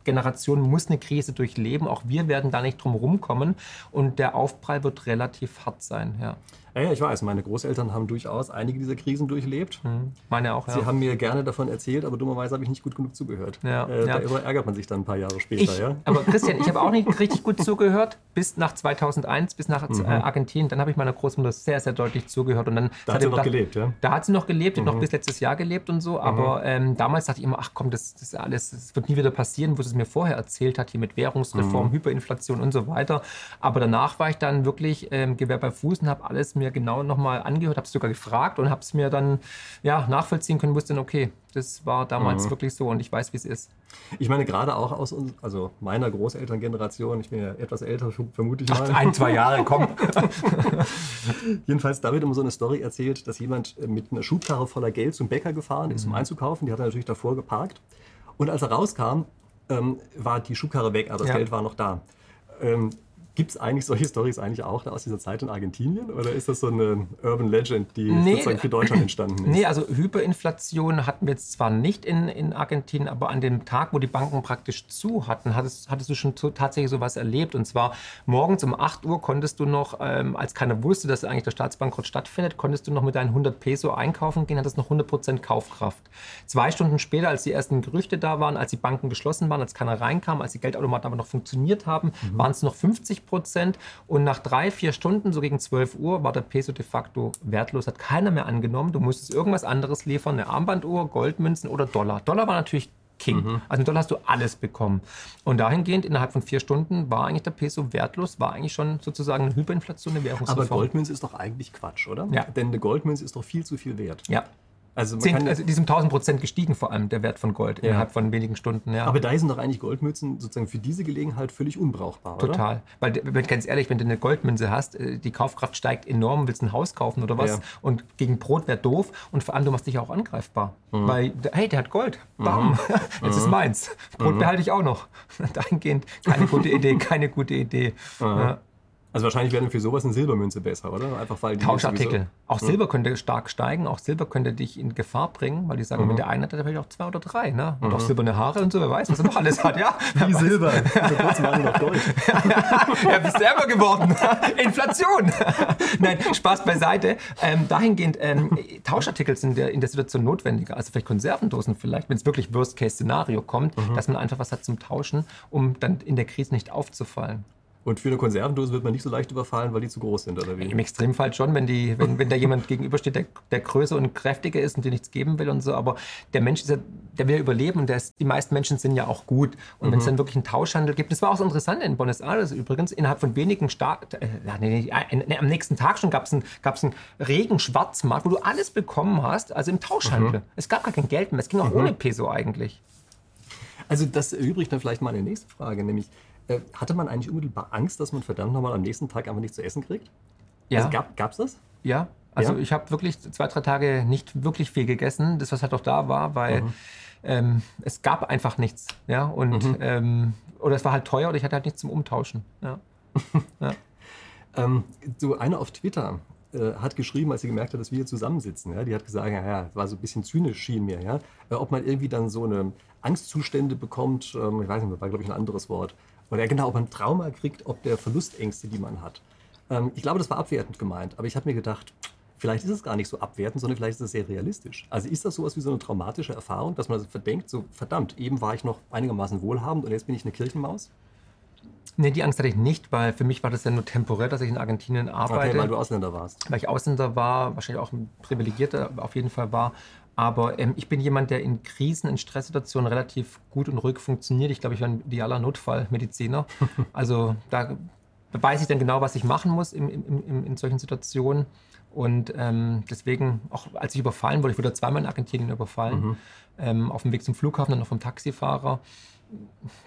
Generation muss eine Krise durchleben. Auch wir werden da nicht drum rumkommen und der Aufprall wird relativ hart sein. Ja. Ja, ich weiß, meine Großeltern haben durchaus einige dieser Krisen durchlebt. Mhm. Meine auch, ja. Sie haben mir gerne davon erzählt, aber dummerweise habe ich nicht gut genug zugehört. Ja, äh, ja. Da ärgert man sich dann ein paar Jahre später. Ich, ja? Aber Christian, ich habe auch nicht richtig gut zugehört, bis nach 2001, bis nach mhm. Argentinien. Dann habe ich meiner Großmutter sehr, sehr deutlich zugehört. Und dann da hat sie noch gedacht, gelebt, ja? Da hat sie noch gelebt, mhm. noch bis letztes Jahr gelebt und so. Aber mhm. ähm, damals dachte ich immer, ach komm, das, das alles, das wird nie wieder passieren, wo sie es mir vorher erzählt hat, hier mit Währungsreform, mhm. Hyperinflation und so weiter. Aber danach war ich dann wirklich ähm, Gewehr bei Fuß und habe alles mir genau nochmal angehört, habe es sogar gefragt und habe es mir dann ja, nachvollziehen können, wusste dann, okay, das war damals mhm. wirklich so und ich weiß, wie es ist. Ich meine, gerade auch aus uns, also meiner Großelterngeneration, ich bin ja etwas älter, vermute ich mal. Ach, ein, zwei Jahre, komm. Jedenfalls, da wird immer so eine Story erzählt, dass jemand mit einer Schubkarre voller Geld zum Bäcker gefahren ist, mhm. um einzukaufen. Die hat er natürlich davor geparkt. Und als er rauskam, ähm, war die Schubkarre weg, aber das ja. Geld war noch da. Ähm, Gibt es eigentlich solche Stories eigentlich auch aus dieser Zeit in Argentinien oder ist das so eine Urban Legend, die nee, sozusagen für Deutschland entstanden ist? Nee, also Hyperinflation hatten wir jetzt zwar nicht in, in Argentinien, aber an dem Tag, wo die Banken praktisch zu hatten, hattest, hattest du schon so, tatsächlich sowas erlebt. Und zwar morgens um 8 Uhr konntest du noch, ähm, als keiner wusste, dass eigentlich der Staatsbankrott stattfindet, konntest du noch mit deinen 100 Peso einkaufen gehen, hattest noch 100% Kaufkraft. Zwei Stunden später, als die ersten Gerüchte da waren, als die Banken geschlossen waren, als keiner reinkam, als die Geldautomaten aber noch funktioniert haben, mhm. waren es noch 50 Prozent. Und nach drei, vier Stunden, so gegen 12 Uhr, war der Peso de facto wertlos, hat keiner mehr angenommen. Du musstest irgendwas anderes liefern, eine Armbanduhr, Goldmünzen oder Dollar. Dollar war natürlich King. Mhm. Also mit Dollar hast du alles bekommen. Und dahingehend, innerhalb von vier Stunden, war eigentlich der Peso wertlos, war eigentlich schon sozusagen eine Hyperinflation, eine Währungsreform. Aber Goldmünze ist doch eigentlich Quatsch, oder? Ja. Denn eine Goldmünze ist doch viel zu viel wert. Ja. Also, Zehn, also diesem 1000 Prozent gestiegen vor allem der Wert von Gold ja. innerhalb von wenigen Stunden. Ja. Aber da sind doch eigentlich Goldmünzen sozusagen für diese Gelegenheit völlig unbrauchbar, oder? Total. Weil, ganz ehrlich, wenn du eine Goldmünze hast, äh, die Kaufkraft steigt enorm, willst ein Haus kaufen oder was ja. und gegen Brot wäre doof und vor allem du machst dich auch angreifbar. Mhm. Weil, hey, der hat Gold. Bam, mhm. jetzt ist mhm. meins. Brot mhm. behalte ich auch noch. Dahingehend keine gute Idee, keine gute Idee. Ja. Also wahrscheinlich wäre für sowas eine Silbermünze besser, oder? Einfach weil die Tauschartikel. Auch hm. Silber könnte stark steigen, auch Silber könnte dich in Gefahr bringen, weil die sagen, mhm. wenn der eine hat, dann vielleicht auch zwei oder drei. Ne? Und mhm. auch silberne Haare und so, wer weiß, was er noch alles hat. Ja? Wie Silber. Vor kurzem waren noch Gold. ja, bist du ärmer geworden. Inflation. Nein, Spaß beiseite. Ähm, dahingehend, ähm, Tauschartikel sind in der Situation notwendiger. Also vielleicht Konservendosen vielleicht, wenn es wirklich Worst-Case-Szenario kommt, mhm. dass man einfach was hat zum Tauschen, um dann in der Krise nicht aufzufallen. Und für eine Konservendose wird man nicht so leicht überfallen, weil die zu groß sind, oder wie? Im Extremfall schon, wenn, die, wenn, wenn da jemand gegenübersteht, der, der größer und kräftiger ist und dir nichts geben will und so. Aber der Mensch, ist ja, der will ja überleben und ist, die meisten Menschen sind ja auch gut. Und mhm. wenn es dann wirklich einen Tauschhandel gibt, das war auch so interessant in Buenos Aires übrigens, innerhalb von wenigen Staaten, äh, nee, nee, nee, am nächsten Tag schon gab es einen, gab's einen regen Schwarzmarkt, wo du alles bekommen hast, also im Tauschhandel. Mhm. Es gab gar kein Geld mehr, es ging auch mhm. ohne Peso eigentlich. Also das erübrigt dann vielleicht mal eine nächste Frage, nämlich äh, hatte man eigentlich unmittelbar Angst, dass man verdammt nochmal am nächsten Tag einfach nichts zu essen kriegt? Ja. Also gab es das? Ja. Also ja? ich habe wirklich zwei, drei Tage nicht wirklich viel gegessen, das was halt auch da war, weil mhm. ähm, es gab einfach nichts. Ja. Und mhm. ähm, oder es war halt teuer oder ich hatte halt nichts zum Umtauschen. Ja. ja. ähm, so einer auf Twitter äh, hat geschrieben, als sie gemerkt hat, dass wir hier zusammensitzen. Ja? Die hat gesagt, ja, ja, war so ein bisschen zynisch schien mir, ja, äh, ob man irgendwie dann so eine Angstzustände bekommt. Ähm, ich weiß nicht, das war glaube ich ein anderes Wort oder genau, ob man Trauma kriegt, ob der Verlustängste, die man hat. Ähm, ich glaube, das war abwertend gemeint, aber ich habe mir gedacht, vielleicht ist es gar nicht so abwertend, sondern vielleicht ist es sehr realistisch. Also ist das sowas wie so eine traumatische Erfahrung, dass man also verdenkt, so verdammt, eben war ich noch einigermaßen wohlhabend und jetzt bin ich eine Kirchenmaus? Nee, die Angst hatte ich nicht, weil für mich war das ja nur temporär, dass ich in Argentinien arbeite. Okay, weil du Ausländer warst. Weil ich Ausländer war, wahrscheinlich auch ein Privilegierter auf jeden Fall war. Aber ähm, ich bin jemand, der in Krisen, in Stresssituationen relativ gut und ruhig funktioniert. Ich glaube, ich bin ein idealer Notfallmediziner. Also da weiß ich dann genau, was ich machen muss in, in, in solchen Situationen. Und ähm, deswegen, auch als ich überfallen wurde, ich wurde zweimal in Argentinien überfallen, mhm. ähm, auf dem Weg zum Flughafen, dann noch vom Taxifahrer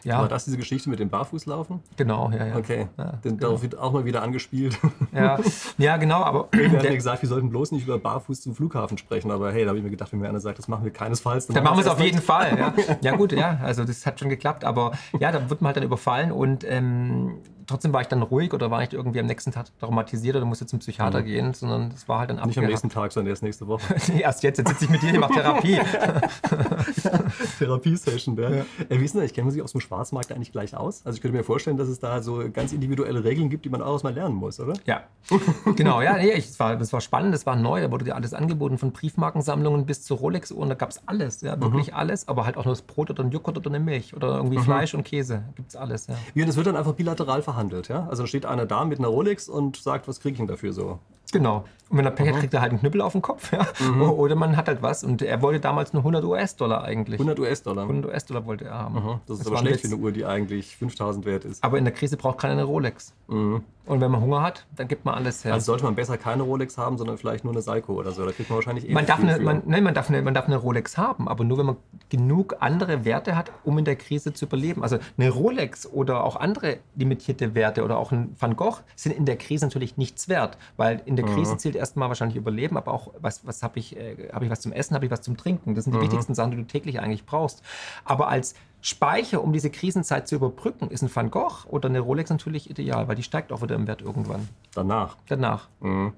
ja. War das diese Geschichte mit dem Barfußlaufen? Genau, ja, ja. Okay, ja, Denn genau. darauf wird auch mal wieder angespielt. Ja, ja genau, aber... Wir haben ja gesagt, wir sollten bloß nicht über Barfuß zum Flughafen sprechen, aber hey, da habe ich mir gedacht, wenn mir einer sagt, das machen wir keinesfalls... Dann, dann machen wir es auf jeden Fall, ja. ja gut, ja, also das hat schon geklappt, aber ja, da wird man halt dann überfallen und ähm, trotzdem war ich dann ruhig oder war ich irgendwie am nächsten Tag traumatisiert oder musste zum Psychiater mhm. gehen, sondern es war halt dann abgehakt. Nicht am nächsten Tag, sondern erst nächste Woche. erst jetzt, jetzt sitze ich mit dir, ich mache Therapie. Therapiesession, ja. ja. Äh, wie ist denn das? Ich kenne sich aus dem Schwarzmarkt eigentlich gleich aus. Also ich könnte mir vorstellen, dass es da so ganz individuelle Regeln gibt, die man auch erstmal lernen muss, oder? Ja, genau. Ja, nee, es war, das war spannend, das war neu, da wurde dir alles angeboten, von Briefmarkensammlungen bis zu Rolex-Uhren, da gab es alles, ja, wirklich mhm. alles, aber halt auch nur das Brot oder ein Joghurt oder eine Milch oder irgendwie mhm. Fleisch und Käse, gibt es alles, ja. Ja, das wird dann einfach bilateral verhandelt, ja? Also da steht einer da mit einer Rolex und sagt, was kriege ich denn dafür so? Genau. Und wenn er Pech hat, kriegt er halt einen Knüppel auf den Kopf. Ja? Mhm. Oder man hat halt was. Und er wollte damals nur 100 US-Dollar eigentlich. 100 US-Dollar? 100 US-Dollar wollte er haben. Mhm. Das ist das aber schlecht für eine Uhr, die eigentlich 5000 wert ist. Aber in der Krise braucht keiner eine Rolex. Mhm. Und wenn man Hunger hat, dann gibt man alles her. Also sollte man besser keine Rolex haben, sondern vielleicht nur eine Seiko oder so. Da kriegt man wahrscheinlich eh man darf eine, man, nein, man darf, eine, man darf eine Rolex haben, aber nur wenn man genug andere Werte hat, um in der Krise zu überleben. Also eine Rolex oder auch andere limitierte Werte oder auch ein Van Gogh sind in der Krise natürlich nichts wert, weil in der Krise mhm. zählt erstmal wahrscheinlich Überleben, aber auch, was, was habe ich, äh, habe ich was zum Essen, habe ich was zum Trinken? Das sind die mhm. wichtigsten Sachen, die du täglich eigentlich brauchst. Aber als Speicher, um diese Krisenzeit zu überbrücken, ist ein Van Gogh oder eine Rolex natürlich ideal, weil die steigt auch wieder im Wert irgendwann. Danach. Danach. Mhm.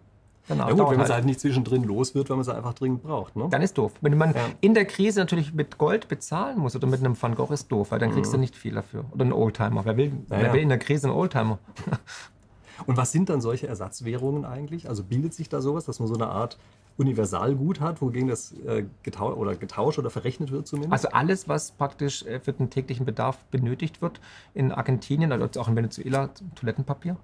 Danach ja gut, wenn man es halt nicht zwischendrin los wird, weil man es einfach dringend braucht. Ne? Dann ist doof. Wenn man ja. in der Krise natürlich mit Gold bezahlen muss oder mit einem Van Gogh, ist doof, weil dann kriegst mhm. du nicht viel dafür. Oder einen Oldtimer. Wer will, ja, wer will in der Krise einen Oldtimer? Und was sind dann solche Ersatzwährungen eigentlich? Also bildet sich da sowas, dass man so eine Art Universalgut hat, wogegen das äh, getau oder getauscht oder verrechnet wird zumindest? Also alles, was praktisch äh, für den täglichen Bedarf benötigt wird in Argentinien, also auch in Venezuela, Toilettenpapier.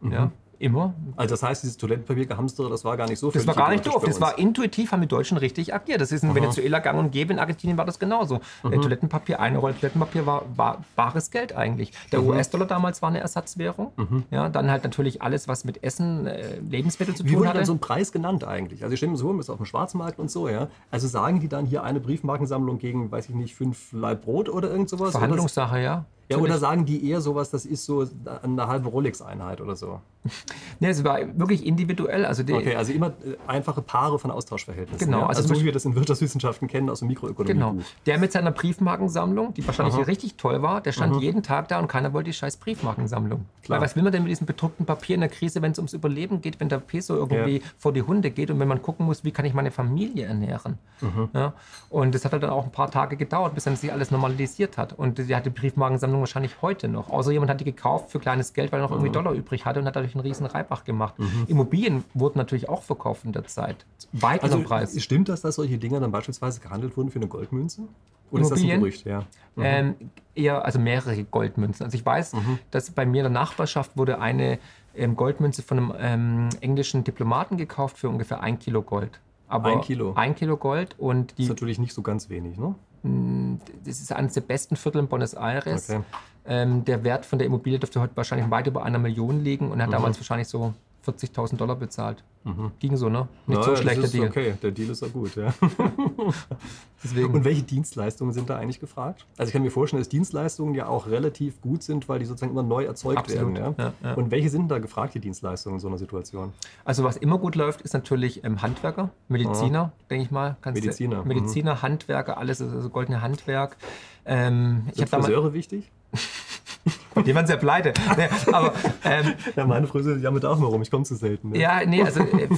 Mhm. Ja, Immer. Also das heißt, dieses Toilettenpapier gehamstere, das war gar nicht so Das war gar nicht doof. Das war intuitiv, haben die Deutschen richtig agiert. Das ist in Aha. Venezuela gang und gäbe, in Argentinien war das genauso. Mhm. Toilettenpapier, eine Rolle Toilettenpapier war, war bares Geld eigentlich. Der mhm. US-Dollar damals war eine Ersatzwährung. Mhm. Ja, dann halt natürlich alles, was mit Essen, äh, Lebensmittel zu tun Wie wurde dann so ein Preis genannt eigentlich? Also ich stelle mir so vor, auf dem Schwarzmarkt und so, ja. Also sagen die dann hier eine Briefmarkensammlung gegen, weiß ich nicht, fünf Leib Brot oder irgend sowas? Verhandlungssache, ja. Ja, oder sagen die eher sowas, das ist so eine halbe Rolex-Einheit oder so? Ne, es war wirklich individuell. Also okay, also immer äh, einfache Paare von Austauschverhältnissen. Genau. Ja? Also, also so wie wir das in Wirtschaftswissenschaften kennen aus dem Mikroökonomie. Genau. Der mit seiner Briefmarkensammlung, die wahrscheinlich Aha. richtig toll war, der stand Aha. jeden Tag da und keiner wollte die scheiß Briefmarkensammlung. Klar. Weil was will man denn mit diesem bedruckten Papier in der Krise, wenn es ums Überleben geht, wenn der Peso irgendwie ja. vor die Hunde geht und wenn man gucken muss, wie kann ich meine Familie ernähren? Mhm. Ja? Und das hat halt dann auch ein paar Tage gedauert, bis dann sich alles normalisiert hat. Und die hat die Briefmarkensammlung wahrscheinlich heute noch. Außer jemand hat die gekauft für kleines Geld, weil er noch irgendwie mhm. Dollar übrig hatte und hat dadurch einen riesen Reibach gemacht. Mhm. Immobilien wurden natürlich auch verkauft in der Zeit. Weit also, Preis. Stimmt das, dass solche Dinger dann beispielsweise gehandelt wurden für eine Goldmünze? Oder Immobilien? ist das ein Gerücht? Ja. Mhm. Ähm, eher, also mehrere Goldmünzen. Also ich weiß, mhm. dass bei mir in der Nachbarschaft wurde eine ähm, Goldmünze von einem ähm, englischen Diplomaten gekauft für ungefähr ein Kilo Gold. Aber ein Kilo? Ein Kilo Gold und die... Das ist natürlich nicht so ganz wenig, ne? Mm, das ist eines der besten Viertel in Buenos Aires. Okay. Ähm, der Wert von der Immobilie dürfte heute wahrscheinlich weit über einer Million liegen und hat mhm. damals wahrscheinlich so 40.000 Dollar bezahlt. Mhm. Ging so, ne? Nicht Na, so schlechter Deal. Okay, der Deal ist ja gut, ja. Deswegen. Und welche Dienstleistungen sind da eigentlich gefragt? Also ich kann mir vorstellen, dass Dienstleistungen ja auch relativ gut sind, weil die sozusagen immer neu erzeugt Absolut. werden. Ja? Ja, ja. Und welche sind da gefragt, die Dienstleistungen in so einer Situation? Also was immer gut läuft, ist natürlich ähm, Handwerker, Mediziner, denke ich mal. Kannst Mediziner. Mediziner, mhm. Handwerker, alles, also goldene Handwerk. Ähm, sind Friseure wichtig? Dem waren ja pleite. Nee, aber, ähm, ja, meine Friseure jammert auch mal rum, ich komme zu selten. Ne? Ja, nee, also äh,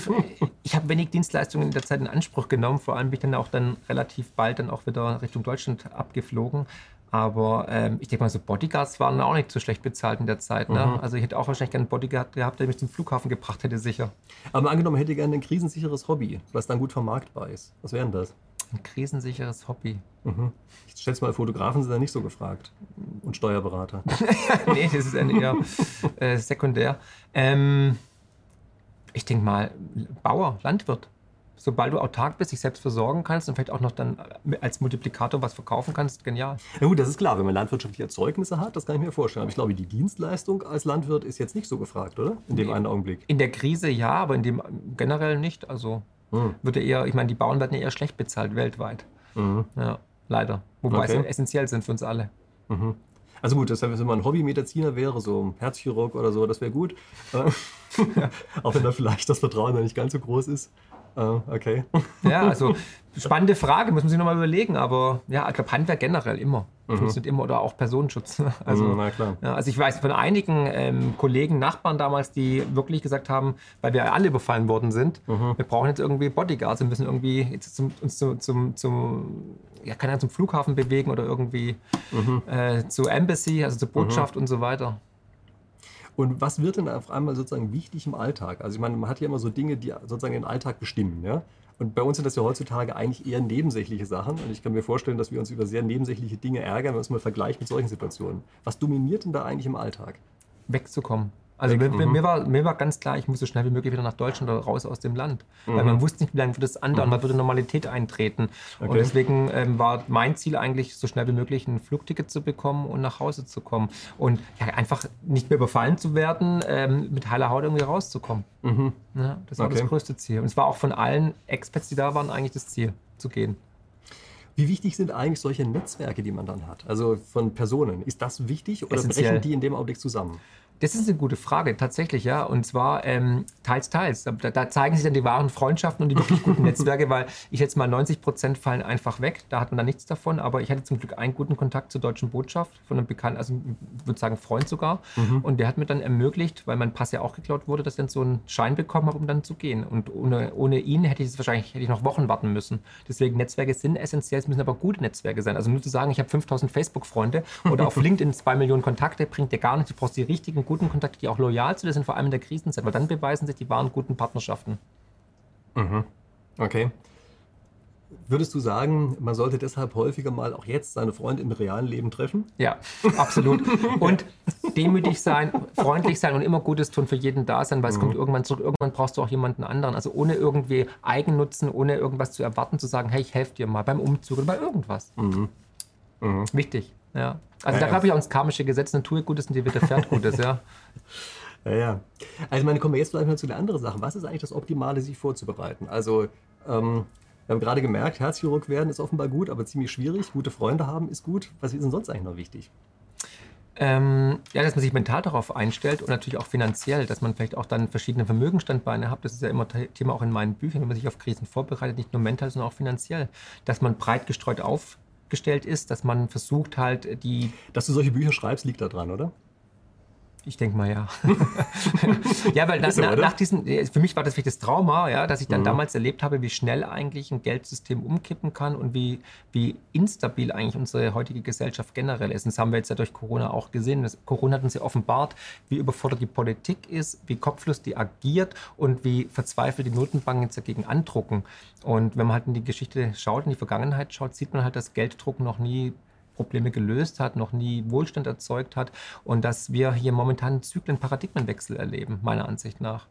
ich habe wenig Dienstleistungen in der Zeit in Anspruch genommen. Vor allem bin ich dann auch dann relativ bald dann auch wieder Richtung Deutschland abgeflogen. Aber ähm, ich denke mal, so Bodyguards waren auch nicht so schlecht bezahlt in der Zeit. Ne? Mhm. Also ich hätte auch wahrscheinlich gerne einen Bodyguard gehabt, der mich zum Flughafen gebracht hätte, sicher. Aber angenommen, hätte gerne ein krisensicheres Hobby, was dann gut vermarktbar ist. Was wäre denn das? Ein krisensicheres Hobby. Mhm. Ich schätze mal, Fotografen sind da nicht so gefragt. Und Steuerberater. nee, das ist eher äh, sekundär. Ähm, ich denke mal, Bauer, Landwirt. Sobald du autark bist, dich selbst versorgen kannst und vielleicht auch noch dann als Multiplikator was verkaufen kannst, genial. Ja gut, das ist klar, wenn man landwirtschaftliche Erzeugnisse hat, das kann ich mir vorstellen. Aber ich glaube, die Dienstleistung als Landwirt ist jetzt nicht so gefragt, oder? In dem nee. einen Augenblick. In der Krise ja, aber in dem generell nicht. Also Mhm. Würde eher, ich meine, die Bauern werden eher schlecht bezahlt weltweit. Mhm. Ja, leider. Wobei okay. sie essentiell sind für uns alle. Mhm. Also gut, das heißt, wenn man ein Hobbymediziner wäre, so ein Herzchirurg oder so, das wäre gut. Auch wenn da vielleicht das Vertrauen noch nicht ganz so groß ist. Uh, okay. Ja, also spannende Frage, muss man sich nochmal überlegen, aber ja, ich glaube Handwerk generell immer. Mhm. Funktioniert immer oder auch Personenschutz. Also, mhm, ja, also ich weiß von einigen ähm, Kollegen, Nachbarn damals, die wirklich gesagt haben, weil wir alle überfallen worden sind, mhm. wir brauchen jetzt irgendwie Bodyguards, wir müssen irgendwie jetzt zum, uns zum, zum, zum, ja, kann ja zum Flughafen bewegen oder irgendwie mhm. äh, zur Embassy, also zur Botschaft mhm. und so weiter. Und was wird denn auf einmal sozusagen wichtig im Alltag? Also ich meine, man hat ja immer so Dinge, die sozusagen den Alltag bestimmen. Ja? Und bei uns sind das ja heutzutage eigentlich eher nebensächliche Sachen. Und ich kann mir vorstellen, dass wir uns über sehr nebensächliche Dinge ärgern, wenn man es mal vergleicht mit solchen Situationen. Was dominiert denn da eigentlich im Alltag? Wegzukommen. Also mir, mhm. mir, war, mir war ganz klar, ich muss so schnell wie möglich wieder nach Deutschland oder raus aus dem Land. Mhm. Weil man wusste nicht, wie lange wird das andauern, mhm. wann würde Normalität eintreten. Okay. Und deswegen ähm, war mein Ziel eigentlich, so schnell wie möglich ein Flugticket zu bekommen und nach Hause zu kommen. Und ja, einfach nicht mehr überfallen zu werden, ähm, mit heiler Haut irgendwie rauszukommen. Mhm. Ja, das war okay. das größte Ziel. Und es war auch von allen Experts, die da waren, eigentlich das Ziel, zu gehen. Wie wichtig sind eigentlich solche Netzwerke, die man dann hat? Also von Personen. Ist das wichtig oder Essentiell. brechen die in dem Augenblick zusammen? Das ist eine gute Frage, tatsächlich, ja. Und zwar ähm, teils, teils. Da, da, zeigen sich dann die wahren Freundschaften und die wirklich guten Netzwerke, weil ich jetzt mal 90 Prozent fallen einfach weg. Da hat man dann nichts davon. Aber ich hatte zum Glück einen guten Kontakt zur deutschen Botschaft von einem bekannten, also ich würde sagen Freund sogar. Mhm. Und der hat mir dann ermöglicht, weil mein Pass ja auch geklaut wurde, dass ich dann so einen Schein bekommen habe, um dann zu gehen. Und ohne, ohne ihn hätte ich es wahrscheinlich hätte ich noch Wochen warten müssen. Deswegen Netzwerke sind essentiell, es müssen aber gute Netzwerke sein. Also nur zu sagen, ich habe 5000 Facebook-Freunde oder auf LinkedIn 2 Millionen Kontakte, bringt dir gar nichts. Du brauchst die richtigen, guten guten Kontakte, die auch loyal zu dir sind, vor allem in der Krisenzeit, weil dann beweisen sich die wahren guten Partnerschaften. Mhm. Okay. Würdest du sagen, man sollte deshalb häufiger mal auch jetzt seine Freunde im realen Leben treffen? Ja, absolut. Und demütig sein, freundlich sein und immer Gutes tun für jeden da sein, weil es mhm. kommt irgendwann zurück. Irgendwann brauchst du auch jemanden anderen. Also ohne irgendwie Eigennutzen, ohne irgendwas zu erwarten, zu sagen, hey, ich helfe dir mal beim Umzug oder bei irgendwas. Mhm. Mhm. Wichtig. Ja. Also ja, da glaube ich auch ins karmische Gesetz, dann tue Gutes und dir widerfährt Gutes, ja. Ja, ja. Also meine, kommen wir jetzt vielleicht mal zu der anderen Sache. Was ist eigentlich das Optimale, sich vorzubereiten? Also ähm, wir haben gerade gemerkt, Herzchirurg werden ist offenbar gut, aber ziemlich schwierig. Gute Freunde haben ist gut. Was ist denn sonst eigentlich noch wichtig? Ähm, ja, dass man sich mental darauf einstellt und natürlich auch finanziell, dass man vielleicht auch dann verschiedene Vermögensstandbeine hat. Das ist ja immer Thema auch in meinen Büchern, wenn man sich auf Krisen vorbereitet, nicht nur mental, sondern auch finanziell. Dass man breit gestreut auf, gestellt ist, dass man versucht halt die... Dass du solche Bücher schreibst, liegt da dran, oder? Ich denke mal ja. ja, weil na, na, nach diesem, für mich war das wirklich das Trauma, ja, dass ich dann mhm. damals erlebt habe, wie schnell eigentlich ein Geldsystem umkippen kann und wie, wie instabil eigentlich unsere heutige Gesellschaft generell ist. Und das haben wir jetzt ja durch Corona auch gesehen. Das, Corona hat uns ja offenbart, wie überfordert die Politik ist, wie kopflos die agiert und wie verzweifelt die Notenbanken jetzt dagegen andrucken. Und wenn man halt in die Geschichte schaut, in die Vergangenheit schaut, sieht man halt, dass Gelddrucken noch nie Probleme gelöst hat, noch nie Wohlstand erzeugt hat und dass wir hier momentan Zyklen, Paradigmenwechsel erleben, meiner Ansicht nach.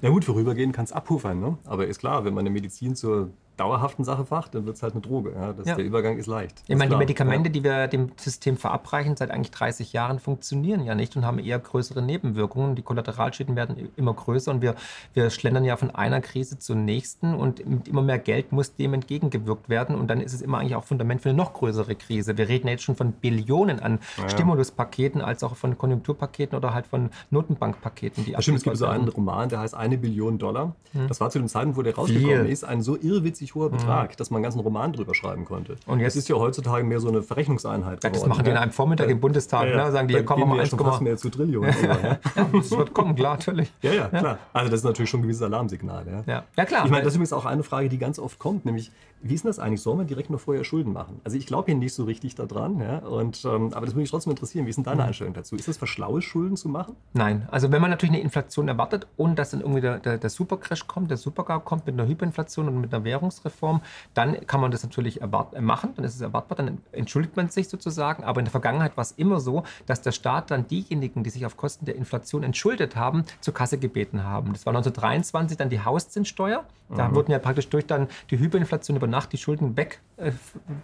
Na gut, vorübergehend kann es abpuffern, ne? aber ist klar, wenn man eine Medizin zur dauerhaften Sache facht, dann wird es halt eine Droge. Ja? Das, ja. Der Übergang ist leicht. Ich meine, die Medikamente, ja. die wir dem System verabreichen, seit eigentlich 30 Jahren funktionieren ja nicht und haben eher größere Nebenwirkungen. Die Kollateralschäden werden immer größer und wir, wir schlendern ja von einer Krise zur nächsten und mit immer mehr Geld muss dem entgegengewirkt werden und dann ist es immer eigentlich auch Fundament für eine noch größere Krise. Wir reden jetzt schon von Billionen an Stimuluspaketen als auch von Konjunkturpaketen oder halt von Notenbankpaketen. Die stimmt, es gibt so einen Roman, der heißt Eine Billion Dollar. Hm. Das war zu dem Zeitpunkt, wo der rausgekommen Viel. ist, ein so irrwitzig richtig hoher Betrag, mhm. dass man einen ganzen Roman drüber schreiben konnte. Und jetzt das ist ja heutzutage mehr so eine Verrechnungseinheit. Ja, das machen die in einem Vormittag im Bundestag, ja, ja. Ne? sagen die, hier kommen wir mal 1,5 mehr zu Trillionen. ja. das wird kommen, klar, natürlich. Ja, ja, klar. Also das ist natürlich schon ein gewisses Alarmsignal. Ja, ja. klar. Ich meine, das ist übrigens auch eine Frage, die ganz oft kommt, nämlich wie ist denn das eigentlich? Soll man direkt noch vorher Schulden machen? Also ich glaube hier nicht so richtig daran, ja, und, ähm, aber das würde mich trotzdem interessieren. Wie ist denn deine mhm. Einstellung dazu? Ist es verschlaue Schulden zu machen? Nein, also wenn man natürlich eine Inflation erwartet und dass dann irgendwie der, der, der Supercrash kommt, der Supergau kommt mit einer Hyperinflation und mit einer Währungsreform, dann kann man das natürlich äh, machen, dann ist es erwartbar, dann entschuldigt man sich sozusagen. Aber in der Vergangenheit war es immer so, dass der Staat dann diejenigen, die sich auf Kosten der Inflation entschuldet haben, zur Kasse gebeten haben. Das war 1923 dann die Hauszinssteuer. Da mhm. wurden ja praktisch durch dann die Hyperinflation über Nacht die Schulden weg äh,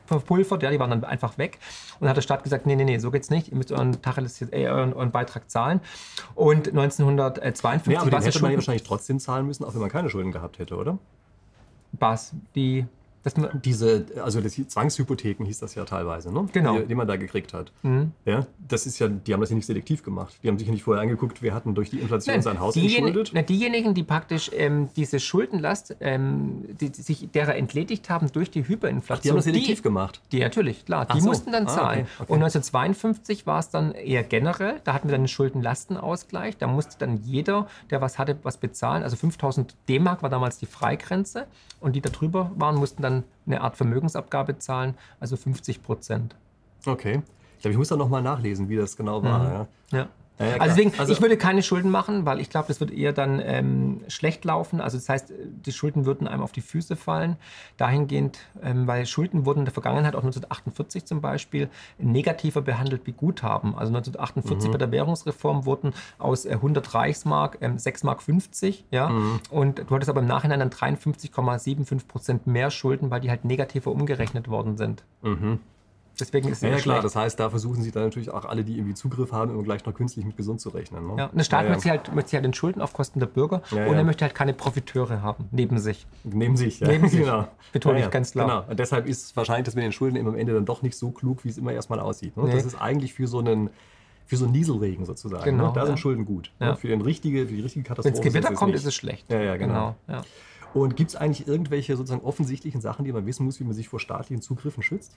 verpulvert, ja, die waren dann einfach weg. Und dann hat der Staat gesagt, nee, nee, nee, so geht's nicht, ihr müsst euren, Tacheles, äh, euren, euren Beitrag zahlen. Und 1952 ja, aber den hätte man ja wahrscheinlich trotzdem zahlen müssen, auch wenn man keine Schulden gehabt hätte, oder? Was? Die diese, also das Zwangshypotheken hieß das ja teilweise, ne? Genau. Die, die man da gekriegt hat. Mhm. Ja, das ist ja, die haben das ja nicht selektiv gemacht. Die haben sich ja nicht vorher angeguckt, wer hatten durch die Inflation Nein, sein Haus entschuldet. Na, diejenigen, die praktisch ähm, diese Schuldenlast, ähm, die, die, sich derer entledigt haben durch die Hyperinflation. Ach, die haben das selektiv die, gemacht. Die natürlich, klar. Die so. mussten dann ah, zahlen. Okay, okay. Und 1952 war es dann eher generell. Da hatten wir dann einen Schuldenlastenausgleich. Da musste dann jeder, der was hatte, was bezahlen. Also 5000 D-Mark war damals die Freigrenze. Und die da drüber waren, mussten dann eine Art Vermögensabgabe zahlen, also 50 Prozent. Okay. Ich glaube, ich muss da nochmal nachlesen, wie das genau war. Mhm. Ja. ja. Ja, also deswegen, also, ich würde keine Schulden machen, weil ich glaube, das wird eher dann ähm, schlecht laufen. Also das heißt, die Schulden würden einem auf die Füße fallen. Dahingehend, ähm, weil Schulden wurden in der Vergangenheit, auch 1948 zum Beispiel, negativer behandelt wie Guthaben. Also 1948 mhm. bei der Währungsreform wurden aus äh, 100 Reichsmark ähm, 6 Mark 50. Ja? Mhm. Und du hattest aber im Nachhinein dann 53,75 Prozent mehr Schulden, weil die halt negativer umgerechnet worden sind. Mhm. Deswegen ist es ja, ja klar, das heißt, da versuchen sie dann natürlich auch alle, die irgendwie Zugriff haben, immer gleich noch künstlich mit gesund zu rechnen. Ne? Ja, und der Staat ja, möchte, ja. Halt, möchte halt den Schulden auf Kosten der Bürger und er möchte halt keine Profiteure haben, neben sich. Neben sich, ja. Neben sich, genau. betone ich ganz klar. Genau, und deshalb ist es wahrscheinlich, dass mit den Schulden am Ende dann doch nicht so klug, wie es immer erstmal aussieht. Ne? Nee. Das ist eigentlich für so einen für so einen Nieselregen sozusagen. Genau, ne? Da sind Schulden gut. Ne? Für, den richtige, für die richtige Wenn Katastrophe. es Gewitter kommt, ist es schlecht. Ja, ja, genau. ja. Und gibt es eigentlich irgendwelche sozusagen offensichtlichen Sachen, die man wissen muss, wie man sich vor staatlichen Zugriffen schützt?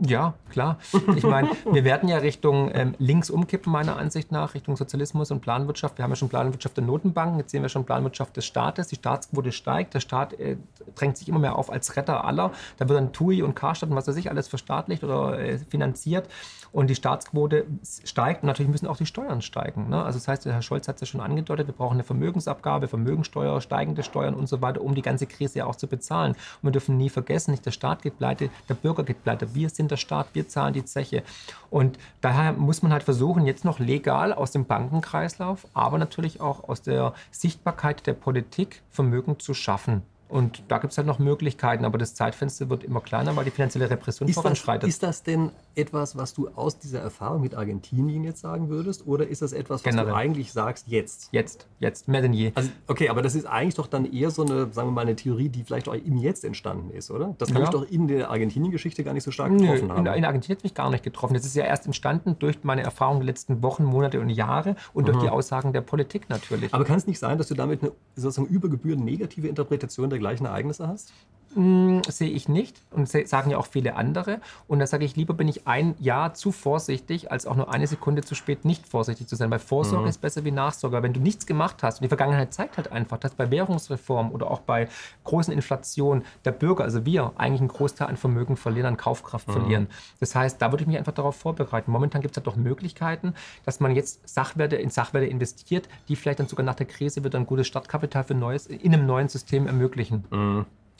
Ja, klar. Ich meine, wir werden ja Richtung ähm, links umkippen, meiner Ansicht nach, Richtung Sozialismus und Planwirtschaft. Wir haben ja schon Planwirtschaft der Notenbanken, jetzt sehen wir schon Planwirtschaft des Staates. Die Staatsquote steigt, der Staat äh, drängt sich immer mehr auf als Retter aller. Da wird dann TUI und Karstadt und was weiß ich alles verstaatlicht oder äh, finanziert. Und die Staatsquote steigt und natürlich müssen auch die Steuern steigen. Ne? Also das heißt, Herr Scholz hat es ja schon angedeutet, wir brauchen eine Vermögensabgabe, Vermögensteuer, steigende Steuern und so weiter, um die ganze Krise ja auch zu bezahlen. Und wir dürfen nie vergessen, nicht der Staat geht pleite, der Bürger geht pleite. Wir sind der Staat, wir zahlen die Zeche. Und daher muss man halt versuchen, jetzt noch legal aus dem Bankenkreislauf, aber natürlich auch aus der Sichtbarkeit der Politik Vermögen zu schaffen. Und da gibt es halt noch Möglichkeiten, aber das Zeitfenster wird immer kleiner, weil die finanzielle Repression Ist das, voranschreitet. ist das denn etwas, was du aus dieser Erfahrung mit Argentinien jetzt sagen würdest? Oder ist das etwas, was Generell. du eigentlich sagst jetzt? Jetzt, jetzt, mehr denn je. Also, okay, aber das ist eigentlich doch dann eher so eine, sagen wir mal, eine Theorie, die vielleicht auch im Jetzt entstanden ist, oder? Das kann Ja. ich doch in der Argentinien-Geschichte gar nicht so stark Nö, getroffen haben. in, in Argentinien hat mich gar nicht getroffen. Das ist ja erst entstanden durch meine Erfahrungen der letzten Wochen, Monate und Jahre und durch die Aussagen der Politik natürlich. aber kann es nicht sein, dass du damit eine sozusagen über Gebühren negative Interpretation der gleichen Ereignisse hast? Mm, sehe ich nicht und sagen ja auch viele andere. Und da sage ich, lieber bin ich ein Jahr zu vorsichtig, als auch nur eine Sekunde zu spät nicht vorsichtig zu sein. Weil Vorsorge ist besser wie Nachsorge. Wenn du nichts gemacht hast, und die Vergangenheit zeigt halt einfach, dass bei Währungsreform oder auch bei großen Inflationen der Bürger, also wir, eigentlich einen Großteil an Vermögen verlieren, an Kaufkraft verlieren. Das heißt, da würde ich mich einfach darauf vorbereiten. Momentan gibt es halt doch Möglichkeiten, dass man jetzt Sachwerte in Sachwerte investiert, die vielleicht dann sogar nach der Krise wieder ein gutes Startkapital für neues, in einem neuen System ermöglichen.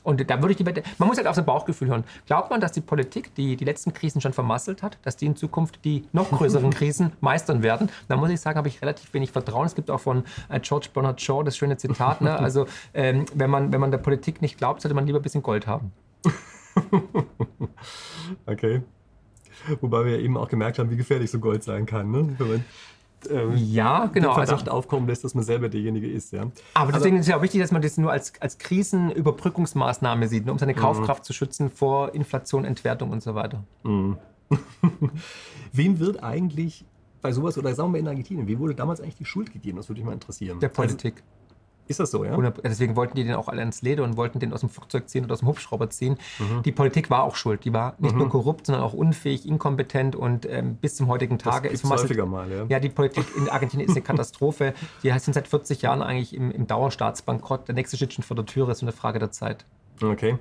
Und da würde ich die Wette, man muss halt auf sein Bauchgefühl hören. Glaubt man, dass die Politik, die die letzten Krisen schon vermasselt hat, dass die in Zukunft die noch größeren Krisen meistern werden? Da muss ich sagen, habe ich relativ wenig Vertrauen. Es gibt auch von äh, George Bernard Shaw das schöne Zitat, ne? also ähm, wenn, man, wenn man der Politik nicht glaubt, sollte man lieber ein bisschen Gold haben. Okay. Wobei wir eben auch gemerkt haben, wie gefährlich so Gold sein kann, ne? Ähm, Ja, genau. den Also, Verdacht aufkommen lässt, dass man selber derjenige ist. Ja? aber deswegen ist es ja auch wichtig, dass man das nur als, als Krisenüberbrückungsmaßnahme sieht, ne? um seine Kaufkraft zu schützen vor Inflation, Entwertung und so weiter. Wem wird eigentlich bei sowas, oder sagen wir in Argentinien, wem wurde damals eigentlich die Schuld gegeben? Das würde mich mal interessieren. Der Politik. Also, ist das so, ja? 100 Deswegen wollten die den auch alle ins Leder und wollten den aus dem Flugzeug ziehen oder aus dem Hubschrauber ziehen. Mhm. Die Politik war auch schuld. Die war nicht nur korrupt, sondern auch unfähig, inkompetent und ähm, bis zum heutigen Tage gibt's ist häufiger mal, ja. Ja, die Politik in Argentinien ist eine Katastrophe. Die sind seit 40 Jahren eigentlich im, im Dauerstaatsbankrott. Der nächste steht schon vor der Tür, ist nur eine Frage der Zeit. Okay.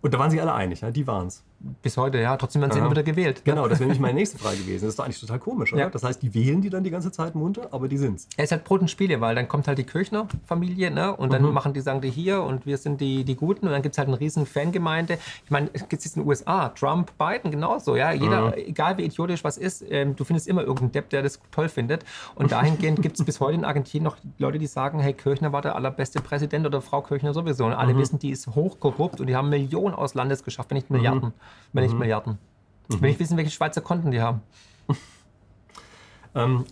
Und da waren sich alle einig, ja? die waren es. Bis heute, ja. Trotzdem werden sie immer wieder gewählt. Genau, das wäre nämlich meine nächste Frage gewesen. Das ist doch eigentlich total komisch, oder? Ja. Das heißt, die wählen die dann die ganze Zeit munter, aber die sind's. Er ist halt Brot und Spiele, weil dann kommt halt die Kirchner-Familie ne? und dann machen die, sagen die hier und wir sind die, die Guten und dann gibt es halt eine riesen Fangemeinde. Ich meine, es gibt es in den USA, Trump, Biden, genauso, ja. Jeder, egal wie idiotisch was ist, ähm, du findest immer irgendeinen Depp, der das toll findet. Und dahingehend gibt es bis heute in Argentinien noch Leute, die sagen, hey, Kirchner war der allerbeste Präsident oder Frau Kirchner sowieso. Und alle wissen, die ist hochkorrupt und die haben Millionen aus Landes geschafft, wenn nicht Milliarden. Wenn nicht Milliarden. Ich will nicht wissen, welche Schweizer Konten die haben. Ähm,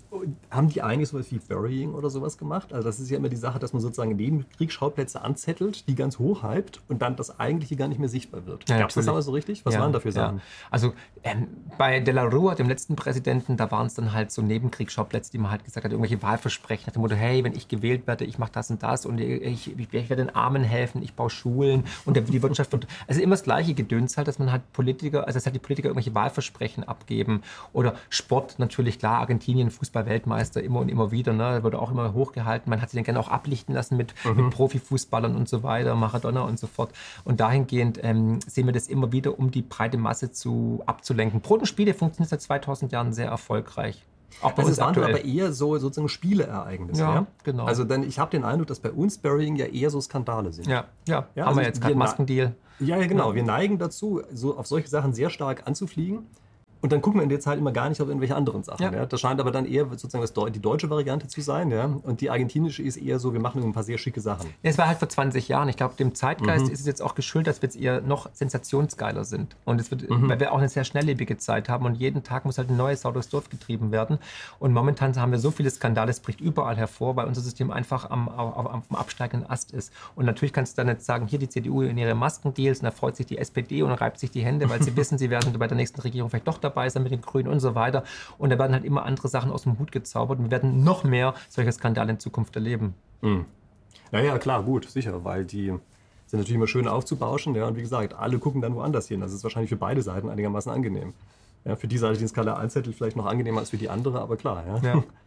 haben die eigentlich sowas wie Burying oder sowas gemacht? Also das ist ja immer die Sache, dass man sozusagen Nebenkriegsschauplätze anzettelt, die ganz hoch hypt und dann das Eigentliche gar nicht mehr sichtbar wird. Ja, Gab es das damals so richtig? Was Ja, waren dafür ja. Sachen? Also ähm, bei De La Rua, dem letzten Präsidenten, da waren es dann halt so Nebenkriegsschauplätze, die man halt gesagt hat, irgendwelche Wahlversprechen nach dem Motto, hey, wenn ich gewählt werde, ich mache das und das und ich, ich, ich werde den Armen helfen, ich baue Schulen und die Wirtschaft wird, also immer das gleiche Gedöns halt, dass man halt Politiker, also dass halt die Politiker irgendwelche Wahlversprechen abgeben oder Sport natürlich, klar, Argentinien, Fußball-Weltmeister, immer und immer wieder, ne, da wurde auch immer hochgehalten, man hat sich dann gerne auch ablichten lassen mit, mit Profifußballern und so weiter, Maradona und so fort und dahingehend ähm, sehen wir das immer wieder, um die breite Masse zu, abzulenken. Brot und Spiele funktioniert seit 2000 Jahren sehr erfolgreich. Auch bei Also uns es waren aktuell. aber eher so sozusagen Spieleereignisse. Ja, Ja, genau. Also dann, ich habe den Eindruck, dass bei uns Burying ja eher so Skandale sind. ja, ja, Ja, haben also wir jetzt gerade Maskendeal. Ja, ja, genau. Wir neigen dazu, so auf solche Sachen sehr stark anzufliegen. Und dann gucken wir in der Zeit immer gar nicht auf irgendwelche anderen Sachen. Ja. Ja. Das scheint aber dann eher sozusagen das, die deutsche Variante zu sein. Ja. Und die argentinische ist eher so, wir machen ein paar sehr schicke Sachen. Es war halt vor 20 Jahren. Ich glaube, dem Mhm. Zeitgeist ist es jetzt auch geschuldet, dass wir jetzt eher noch sensationsgeiler sind. Und es wird, Mhm. weil wir auch eine sehr schnelllebige Zeit haben und jeden Tag muss halt ein neues Sau durchs Dorf getrieben werden. Und momentan haben wir so viele Skandale, es bricht überall hervor, weil unser System einfach am, auf, am absteigenden Ast ist. Und natürlich kannst du dann jetzt sagen, hier die CDU in ihre Maskendeals und da freut sich die SPD und reibt sich die Hände, weil sie wissen, sie werden bei der nächsten Regierung vielleicht doch dabei dabei sein mit den Grünen und so weiter. Und da werden halt immer andere Sachen aus dem Hut gezaubert und wir werden noch mehr solche Skandale in Zukunft erleben. Mhm. Ja, klar, gut, sicher, weil die sind natürlich immer schön aufzubauschen. Ja, und wie gesagt, alle gucken dann woanders hin. Das ist wahrscheinlich für beide Seiten einigermaßen angenehm. Ja, für die Seite den Skala 1-Zettel vielleicht noch angenehmer als für die andere, aber klar. Ja. ja.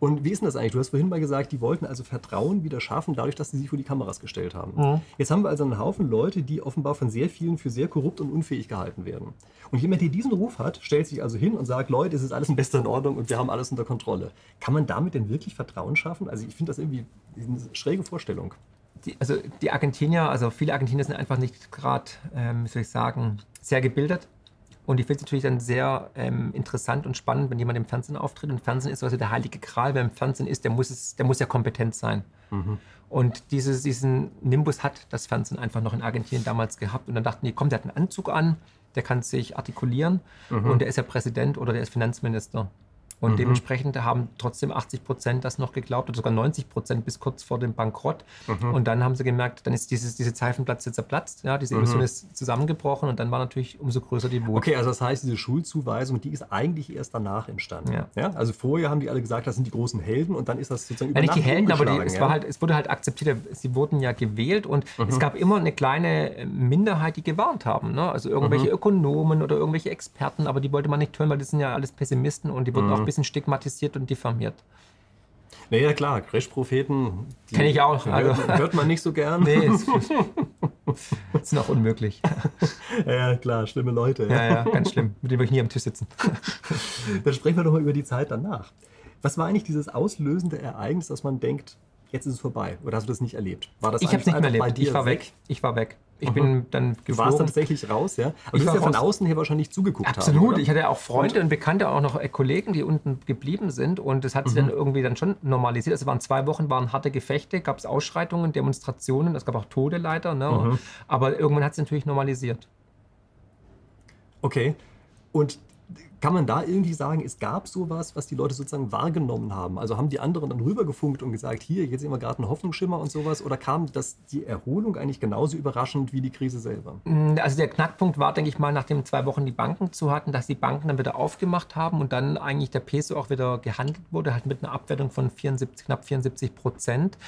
Und wie ist denn das eigentlich? Du hast vorhin mal gesagt, die wollten also Vertrauen wieder schaffen, dadurch, dass sie sich vor die Kameras gestellt haben. Mhm. Jetzt haben wir also einen Haufen Leute, die offenbar von sehr vielen für sehr korrupt und unfähig gehalten werden. Und jemand, der diesen Ruf hat, stellt sich also hin und sagt, Leute, es ist alles in bester Ordnung und wir haben alles unter Kontrolle. Kann man damit denn wirklich Vertrauen schaffen? Also ich finde das irgendwie eine schräge Vorstellung. Die, also die Argentinier, also viele Argentinier sind einfach nicht gerade, ähm, wie soll ich sagen, sehr gebildet und ich finde es natürlich dann sehr ähm, interessant und spannend, wenn jemand im Fernsehen auftritt. Und Fernsehen ist also der heilige Kral. Wer im Fernsehen ist, der muss, es, der muss ja kompetent sein. Mhm. Und dieses, diesen Nimbus hat das Fernsehen einfach noch in Argentinien damals gehabt. Und dann dachten die, komm, der hat einen Anzug an, der kann sich artikulieren mhm. und der ist ja Präsident oder der ist Finanzminister. Und mhm. dementsprechend haben trotzdem 80 Prozent das noch geglaubt oder sogar 90 Prozent bis kurz vor dem Bankrott. Mhm. Und dann haben sie gemerkt, dann ist dieses, diese Zeifenplatze zerplatzt, ja, diese Illusion mhm. ist zusammengebrochen und dann war natürlich umso größer die Wut. Okay, also das heißt, diese Schulzuweisung, die ist eigentlich erst danach entstanden. Ja. ja. Also vorher haben die alle gesagt, das sind die großen Helden und dann ist das sozusagen über ja, nicht die Helden, aber die, es, ja? war halt, es wurde halt akzeptiert, sie wurden ja gewählt und es mhm. gab immer eine kleine Minderheit, die gewarnt haben. Ne? Also irgendwelche mhm. Ökonomen oder irgendwelche Experten, aber die wollte man nicht hören, weil das sind ja alles Pessimisten und die wurden mhm. auch bisschen stigmatisiert und diffamiert. Naja, klar, Crash-Propheten. Kenne ich auch. Also. Hört, hört, man nicht so gern. Nee, ist, ist noch unmöglich. Ja, klar, schlimme Leute. Ja, ja, ganz schlimm. Mit denen würde ich nie am Tisch sitzen. Dann sprechen wir doch mal über die Zeit danach. Was war eigentlich dieses auslösende Ereignis, dass man denkt, jetzt ist es vorbei? Oder hast du das nicht erlebt? War das ich habe es nicht mehr erlebt. Ich war weg. weg. Ich war weg. Ich mhm. bin dann geflogen. Du warst tatsächlich raus, ja? Aber ich du hast ja von außen her wahrscheinlich zugeguckt Absolut. Haben, ich hatte auch Freunde und, und Bekannte, auch noch äh, Kollegen, die unten geblieben sind. Und das hat sich mhm. dann irgendwie dann schon normalisiert. Also es waren zwei Wochen, waren harte Gefechte, gab es Ausschreitungen, Demonstrationen, es gab auch Tode leider. Ne? Mhm. Aber irgendwann hat es natürlich normalisiert. Okay. Und kann man da irgendwie sagen, es gab sowas, was die Leute sozusagen wahrgenommen haben? Also haben die anderen dann rübergefunkt und gesagt, hier, jetzt sehen wir gerade einen Hoffnungsschimmer und sowas? Oder kam das die Erholung eigentlich genauso überraschend wie die Krise selber? Mm, also der Knackpunkt war, denke ich mal, nachdem zwei Wochen die Banken zu hatten, dass die Banken dann wieder aufgemacht haben und dann eigentlich der Peso auch wieder gehandelt wurde, halt mit einer Abwertung von 74, knapp 74 Prozent.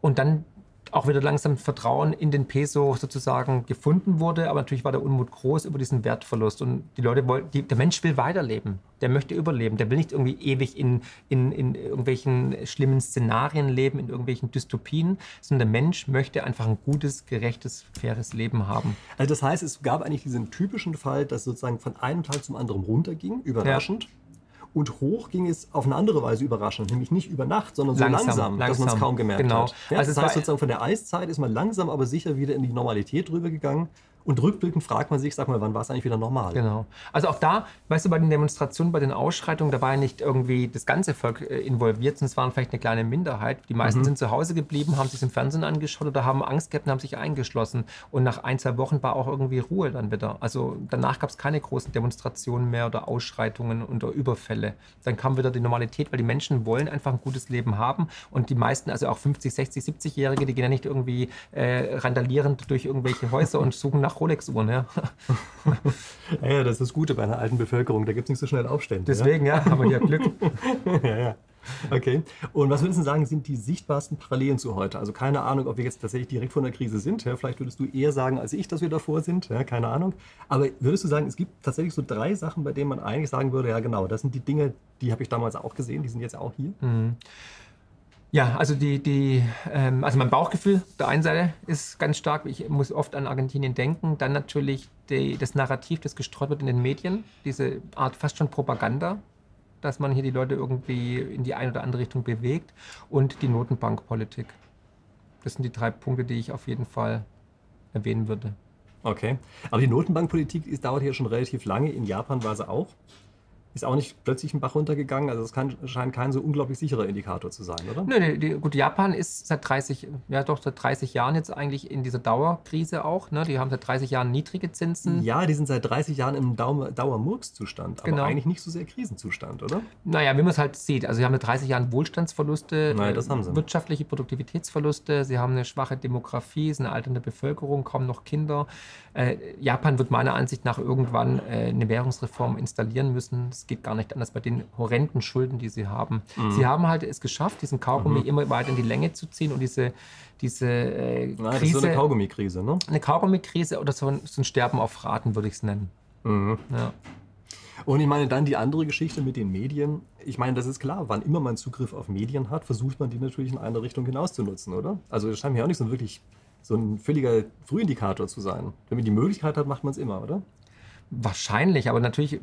Und dann auch wieder langsam Vertrauen in den Peso sozusagen gefunden wurde. Aber natürlich war der Unmut groß über diesen Wertverlust. Und die Leute wollten, die, der Mensch will weiterleben. Der möchte überleben. Der will nicht irgendwie ewig in, in, in irgendwelchen schlimmen Szenarien leben, in irgendwelchen Dystopien, sondern der Mensch möchte einfach ein gutes, gerechtes, faires Leben haben. Also das heißt, es gab eigentlich diesen typischen Fall, dass sozusagen von einem Tag zum anderen runterging, überraschend. Ja. Und hoch ging es auf eine andere Weise überraschend, nämlich nicht über Nacht, sondern so langsam, langsam, langsam. dass man es kaum gemerkt genau. hat. Ja, also das heißt sozusagen von der Eiszeit ist man langsam, aber sicher wieder in die Normalität rübergegangen. Und rückblickend fragt man sich, sag mal, wann war es eigentlich wieder normal? Genau. Also auch da, weißt du, bei den Demonstrationen, bei den Ausschreitungen, da war ja nicht irgendwie das ganze Volk äh, involviert, sondern es waren vielleicht eine kleine Minderheit. Die meisten mhm. sind zu Hause geblieben, haben sich im Fernsehen angeschaut oder haben Angst gehabt und haben sich eingeschlossen. Und nach ein, zwei Wochen war auch irgendwie Ruhe dann wieder. Also danach gab es keine großen Demonstrationen mehr oder Ausschreitungen oder Überfälle. Dann kam wieder die Normalität, weil die Menschen wollen einfach ein gutes Leben haben. Und die meisten, also auch 50, 60, 70-Jährige, die gehen ja nicht irgendwie äh, randalierend durch irgendwelche Häuser und suchen nach nach Rolex-Uhren, ja. ja. das ist das Gute bei einer alten Bevölkerung, da gibt es nicht so schnell Aufstände. Deswegen, ja, ja aber ja Glück. ja, ja. Okay. Und was würdest du sagen, sind die sichtbarsten Parallelen zu heute? Also keine Ahnung, ob wir jetzt tatsächlich direkt vor der Krise sind. Ja, vielleicht würdest du eher sagen als ich, dass wir davor sind. Ja, keine Ahnung. Aber würdest du sagen, es gibt tatsächlich so drei Sachen, bei denen man eigentlich sagen würde, ja genau, das sind die Dinge, die habe ich damals auch gesehen, die sind jetzt auch hier? Mhm. Ja, also die, die, ähm, also mein Bauchgefühl der einen Seite ist ganz stark. Ich muss oft an Argentinien denken. Dann natürlich die, das Narrativ, das gestreut wird in den Medien, diese Art fast schon Propaganda, dass man hier die Leute irgendwie in die eine oder andere Richtung bewegt und die Notenbankpolitik. Das sind die drei Punkte, die ich auf jeden Fall erwähnen würde. Okay, aber die Notenbankpolitik ist, dauert hier schon relativ lange. In Japan war sie auch. Ist auch nicht plötzlich ein Bach runtergegangen. Also es kann, scheint kein so unglaublich sicherer Indikator zu sein, oder? Nö, die, gut, Japan ist seit 30, ja doch seit 30 Jahren jetzt eigentlich in dieser Dauerkrise auch. Ne? Die haben seit 30 Jahren niedrige Zinsen. Ja, die sind seit 30 Jahren im Dauermurkszustand, aber genau. eigentlich nicht so sehr Krisenzustand, oder? Naja, wie man es halt sieht. Also sie haben seit 30 Jahren Wohlstandsverluste, naja, das haben sie. wirtschaftliche Produktivitätsverluste, sie haben eine schwache Demografie, es ist eine alternde Bevölkerung, kaum noch Kinder. Äh, Japan wird meiner Ansicht nach irgendwann äh, eine Währungsreform installieren müssen. Es geht gar nicht anders bei den horrenden Schulden, die sie haben. Mhm. Sie haben halt es geschafft, diesen Kaugummi mhm. immer weiter in die Länge zu ziehen und diese, diese äh, Krise. Das ist so eine Kaugummikrise, ne? Eine Kaugummikrise oder so ein, so ein Sterben auf Raten, würde ich es nennen. Mhm. Ja. Und ich meine, dann die andere Geschichte mit den Medien. Ich meine, das ist klar, wann immer man Zugriff auf Medien hat, versucht man die natürlich in eine Richtung hinaus zu nutzen, oder? Also das scheint mir auch nicht so wirklich so ein völliger Frühindikator zu sein. Wenn man die Möglichkeit hat, macht man es immer, oder? Wahrscheinlich, aber natürlich,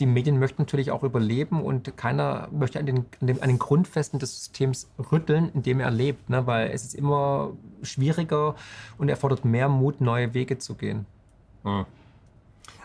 die Medien möchten natürlich auch überleben und keiner möchte an den, an den, an den Grundfesten des Systems rütteln, in dem er lebt, ne? weil es ist immer schwieriger und erfordert mehr Mut, neue Wege zu gehen. Hm.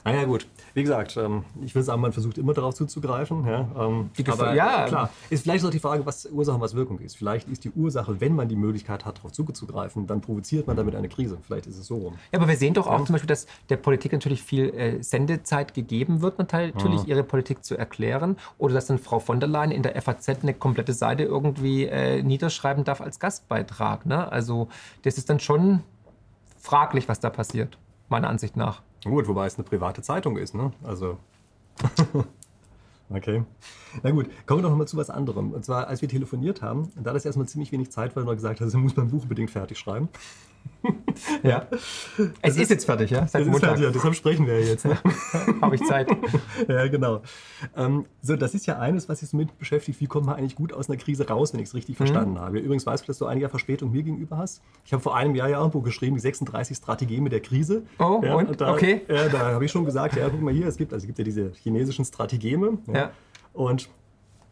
Naja, gut. Wie gesagt, ähm, ich will sagen, man versucht immer darauf zuzugreifen. Ja, ähm, aber ja. klar, ist vielleicht auch die Frage, was Ursache und was Wirkung ist. Vielleicht ist die Ursache, wenn man die Möglichkeit hat, darauf zuzugreifen, dann provoziert man damit eine Krise. Vielleicht ist es so rum. Ja, aber wir sehen doch auch ja. zum Beispiel, dass der Politik natürlich viel äh, Sendezeit gegeben wird, natürlich ja. ihre Politik zu erklären. Oder dass dann Frau von der Leyen in der FAZ eine komplette Seite irgendwie äh, niederschreiben darf als Gastbeitrag. Ne? Also das ist dann schon fraglich, was da passiert, meiner Ansicht nach. Gut, wobei es eine private Zeitung ist, ne? Also. okay. Na gut, kommen wir doch mal zu was anderem. Und zwar, als wir telefoniert haben, da das erstmal ziemlich wenig Zeit war, du gesagt hast, er muss mein Buch unbedingt fertig schreiben. ja. Es, es ist, jetzt fertig, ja? Seit es Montag. Ist fertig, ja. Deshalb sprechen wir ja jetzt. Ne? Habe ich Zeit. ja, genau. Ähm, so, das ist ja eines, was sich mit beschäftigt. Wie kommt man eigentlich gut aus einer Krise raus, wenn ich es richtig mhm. verstanden habe? Übrigens weißt du, dass du einige Verspätung mir gegenüber hast. Ich habe vor einem Jahr ja Buch geschrieben, die 36 Strategien der Krise. Oh, ja, und? Da, okay. Ja, da habe ich schon gesagt, ja, guck mal hier, es gibt, also es gibt ja diese chinesischen Strategeme. Ja. ja. Und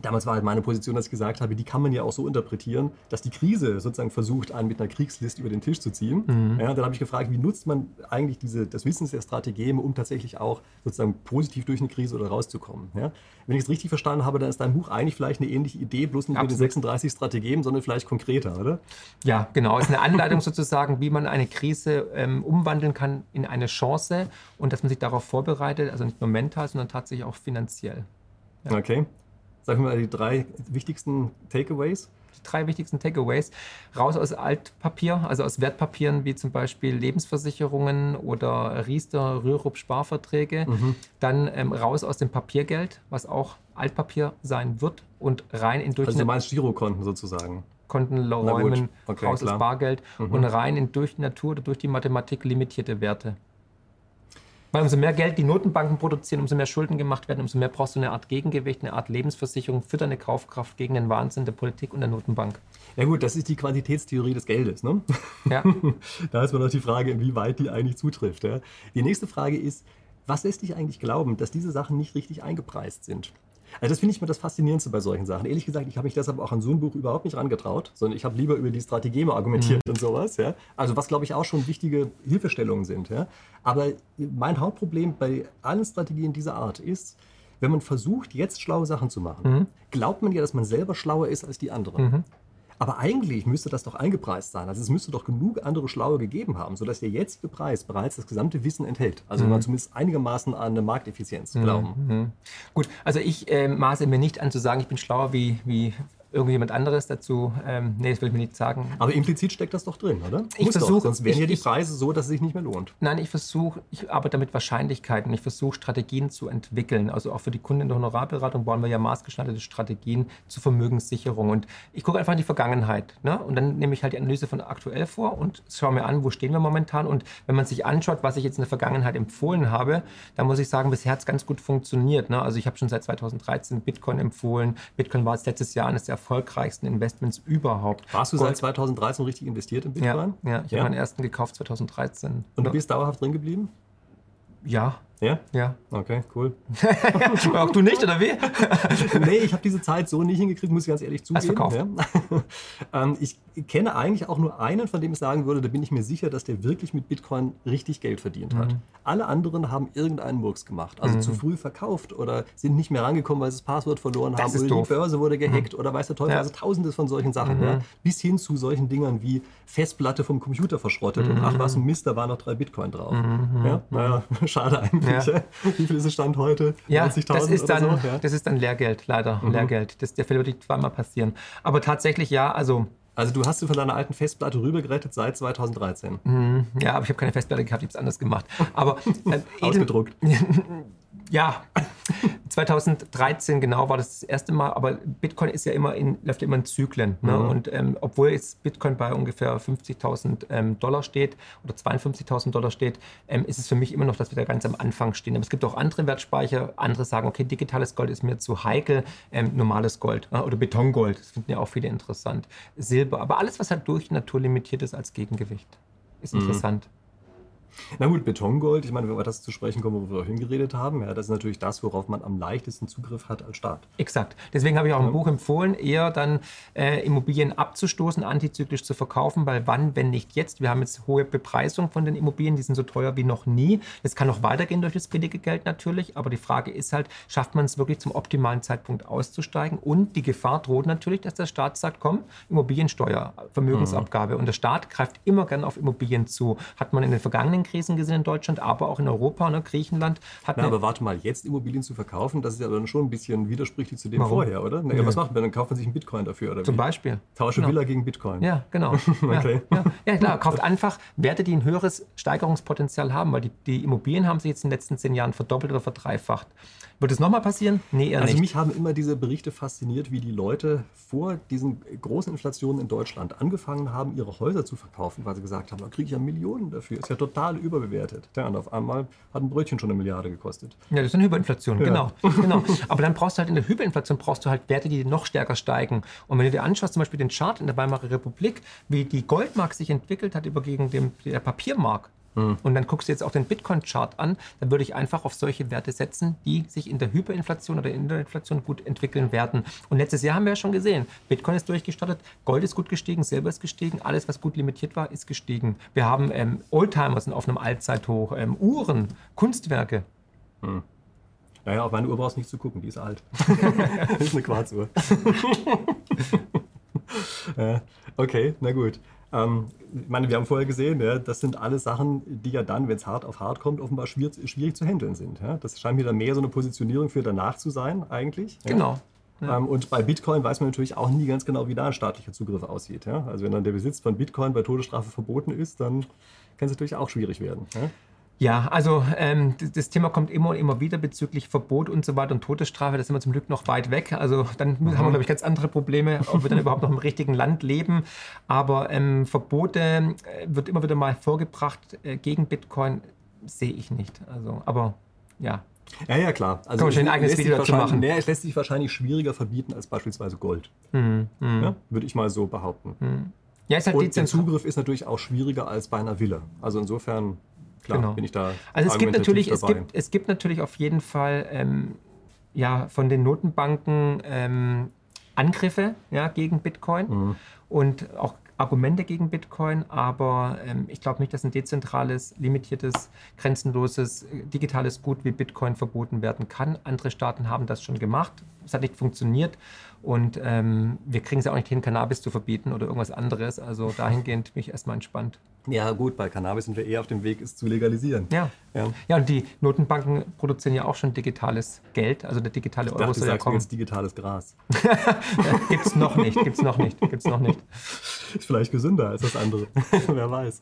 Damals war halt meine Position, dass ich gesagt habe, die kann man ja auch so interpretieren, dass die Krise sozusagen versucht, einen mit einer Kriegslist über den Tisch zu ziehen. Mhm. Ja, dann habe ich gefragt, wie nutzt man eigentlich diese, das Wissen der Strategien, um tatsächlich auch sozusagen positiv durch eine Krise oder rauszukommen. Ja? Wenn ich es richtig verstanden habe, dann ist dein Buch eigentlich vielleicht eine ähnliche Idee, bloß nicht Absolut. mit den 36 Strategien, sondern vielleicht konkreter, oder? Ja, genau. Es ist eine Anleitung sozusagen, wie man eine Krise ähm, umwandeln kann in eine Chance und dass man sich darauf vorbereitet, also nicht nur mental, sondern tatsächlich auch finanziell. Ja. Okay. Sag mir mal die drei wichtigsten Takeaways. Die drei wichtigsten Takeaways. Raus aus Altpapier, also aus Wertpapieren wie zum Beispiel Lebensversicherungen oder Riester, Rürup Sparverträge. Mhm. Dann ähm, raus aus dem Papiergeld, was auch Altpapier sein wird und rein in durch Also meinst Girokonten sozusagen? Konten räumen, okay, raus klar. aus Bargeld mhm. und rein in durch die Natur oder durch die Mathematik limitierte Werte. Weil umso mehr Geld die Notenbanken produzieren, umso mehr Schulden gemacht werden, umso mehr brauchst du eine Art Gegengewicht, eine Art Lebensversicherung für deine Kaufkraft gegen den Wahnsinn der Politik und der Notenbank. Ja gut, das ist die Quantitätstheorie des Geldes. Ne? Ja. da ist man noch die Frage, inwieweit die eigentlich zutrifft. Ja? Die nächste Frage ist, was lässt dich eigentlich glauben, dass diese Sachen nicht richtig eingepreist sind? Also das finde ich mir das Faszinierendste bei solchen Sachen. Ehrlich gesagt, ich habe mich deshalb auch an so ein Buch überhaupt nicht rangetraut, sondern ich habe lieber über die Strategie mal argumentiert mhm. und sowas. Ja? Also was, glaube ich, auch schon wichtige Hilfestellungen sind. Ja? Aber mein Hauptproblem bei allen Strategien dieser Art ist, wenn man versucht, jetzt schlaue Sachen zu machen, mhm. glaubt man ja, dass man selber schlauer ist als die anderen. Mhm. Aber eigentlich müsste das doch eingepreist sein. Also es müsste doch genug andere Schlaue gegeben haben, sodass der jetzige Preis bereits das gesamte Wissen enthält. Also mhm. man zumindest einigermaßen an eine Markteffizienz glauben. Mhm. Gut, also ich äh, maße mir nicht an zu sagen, ich bin schlauer wie, wie irgendjemand anderes dazu. Ähm, nee, das will ich mir nicht sagen. Aber implizit steckt das doch drin, oder? Ich versuche. Sonst wären ich, ja die Preise so, dass es sich nicht mehr lohnt. Nein, ich versuche, ich arbeite mit Wahrscheinlichkeiten. Ich versuche Strategien zu entwickeln. Also auch für die Kunden in der Honorarberatung bauen wir ja maßgeschneiderte Strategien zur Vermögenssicherung. Und ich gucke einfach in die Vergangenheit. Ne? Und dann nehme ich halt die Analyse von aktuell vor und schaue mir an, wo stehen wir momentan. Und wenn man sich anschaut, was ich jetzt in der Vergangenheit empfohlen habe, dann muss ich sagen, bisher hat es ganz gut funktioniert. Ne? Also ich habe schon seit 2013 Bitcoin empfohlen. Bitcoin war jetzt letztes Jahr eines der erfolgreichsten Investments überhaupt. Warst du Gold. seit 2013 richtig investiert in Bitcoin? Ja, ja ich ja. habe meinen ersten gekauft 2013. Und du bist dauerhaft drin geblieben? Ja, Ja? Ja. Okay, cool. Auch du nicht, oder wie? nee, ich habe diese Zeit so nicht hingekriegt, muss ich ganz ehrlich zugeben. Hast verkauft. Ja. ähm, ich kenne eigentlich auch nur einen, von dem ich sagen würde, da bin ich mir sicher, dass der wirklich mit Bitcoin richtig Geld verdient hat. Mhm. Alle anderen haben irgendeinen Murks gemacht. Also Mhm. zu früh verkauft oder sind nicht mehr rangekommen, weil sie das Passwort verloren Das haben oder doof. Mhm. die Börse wurde gehackt oder weiß der Teufel, Ja. also tausende von solchen Sachen. Mhm. Ja. Bis hin zu solchen Dingern wie Festplatte vom Computer verschrottet und ach was ein Mist, da waren noch drei Bitcoin drauf. Ja? Naja, schade eigentlich. Mhm. Ja. Wie viel ist es Stand heute? Ja, 90.000 das ist, dann, so? Ja. das ist dann Lehrgeld, leider. Lehrgeld. Das, der Fehler wird zweimal passieren. Aber tatsächlich ja, also Also du hast sie von deiner alten Festplatte rübergerettet seit 2013. Mhm. Ja, aber ich habe keine Festplatte gehabt, ich habe es anders gemacht. Aber äh, Ausgedruckt. Ja, 2013 genau war das das erste Mal, aber Bitcoin ist ja immer in, läuft ja immer in Zyklen. Ne? Mhm. Und ähm, obwohl jetzt Bitcoin bei ungefähr 50.000 ähm, Dollar steht oder 52.000 Dollar steht, ähm, ist es für mich immer noch, dass wir da ganz am Anfang stehen. Aber es gibt auch andere Wertspeicher. Andere sagen, okay, digitales Gold ist mir zu heikel, ähm, normales Gold äh, oder Betongold. Das finden ja auch viele interessant. Silber, aber alles, was halt durch Natur limitiert ist als Gegengewicht, ist Mhm. interessant. Na gut, Betongold, ich meine, wenn wir das zu sprechen kommen, wo wir vorhin geredet haben, ja, das ist natürlich das, worauf man am leichtesten Zugriff hat als Staat. Exakt. Deswegen habe ich auch im Ja. Buch empfohlen, eher dann äh, Immobilien abzustoßen, antizyklisch zu verkaufen, weil wann, wenn nicht jetzt? Wir haben jetzt hohe Bepreisung von den Immobilien, die sind so teuer wie noch nie. Das kann noch weitergehen durch das billige Geld natürlich, aber die Frage ist halt, schafft man es wirklich zum optimalen Zeitpunkt auszusteigen? Und die Gefahr droht natürlich, dass der Staat sagt, komm, Immobiliensteuer, Vermögensabgabe. Und der Staat greift immer gern auf Immobilien zu. Hat man in den vergangenen Krisen gesehen in Deutschland, aber auch in Europa, ne? Griechenland hat Na, aber warte mal, jetzt Immobilien zu verkaufen, das ist ja dann schon ein bisschen widersprüchlich zu dem Warum? vorher, oder? Na, ja, was macht man? Dann kauft man sich einen Bitcoin dafür, oder zum wie? Beispiel. Tausche Genau. Villa gegen Bitcoin. Ja, genau. Okay. ja, ja. ja, klar, kauft einfach Werte, die ein höheres Steigerungspotenzial haben, weil die, die Immobilien haben sich jetzt in den letzten zehn Jahren verdoppelt oder verdreifacht. Wird es nochmal passieren? Nee, eher Also nicht. mich haben immer diese Berichte fasziniert, wie die Leute vor diesen großen Inflationen in Deutschland angefangen haben, ihre Häuser zu verkaufen, weil sie gesagt haben, da kriege ich ja Millionen dafür, ist ja total überbewertet. Ja, und auf einmal hat ein Brötchen schon eine Milliarde gekostet. Ja, das ist eine Hyperinflation, genau, genau. Aber dann brauchst du halt in der Hyperinflation brauchst du halt Werte, die noch stärker steigen. Und wenn du dir anschaust, zum Beispiel den Chart in der Weimarer Republik, wie die Goldmark sich entwickelt hat über gegen dem, der Papiermark. Und dann guckst du jetzt auch den Bitcoin-Chart an, dann würde ich einfach auf solche Werte setzen, die sich in der Hyperinflation oder in der Inflation gut entwickeln werden. Und letztes Jahr haben wir ja schon gesehen, Bitcoin ist durchgestartet, Gold ist gut gestiegen, Silber ist gestiegen, alles, was gut limitiert war, ist gestiegen. Wir haben ähm, Oldtimer sind auf einem Allzeithoch, ähm, Uhren, Kunstwerke. Naja, auf meine Uhr brauchst du nicht zu gucken, die ist alt. das ist eine Quarzuhr. okay, na gut. Ähm, ich meine, wir haben vorher gesehen, ja, das sind alles Sachen, die ja dann, wenn es hart auf hart kommt, offenbar schwierig, schwierig zu handeln sind. Ja? Das scheint mir dann mehr so eine Positionierung für danach zu sein, eigentlich. Ja? Genau. Ähm, und bei Bitcoin weiß man natürlich auch nie ganz genau, wie da ein staatlicher Zugriff aussieht. Ja? Also wenn dann der Besitz von Bitcoin bei Todesstrafe verboten ist, dann kann es natürlich auch schwierig werden. Ja? Ja, also ähm, das, Thema kommt immer und immer wieder bezüglich Verbot und so weiter und Todesstrafe. Da sind wir zum Glück noch weit weg. Also dann haben wir, glaube ich, ganz andere Probleme, ob wir dann überhaupt noch im richtigen Land leben. Aber ähm, Verbote äh, wird immer wieder mal vorgebracht äh, gegen Bitcoin, sehe ich nicht. Also, aber ja. Ja, ja, klar. Also schon ein es eigenes lässt sich Video dazu wahrscheinlich- machen. Nee, es lässt sich wahrscheinlich schwieriger verbieten als beispielsweise Gold. Hm, hm, Ja? Würde ich mal so behaupten. Ja, ist halt Und der. Zugriff ist natürlich auch schwieriger als bei einer Villa. Also insofern, klar, Genau. bin ich da. Also es gibt natürlich, es dabei. gibt, es gibt natürlich auf jeden Fall ähm, ja, von den Notenbanken ähm, Angriffe ja, gegen Bitcoin Mhm. und auch Argumente gegen Bitcoin, aber ähm, ich glaube nicht, dass ein dezentrales, limitiertes, grenzenloses, äh, digitales Gut wie Bitcoin verboten werden kann. Andere Staaten haben das schon gemacht. Es hat nicht funktioniert und ähm, wir kriegen es ja auch nicht hin, Cannabis zu verbieten oder irgendwas anderes. Also dahingehend bin ich erstmal entspannt. Ja, gut, bei Cannabis sind wir eher auf dem Weg, es zu legalisieren. Ja. Ja. Ja, und die Notenbanken produzieren ja auch schon digitales Geld, also der digitale Ich Euro dachte, soll ja kommen. jetzt digitales Gras. Gibt's noch nicht, gibt's noch nicht, gibt's noch nicht. Ist vielleicht gesünder als das andere. Wer weiß.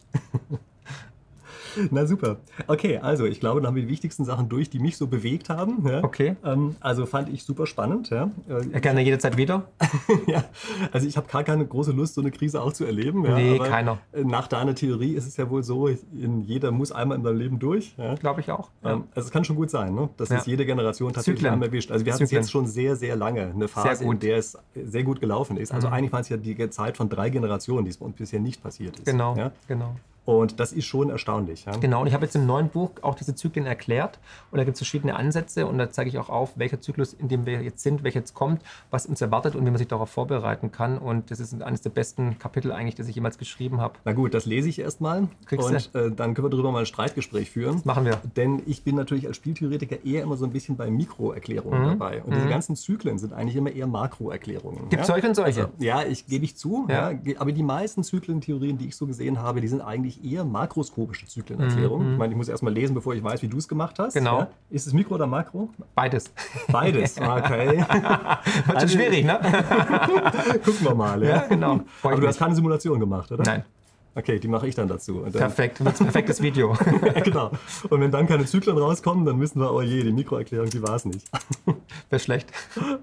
Na super. Okay, also ich glaube, dann haben wir die wichtigsten Sachen durch, die mich so bewegt haben. Ja. Okay. Ähm, also fand ich super spannend. Ja. Äh, gerne jederzeit wieder. ja, also ich habe gar keine große Lust, so eine Krise auch zu erleben. Ja, Nee, aber keiner. Nach deiner Theorie ist es ja wohl so, in jeder muss einmal in seinem Leben durch. Ja. Glaube ich auch. Ähm, Also es kann schon gut sein, ne? dass es jede Generation tatsächlich Zyklen. einmal erwischt. Also wir hatten es jetzt schon sehr, sehr lange, eine Phase, in der es sehr gut gelaufen ist. Also Mhm. eigentlich war es ja die Zeit von drei Generationen, die es bei uns bisher nicht passiert ist. Genau, genau. Und das ist schon erstaunlich. Ja? Genau, und ich habe jetzt im neuen Buch auch diese Zyklen erklärt. Und da gibt es verschiedene Ansätze und da zeige ich auch auf, welcher Zyklus, in dem wir jetzt sind, welcher jetzt kommt, was uns erwartet und wie man sich darauf vorbereiten kann. Und das ist eines der besten Kapitel eigentlich, das ich jemals geschrieben habe. Na gut, das lese ich erstmal. Und äh, dann können wir darüber mal ein Streitgespräch führen. Machen wir. Denn ich bin natürlich als Spieltheoretiker eher immer so ein bisschen bei Mikroerklärungen mhm. dabei. Und mhm. diese ganzen Zyklen sind eigentlich immer eher Makroerklärungen. Gibt es ja? solche und solche? Also, ja, ich gebe ich zu. Ja. ja. aber die meisten Zyklentheorien, die ich so gesehen habe, die sind eigentlich eher makroskopische Zyklenerklärung. Mhm. Ich meine, ich muss erst mal lesen, bevor ich weiß, wie du es gemacht hast. Genau. Ja? Ist es Mikro oder Makro? Beides. Beides, okay. Wird also, schwierig, ne? Gucken wir mal. Ja, ja genau. Aber du hast keine Simulation gemacht, oder? Nein. Okay, die mache ich dann dazu. Dann Perfekt, perfektes Video. genau. Und wenn dann keine Zyklen rauskommen, dann wissen wir, oh je, die Mikroerklärung, die war es nicht. Wäre schlecht.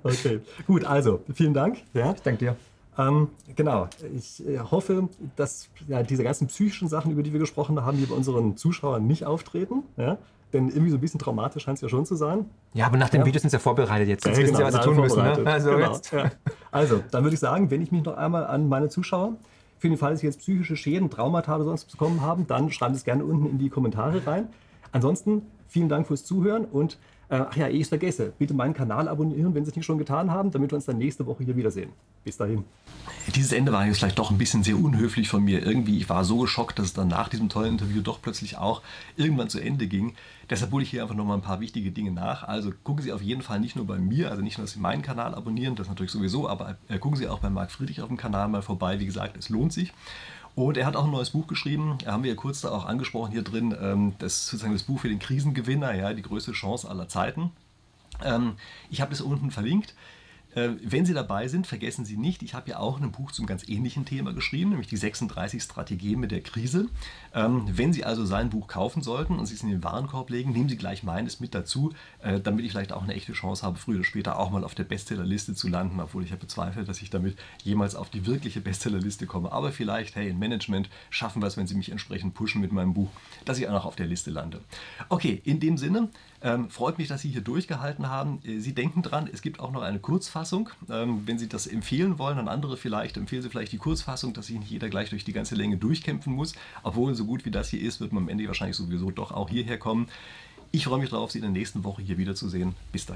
Okay, gut, also vielen Dank. Ja. Ich danke dir. Ähm, genau. Ich äh, hoffe, dass ja, diese ganzen psychischen Sachen, über die wir gesprochen haben, hier bei unseren Zuschauern nicht auftreten. Ja? Denn irgendwie so ein bisschen traumatisch scheint es ja schon zu sein. Ja, aber nach dem ja. Video sind sie ja vorbereitet jetzt. Jetzt ja, wissen genau, sie, was sie tun müssen. Ne? Also, genau, also, dann würde ich sagen, wenn ich mich noch einmal an meine Zuschauer für den Fall, dass Sie jetzt psychische Schäden, Traumata oder sonst bekommen haben, dann schreibt es gerne unten in die Kommentare rein. Ansonsten vielen Dank fürs Zuhören und äh, ach ja, ehe ich es vergesse, bitte meinen Kanal abonnieren, wenn Sie es nicht schon getan haben, damit wir uns dann nächste Woche hier wiedersehen. Bis dahin. Dieses Ende war jetzt vielleicht doch ein bisschen sehr unhöflich von mir. Irgendwie, ich war so geschockt, dass es dann nach diesem tollen Interview doch plötzlich auch irgendwann zu Ende ging. Deshalb hole ich hier einfach nochmal ein paar wichtige Dinge nach. Also gucken Sie auf jeden Fall nicht nur bei mir, also nicht nur, dass Sie meinen Kanal abonnieren, das natürlich sowieso, aber äh, gucken Sie auch bei Marc Friedrich auf dem Kanal mal vorbei. Wie gesagt, es lohnt sich. Und er hat auch ein neues Buch geschrieben, haben wir ja kurz da auch angesprochen hier drin, ähm, das ist sozusagen das Buch für den Krisengewinner, ja, die größte Chance aller Zeiten. Ähm, ich habe das unten verlinkt. Äh, wenn Sie dabei sind, vergessen Sie nicht, ich habe ja auch ein Buch zum ganz ähnlichen Thema geschrieben, nämlich die 36 Strategien mit der Krise. Ähm, wenn Sie also sein Buch kaufen sollten und es in den Warenkorb legen, nehmen Sie gleich meines mit dazu, äh, damit ich vielleicht auch eine echte Chance habe, früher oder später auch mal auf der Bestsellerliste zu landen, obwohl ich ja bezweifle, dass ich damit jemals auf die wirkliche Bestsellerliste komme. Aber vielleicht, hey, im Management schaffen wir es, wenn Sie mich entsprechend pushen mit meinem Buch, dass ich auch noch auf der Liste lande. Okay, in dem Sinne, ähm, freut mich, dass Sie hier durchgehalten haben. Äh, Sie denken dran, es gibt auch noch eine Kurzfassung. Ähm, wenn Sie das empfehlen wollen an andere vielleicht, empfehlen Sie vielleicht die Kurzfassung, dass sich nicht jeder gleich durch die ganze Länge durchkämpfen muss. Obwohl so gut wie das hier ist, wird man am Ende wahrscheinlich sowieso doch auch hierher kommen. Ich freue mich darauf, Sie in der nächsten Woche hier wiederzusehen. Bis dahin.